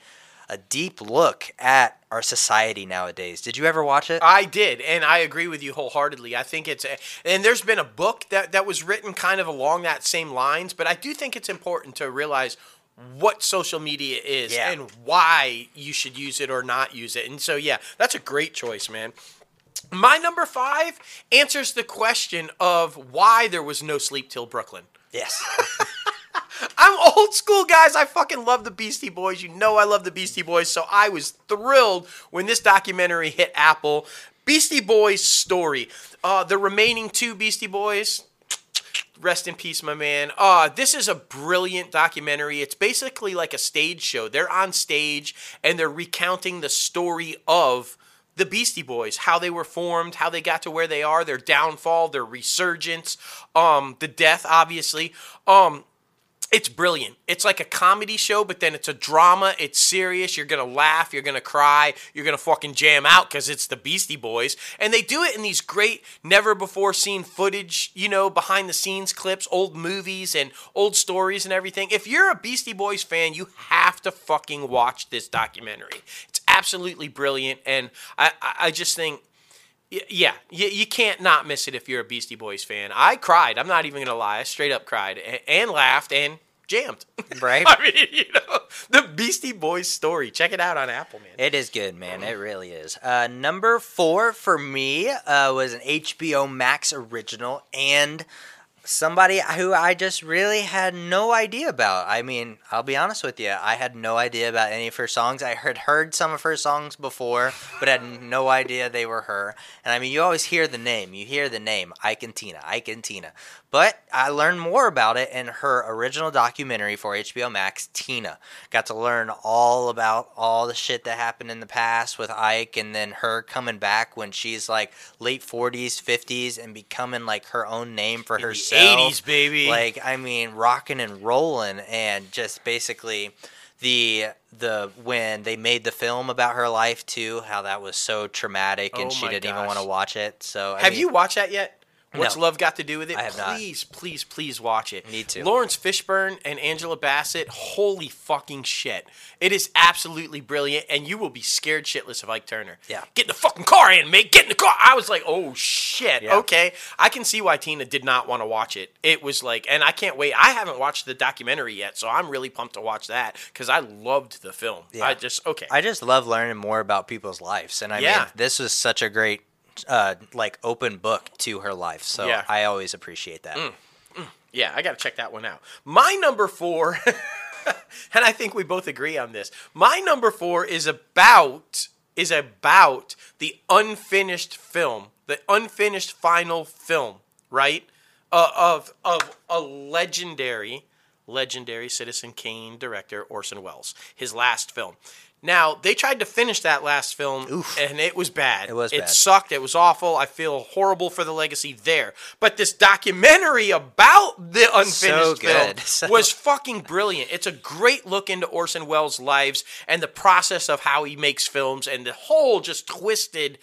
a deep look at our society nowadays. Did you ever watch it?
I did, and I agree with you wholeheartedly. I think it's, a, and there's been a book that, that was written kind of along that same lines, but I do think it's important to realize what social media is
Yeah.
and why you should use it or not use it. And so, yeah, that's a great choice, man. My number five answers the question of why there was no sleep till Brooklyn.
Yes. *laughs* *laughs*
I'm old school, guys. I fucking love the Beastie Boys. You know I love the Beastie Boys, so I was thrilled when this documentary hit Apple. Beastie Boys story. Uh, the remaining two Beastie Boys. Rest in peace, my man. Uh, this is a brilliant documentary. It's basically like a stage show. They're on stage and they're recounting the story of the Beastie Boys, how they were formed, how they got to where they are, their downfall, their resurgence, um, the death, obviously. Um, it's brilliant. It's like a comedy show, but then it's a drama. It's serious. You're gonna laugh. You're gonna cry. You're gonna fucking jam out because it's the Beastie Boys, and they do it in these great, never before seen footage. You know, behind the scenes clips, old movies and old stories and everything. If you're a Beastie Boys fan, you have to fucking watch this documentary. It's absolutely brilliant, and I, I, I just think. Yeah, you, you can't not miss it if you're a Beastie Boys fan. I cried. I'm not even gonna lie. I straight up cried and, and laughed and jammed. *laughs*
Right?
I mean, you know, the Beastie Boys story. Check it out on Apple, man.
It is good, man. It really is. Uh, number four for me uh, was an HBO Max original and somebody who I just really had no idea about. I mean, I'll be honest with you, I had no idea about any of her songs. I had heard some of her songs before, but had no idea they were her. And I mean, you always hear the name. You hear the name, Ike and Tina, Ike and Tina. But I learned more about it in her original documentary for HBO Max, Tina. Got to learn all about all the shit that happened in the past with Ike and then her coming back when she's like late 40s, 50s and becoming like her own name for herself.
80s, baby.
Like, I mean, rocking and rolling and just basically the the when they made the film about her life too, how that was so traumatic and
Oh
she didn't even want to watch it. So I
Have
mean,
you watched that yet? What's
No.
love got to do with it?
I have not.
please, please, please watch it.
Need to.
Laurence Fishburne and Angela Bassett. Holy fucking shit! It is absolutely brilliant, and you will be scared shitless of Ike Turner.
Yeah.
Get in the fucking car, in, mate. Get in the car. I was like, oh shit.
Yeah.
Okay, I can see why Tina did not want to watch it. It was like, and I can't wait. I haven't watched the documentary yet, so I'm really pumped to watch that because I loved the film.
Yeah.
I just okay.
I just love learning more about people's lives, and I
Yeah.
mean, this was such a great, uh, like open book to her life. So
Yeah.
I always appreciate that.
Yeah, I got to check that one out. My number four, *laughs* and I think we both agree on this. My number four is about is about the unfinished film, the unfinished final film, right? Uh, of of a legendary, legendary Citizen Kane director Orson Welles, his last film. Now they tried to finish that last film, and it was bad.
It was
It
bad.
sucked. It was awful. I feel horrible for the legacy there. But this documentary about the unfinished
good.
film *laughs* was fucking brilliant. It's a great look into Orson Welles' lives and the process of how he makes films and the whole just twisted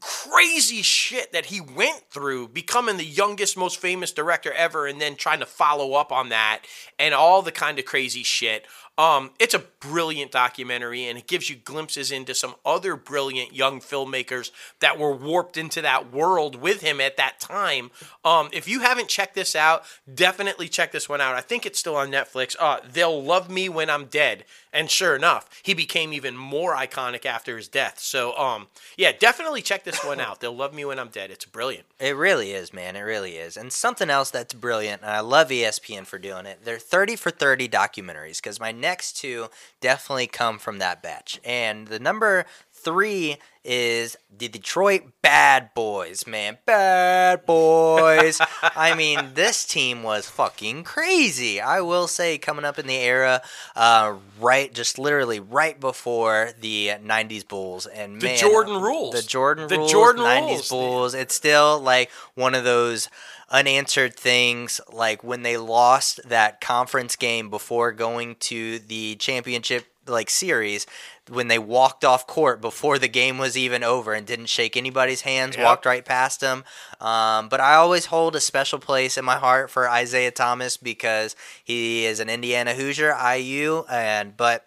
crazy shit that he went through becoming the youngest most famous director ever and then trying to follow up on that and all the kind of crazy shit um, it's a brilliant documentary and it gives you glimpses into some other brilliant young filmmakers that were warped into that world with him at that time. Um, if you haven't checked this out definitely check this one out. I think it's still on netflix. Uh, they'll love me when i'm dead. And sure enough he became even more iconic after his death. So um, yeah definitely check this one out. They'll love me when i'm dead. It's brilliant.
It really is, man. It really is. And something else that's brilliant, and I love ESPN for doing it. They're 30 for 30 documentaries because my next two definitely come from that batch. And the number three is the Detroit Bad Boys, man. Bad Boys. I mean, *laughs* this team was fucking crazy. I will say, coming up in the era, uh, right, just literally right before the 90s Bulls. And
The
man,
Jordan rules.
The Jordan
The
rules.
Jordan
90s
rules,
Bulls. It's still like one of those unanswered things like when they lost that conference game before going to the championship like series when they walked off court before the game was even over and didn't shake anybody's hands
Yep.
walked right past them um, but i always hold a special place in my heart for isiah thomas because he is an indiana hoosier iu and but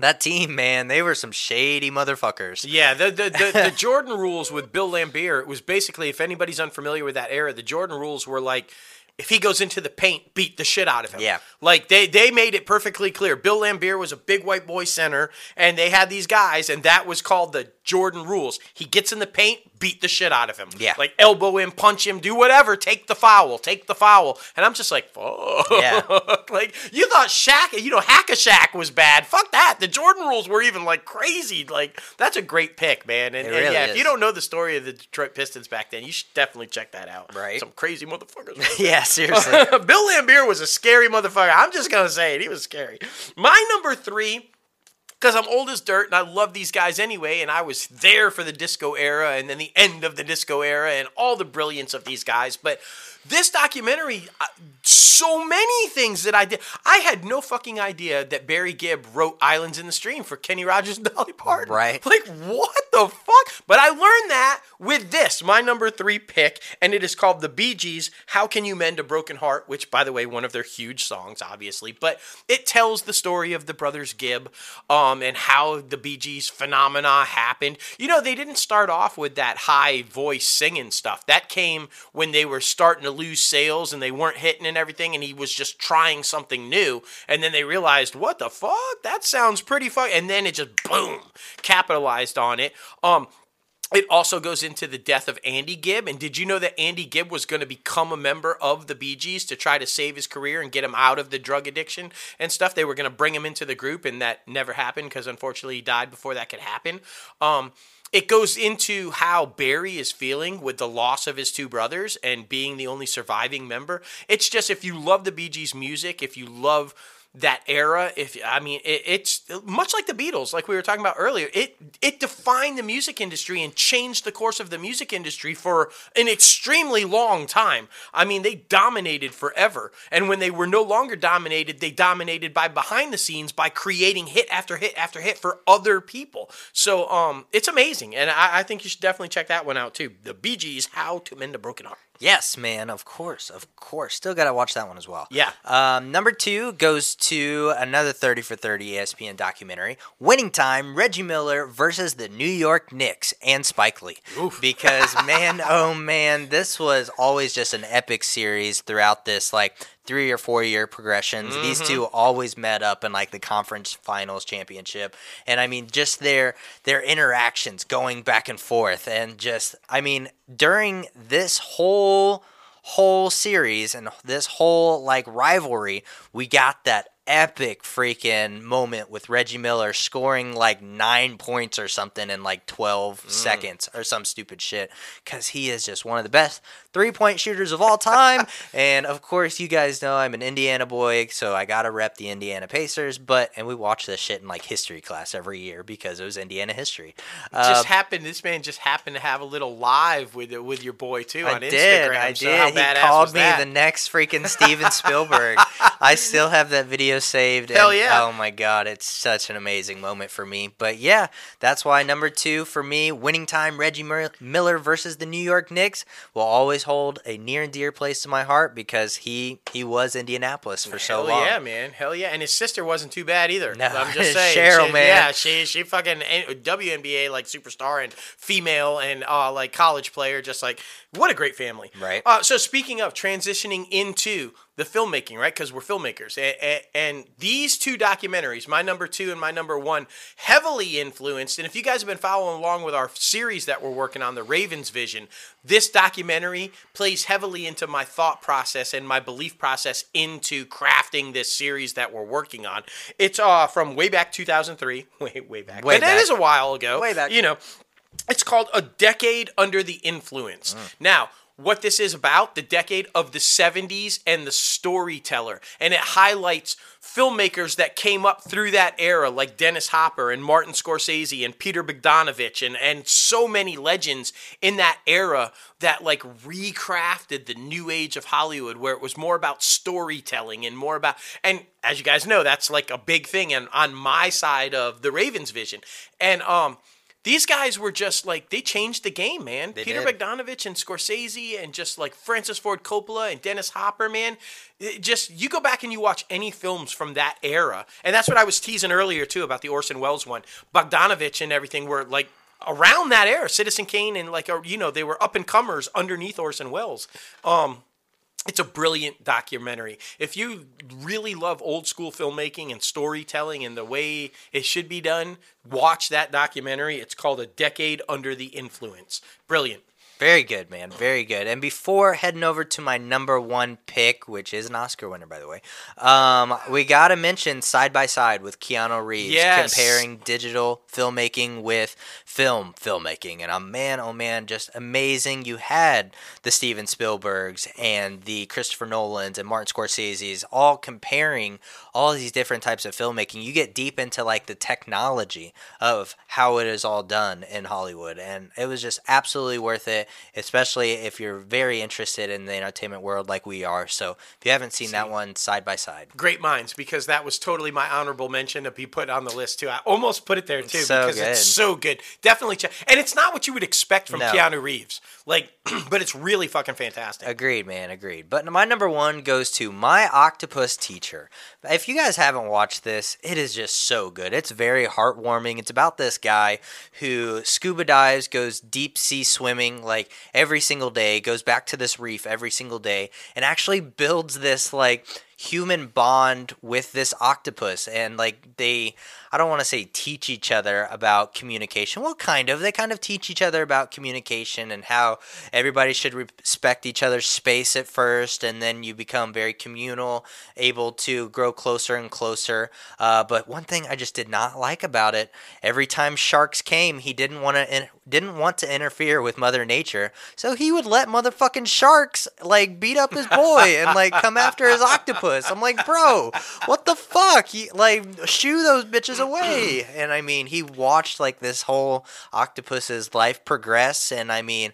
that team man they were some shady motherfuckers
Yeah, the the, the, the *laughs* Jordan rules with Bill Laimbeer, it was basically if anybody's unfamiliar with that era, the Jordan rules were like if he goes into the paint, beat the shit out of him.
Yeah.
Like they they made it perfectly clear. Bill Laimbeer was a big white boy center, and they had these guys, and that was called the Jordan rules. He gets in the paint, beat the shit out of him.
Yeah.
Like elbow him, punch him, do whatever, take the foul, take the foul. And I'm just like, fuck.
Yeah. *laughs*
like you thought Shaq, you know, Hack a Shaq was bad. Fuck that. The Jordan rules were even like crazy. Like that's a great pick, man. And,
It
and
really
yeah, if you don't know the story of the Detroit Pistons back then, you should definitely check that out.
Right.
Some crazy motherfuckers. *laughs*
yeah seriously *laughs*
Bill Laimbeer was a scary motherfucker. I'm just gonna say it. He was scary. My number three, because I'm old as dirt and I love these guys anyway, and I was there for the disco era and then the end of the disco era and all the brilliance of these guys. But this documentary, uh, so many things that I did. I had no fucking idea that Barry Gibb wrote "Islands in the Stream" for Kenny Rogers and Dolly Parton.
Right.
Like what the fuck? But I learned that with this, my number three pick, and it is called the Bee Gees. How can you mend a broken heart? Which, by the way, one of their huge songs, obviously. But it tells the story of the brothers Gibb, um, and how the Bee Gees phenomena happened. You know, they didn't start off with that high voice singing stuff. That came when they were starting to lose sales and they weren't hitting and everything, and he was just trying something new. And then they realized, what the fuck? That sounds pretty fun. And then it just boom, capitalized on it. Um, it also goes into the death of Andy Gibb. And did you know that Andy Gibb was going to become a member of the Bee Gees to try to save his career and get him out of the drug addiction and stuff? They were going to bring him into the group, and that never happened because unfortunately he died before that could happen. Um, it goes into how Barry is feeling with the loss of his two brothers and being the only surviving member. It's just if you love the Bee Gees music, if you love that era if i mean it, it's much like the beatles like we were talking about earlier it it defined the music industry and changed the course of the music industry for an extremely long time. I mean they dominated forever. And when they were no longer dominated they dominated by behind the scenes by creating hit after hit after hit for other people. So um it's amazing. And i, I think you should definitely check that one out too. The gees how to mend a broken heart
Yes, man, of course, of course. Still got to watch that one as well.
Yeah.
Um, number two goes to another 30 for 30 ESPN documentary, Winning Time, Reggie Miller versus the New York Knicks and Spike Lee. *laughs* Because, man, oh man, this was always just an epic series throughout this, like, three or four year progressions. These two always met up in like the conference finals championship. And I mean just their their interactions going back and forth and just I mean during this whole whole series and this whole like rivalry, we got that epic freaking moment with Reggie Miller scoring like nine points or something in like 12
Mm.
seconds or some stupid shit because he is just one of the best three point shooters of all time. *laughs* and of course, you guys know I'm an Indiana boy, so I gotta rep the Indiana Pacers. But and we watch this shit in like history class every year because it was Indiana history. Uh,
just happened. This man just happened to have a little live with with your boy too
I
on
did.
Instagram.
I
So
did. he called me
that?
the next freaking Steven Spielberg. I still have that video saved.
Hell
and,
yeah.
Oh my god, it's such an amazing moment for me. But yeah, that's why number two for me, winning time Reggie Miller versus the New York Knicks will always hold a near and dear place to my heart because he he was Indianapolis for so
Hell
long.
yeah, man. Hell yeah. And his sister wasn't too bad either.
No,
I'm just *laughs* saying.
Cheryl,
she,
man.
Yeah, she she fucking a- WNBA like superstar and female and uh like college player. Just like what a great family.
Right.
Uh, so speaking of transitioning into the filmmaking, right? Because we're filmmakers, and, and these two documentaries, my number two and my number one, heavily influenced. And if you guys have been following along with our series that we're working on, the Ravens Vision, this documentary plays heavily into my thought process and my belief process into crafting this series that we're working on. It's uh from way back 2003, *laughs* way way back,
Way
but
back.
is a while ago.
Way back.
you know. It's called A Decade Under the Influence. Now, what this is about, the decade of the 70s and the storyteller. And it highlights filmmakers that came up through that era, like Dennis Hopper and Martin Scorsese and Peter Bogdanovich and, and so many legends in that era that like recrafted the new age of Hollywood where it was more about storytelling and more about and as you guys know, that's like a big thing and on my side of the Ravens vision. And um these guys were just like they changed the game, man.
They
Peter
did.
Bogdanovich and Scorsese and just like Francis Ford Coppola and Dennis Hopper, man. It just you go back and you watch any films from that era, and that's what I was teasing earlier too about the Orson Welles one. Bogdanovich and everything were like around that era. Citizen Kane and like uh, you know they were up and comers underneath Orson Welles. Um, it's a brilliant documentary. If you really love old school filmmaking and storytelling and the way it should be done, watch that documentary. It's called A Decade Under the Influence. Brilliant.
Very good, man. Very good. And before heading over to my number one pick, which is an Oscar winner, by the way, um, we got to mention Side by Side with Keanu Reeves,
Yes.
comparing digital filmmaking with film filmmaking. And uh, man, oh man, just amazing. You had the Steven Spielbergs and the Christopher Nolans and Martin Scorsese's all comparing all these different types of filmmaking. You get deep into like the technology of how it is all done in Hollywood. And it was just absolutely worth it, especially if you're very interested in the entertainment world like we are. So if you haven't seen that one, side by side.
Great minds, because that was totally my honorable mention to be put on the list too. I almost put it there too
So
because it's
good.
so good. Definitely check. And it's not what you would expect from
No.
Keanu Reeves. Like, *clears throat* but it's really fucking fantastic.
Agreed, man. Agreed. But my number one goes to My Octopus Teacher. If you guys haven't watched this, it is just so good. It's very heartwarming. It's about this guy who scuba dives, goes deep sea swimming like every single day, goes back to this reef every single day, and actually builds this like human bond with this octopus and like they I don't want to say teach each other about communication. Well, kind of. They kind of teach each other about communication and how everybody should respect each other's space at first, and then you become very communal, able to grow closer and closer. Uh, but one thing I just did not like about it: every time sharks came, he didn't want to in- didn't want to interfere with Mother Nature, so he would let motherfucking sharks like beat up his boy and like come after his *laughs* octopus. I'm like, bro, what the fuck? He, like, shoo those bitches away. And I mean, he watched like this whole octopus's life progress, and I mean,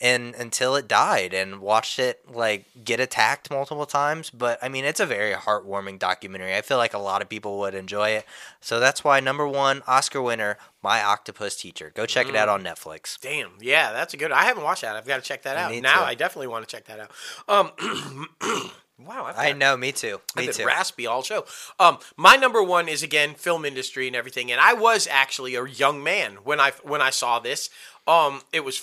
and until it died, and watched it like get attacked multiple times. But I mean, it's a very heartwarming documentary. I feel like a lot of people would enjoy it. So that's why number one Oscar winner, My Octopus Teacher. Go check it out on Netflix.
Damn, yeah, that's a good. I haven't watched that. I've got to check that out. Now
to.
I definitely want to check that out. Um, *clears throat* *coughs* wow, I've
I
got-
know, me too. Me
been
too.
raspy all show. Um, my number one is again film industry and everything, and I was actually a young man when I when I saw this. Um, it was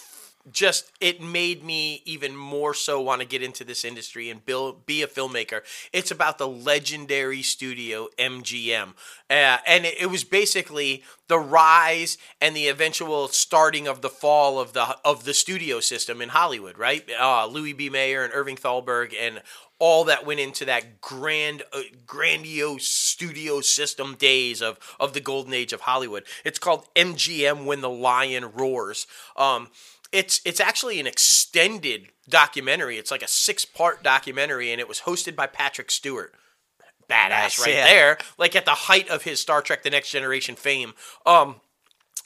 just it made me even more so want to get into this industry and build, be a filmmaker. It's about the legendary studio MGM, uh, and it, it was basically the rise and the eventual starting of the fall of the of the studio system in Hollywood. Right, uh, Louis B. Mayer and Irving Thalberg and all that went into that grand, uh, grandiose studio system days of of the golden age of Hollywood. It's called MGM When the Lion Roars. Um, it's it's actually an extended documentary. It's like a six part documentary, and it was hosted by Patrick Stewart. Badass, right
yeah.
there. Like at the height of his Star Trek: The Next Generation fame. Um,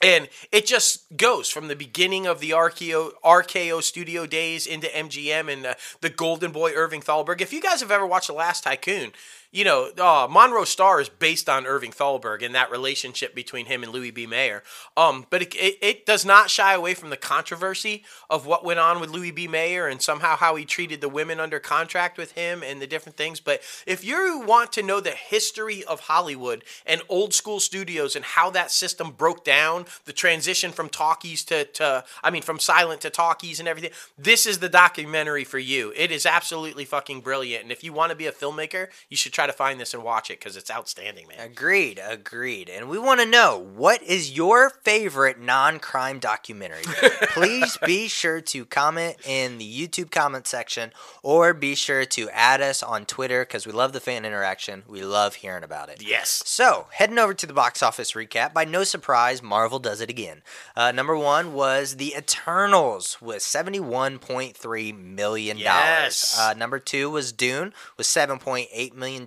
and it just goes from the beginning of the RKO, RKO studio days into MGM and uh, the Golden Boy Irving Thalberg. If you guys have ever watched The Last Tycoon, you know, uh, Monroe Stahr is based on Irving Thalberg and that relationship between him and Louis B. Mayer. Um, but it, it, it does not shy away from the controversy of what went on with Louis B. Mayer and somehow how he treated the women under contract with him and the different things. But if you want to know the history of Hollywood and old school studios and how that system broke down, the transition from talkies to, to I mean, from silent to talkies and everything, this is the documentary for you. It is absolutely fucking brilliant. And if you want to be a filmmaker, you should try to find this and watch it because it's outstanding, man.
Agreed, agreed. And we want to know what is your favorite non crime documentary? *laughs* Please be sure to comment in the YouTube comment section or be sure to add us on Twitter because we love the fan interaction. We love hearing about it.
Yes.
So, heading over to the box office recap, by no surprise, Marvel does it again. Uh, number one was The Eternals with $71.3 million.
Yes.
Uh, number two was Dune with $7.8 million.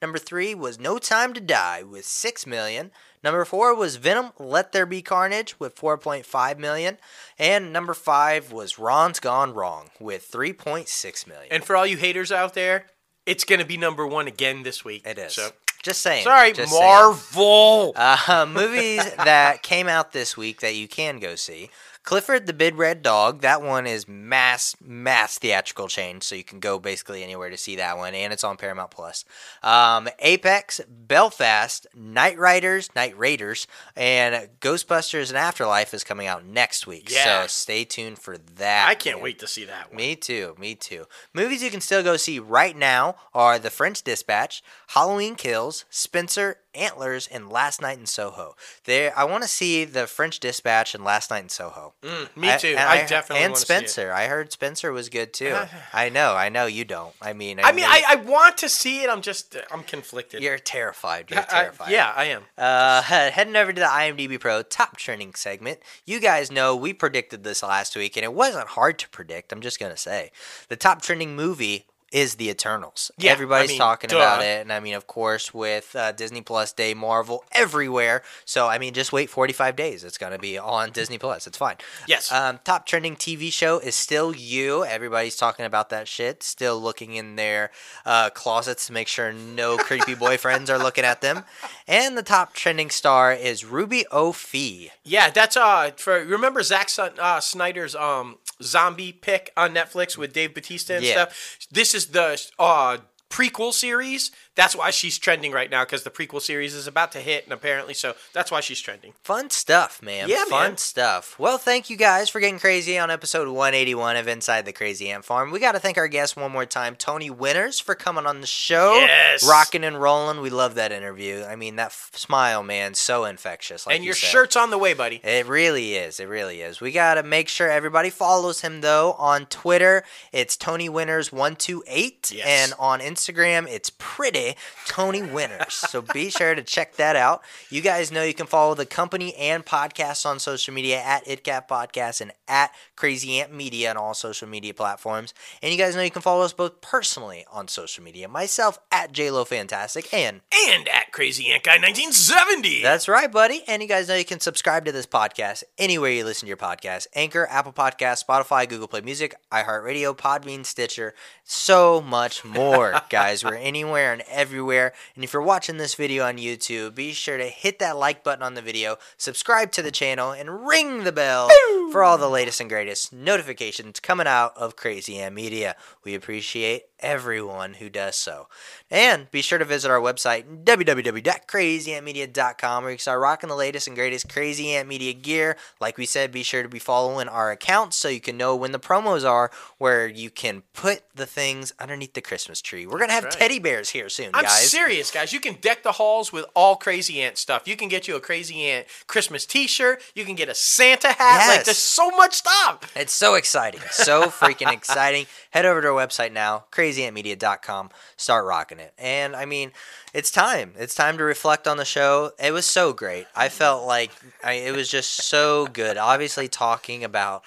Number three was No Time to Die with $6 million. Number four was Venom Let There Be Carnage with 4.5 million. And number five was Ron's Gone Wrong with 3.6 million.
And for all you haters out there, it's going to be number one again this week.
it is.
So,
Just saying.
sorry,
just saying.
Marvel.
Uh, movies that came out this week that you can go see. Clifford the Big Red Dog. That one is mass mass theatrical change, so you can go basically anywhere to see that one, and it's on Paramount Plus. Um, Apex, Belfast, Night Riders, Night Raiders, and Ghostbusters and Afterlife is coming out next week.
Yeah.
So stay tuned for that.
I can't
man.
wait to see that one.
Me too, me too. Movies you can still go see right now are The French Dispatch, Halloween Kills, Spencer, Antlers, and Last Night in Soho. There, I want to see The French Dispatch and Last Night in Soho.
Mm, me too.
and
I, definitely
and
wanna see it.
Spencer. I heard Spencer was good too. *laughs* I know, I know you don't. I mean,
I mean, I, I want to see it. I'm just, I'm conflicted.
you're terrified. You're *laughs*
I-
terrified.
yeah, I am.
Uh, *laughs* heading over to the IMDb Pro top trending segment. You guys know we predicted this last week, and it wasn't hard to predict. I'm just gonna say the top trending movie is The Eternals.
Yeah,
everybody's
I mean,
talking
duh.
about it, and I mean, of course, with uh, Disney Plus Day, Marvel everywhere. So I mean, just wait 45 days. It's gonna be on Disney Plus. It's fine.
Yes.
Um, top trending TV show is still you. Everybody's talking about that shit. Still looking in their uh, closets to make sure no *laughs* creepy boyfriends are looking at them. And the top trending star is Ruby O. Fee.
Yeah, that's uh for remember Zack uh, Snyder's um zombie pick on Netflix with Dave Batista and
Yeah.
stuff. This is the uh prequel series. That's why she's trending right now because the prequel series is about to hit, and apparently, so that's why she's trending.
Fun stuff, man.
Yeah,
Fun
man.
stuff. Well, thank you guys for getting crazy on episode 181 of Inside the Crazy Ant Farm. We got to thank our guest one more time, Tony Winters, for coming on the show.
Yes.
Rocking and rolling. We love that interview. I mean, that f- smile, man, so infectious. Like
and
you
your
said.
shirt's on the way, buddy.
It really is. It really is. We got to make sure everybody follows him, though, on Twitter. It's Tony Winters128.
Yes.
And on Instagram, it's pretty Tony Winters. so be sure to check that out. You guys know you can follow the company and podcast on social media at ItCat Podcast and at Crazy Ant Media on all social media platforms. And you guys know you can follow us both personally on social media. Myself at JLo Fantastic and
And at Crazy Ant Guy 1970.
that's right, buddy. And you guys know you can subscribe to this podcast anywhere you listen to your podcast Anchor, Apple Podcasts, Spotify, Google Play Music, iHeartRadio, Podbean, Stitcher, so much more. *laughs* Guys. We're anywhere and everywhere. And if you're watching this video on YouTube, be sure to hit that like button on the video, subscribe to the channel, and ring the bell for all the latest and greatest notifications coming out of Crazy Ant Media. We appreciate everyone who does so. And be sure to visit our website, www.crazyantmedia.com, where you can start rocking the latest and greatest Crazy Ant Media gear. Like we said, be sure to be following our accounts so you can know when the promos are, where you can put the things underneath the Christmas tree. We're going to have
right.
teddy bears here soon,
I'm
guys.
serious, guys. You can deck the halls with all Crazy Ant stuff. You can get you a Crazy Ant Christmas T-shirt. You can get a Santa hat. Like there's so much stuff.
It's so exciting. So freaking *laughs* exciting. Head over to our website now, crazyantmedia.com. Start rocking it. And I mean, it's time. It's time to reflect on the show. It was so great. I felt like I, it was just so good. Obviously, talking about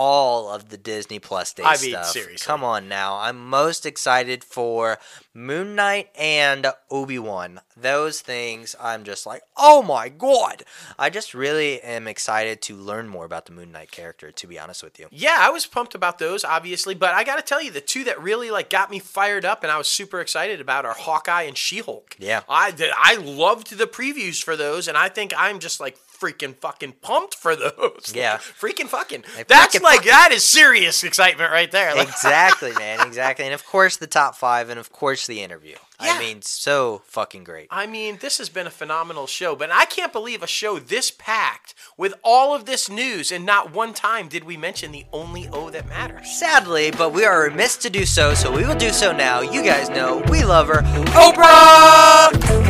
all of the Disney Plus Day
I mean, seriously.
Come on now. I'm most excited for Moon Knight and Obi Wan. Those things, I'm just like, oh my god. I just really am excited to learn more about the Moon Knight character, to be honest with you.
Yeah, I was pumped about those, obviously, but I got to tell you, the two that really like got me fired up and I was super excited about are Hawkeye and She-Hulk.
Yeah.
I I loved the previews for those, and I think I'm just like freaking fucking pumped for those.
Yeah. *laughs*
freaking fucking.
Like,
That's
freaking
like that is serious excitement right there. Like, *laughs*
exactly, man. Exactly. And of course, the top five, and of course, the interview.
Yeah.
I mean, so fucking great.
I mean, this has been a phenomenal show, but I can't believe a show this packed with all of this news, and not one time did we mention the only O that matters.
Sadly, but we are remiss to do so, so we will do so now. You guys know we love her. Oprah!